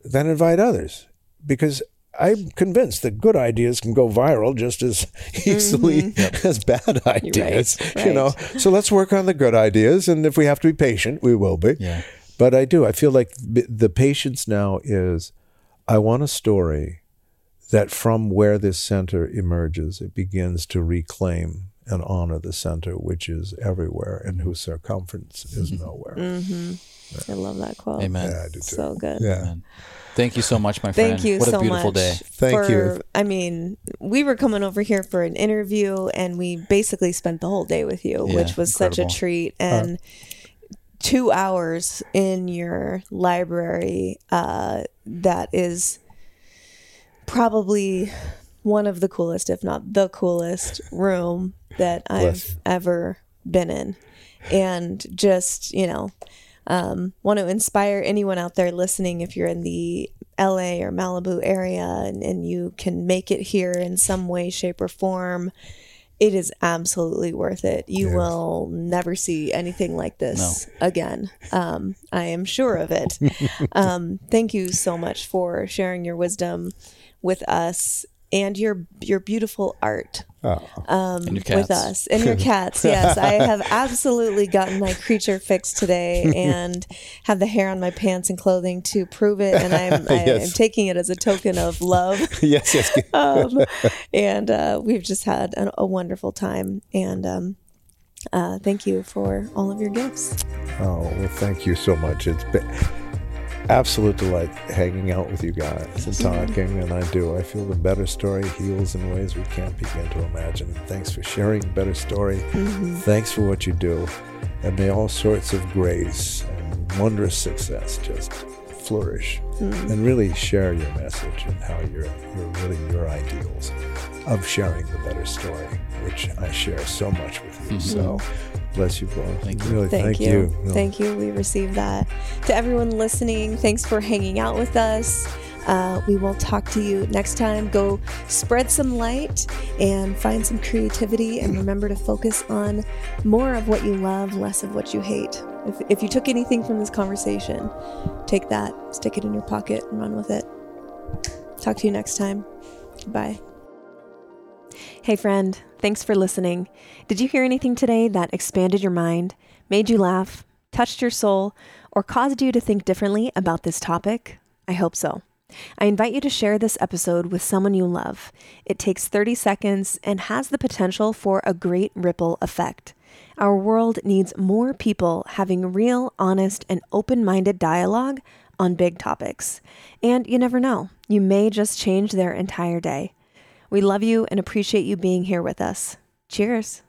then invite others, because I'm convinced that good ideas can go viral just as easily as bad ideas. You know, so let's work on the good ideas, and if we have to be patient, we will be. Yeah. But I do. I feel like the patience now is I want a story that from where this center emerges, it begins to reclaim and honor the center, which is everywhere and whose circumference is nowhere. I love that quote. Amen. Yeah, I do too. So good. Yeah. Amen. Thank you so much, my friend. Thank you What so a beautiful much. day. Thank for, you. I mean, we were coming over here for an interview and we basically spent the whole day with you, Yeah, which was such a treat. And two hours in your library uh, that is probably one of the coolest, if not the coolest room that Bless. I've ever been in. And just, you know, um, want to inspire anyone out there listening if you're in the LA or Malibu area and, and you can make it here in some way, shape, or form. It is absolutely worth it. You Yes. will never see anything like this again. Um, I am sure of it. um, thank you so much for sharing your wisdom with us and your your beautiful art Oh, um, with us and your cats. Yes, I have absolutely gotten my creature fixed today and have the hair on my pants and clothing to prove it. And I'm, I, Yes. am taking it as a token of love. yes, yes. Um, and uh, we've just had an, a wonderful time. And um, uh, thank you for all of your gifts. Oh, well, thank you so much. It's been absolute delight hanging out with you guys and talking. And I do. I feel the better story heals in ways we can't begin to imagine. Thanks for sharing Better Story. Mm-hmm. Thanks for what you do. And may all sorts of grace and wondrous success just flourish. Mm-hmm. And really share your message and how you're, you're really your ideals of sharing the better story, which I share so much with you. Mm-hmm. So bless you both. Thank you. Really, Thank, thank, you. No. Thank you. We received that. To everyone listening, thanks for hanging out with us. Uh, we will talk to you next time. Go spread some light and find some creativity, and remember to focus on more of what you love, less of what you hate. If, if you took anything from this conversation, take that, stick it in your pocket, and run with it. Talk to you next time. Bye. Hey, friend, thanks for listening. Did you hear anything today that expanded your mind, made you laugh, touched your soul, or caused you to think differently about this topic? I hope so. I invite you to share this episode with someone you love. It takes 30 seconds and has the potential for a great ripple effect. Our world needs more people having real, honest, and open minded dialogue on big topics. And you never know, you may just change their entire day. We love you and appreciate you being here with us. Cheers.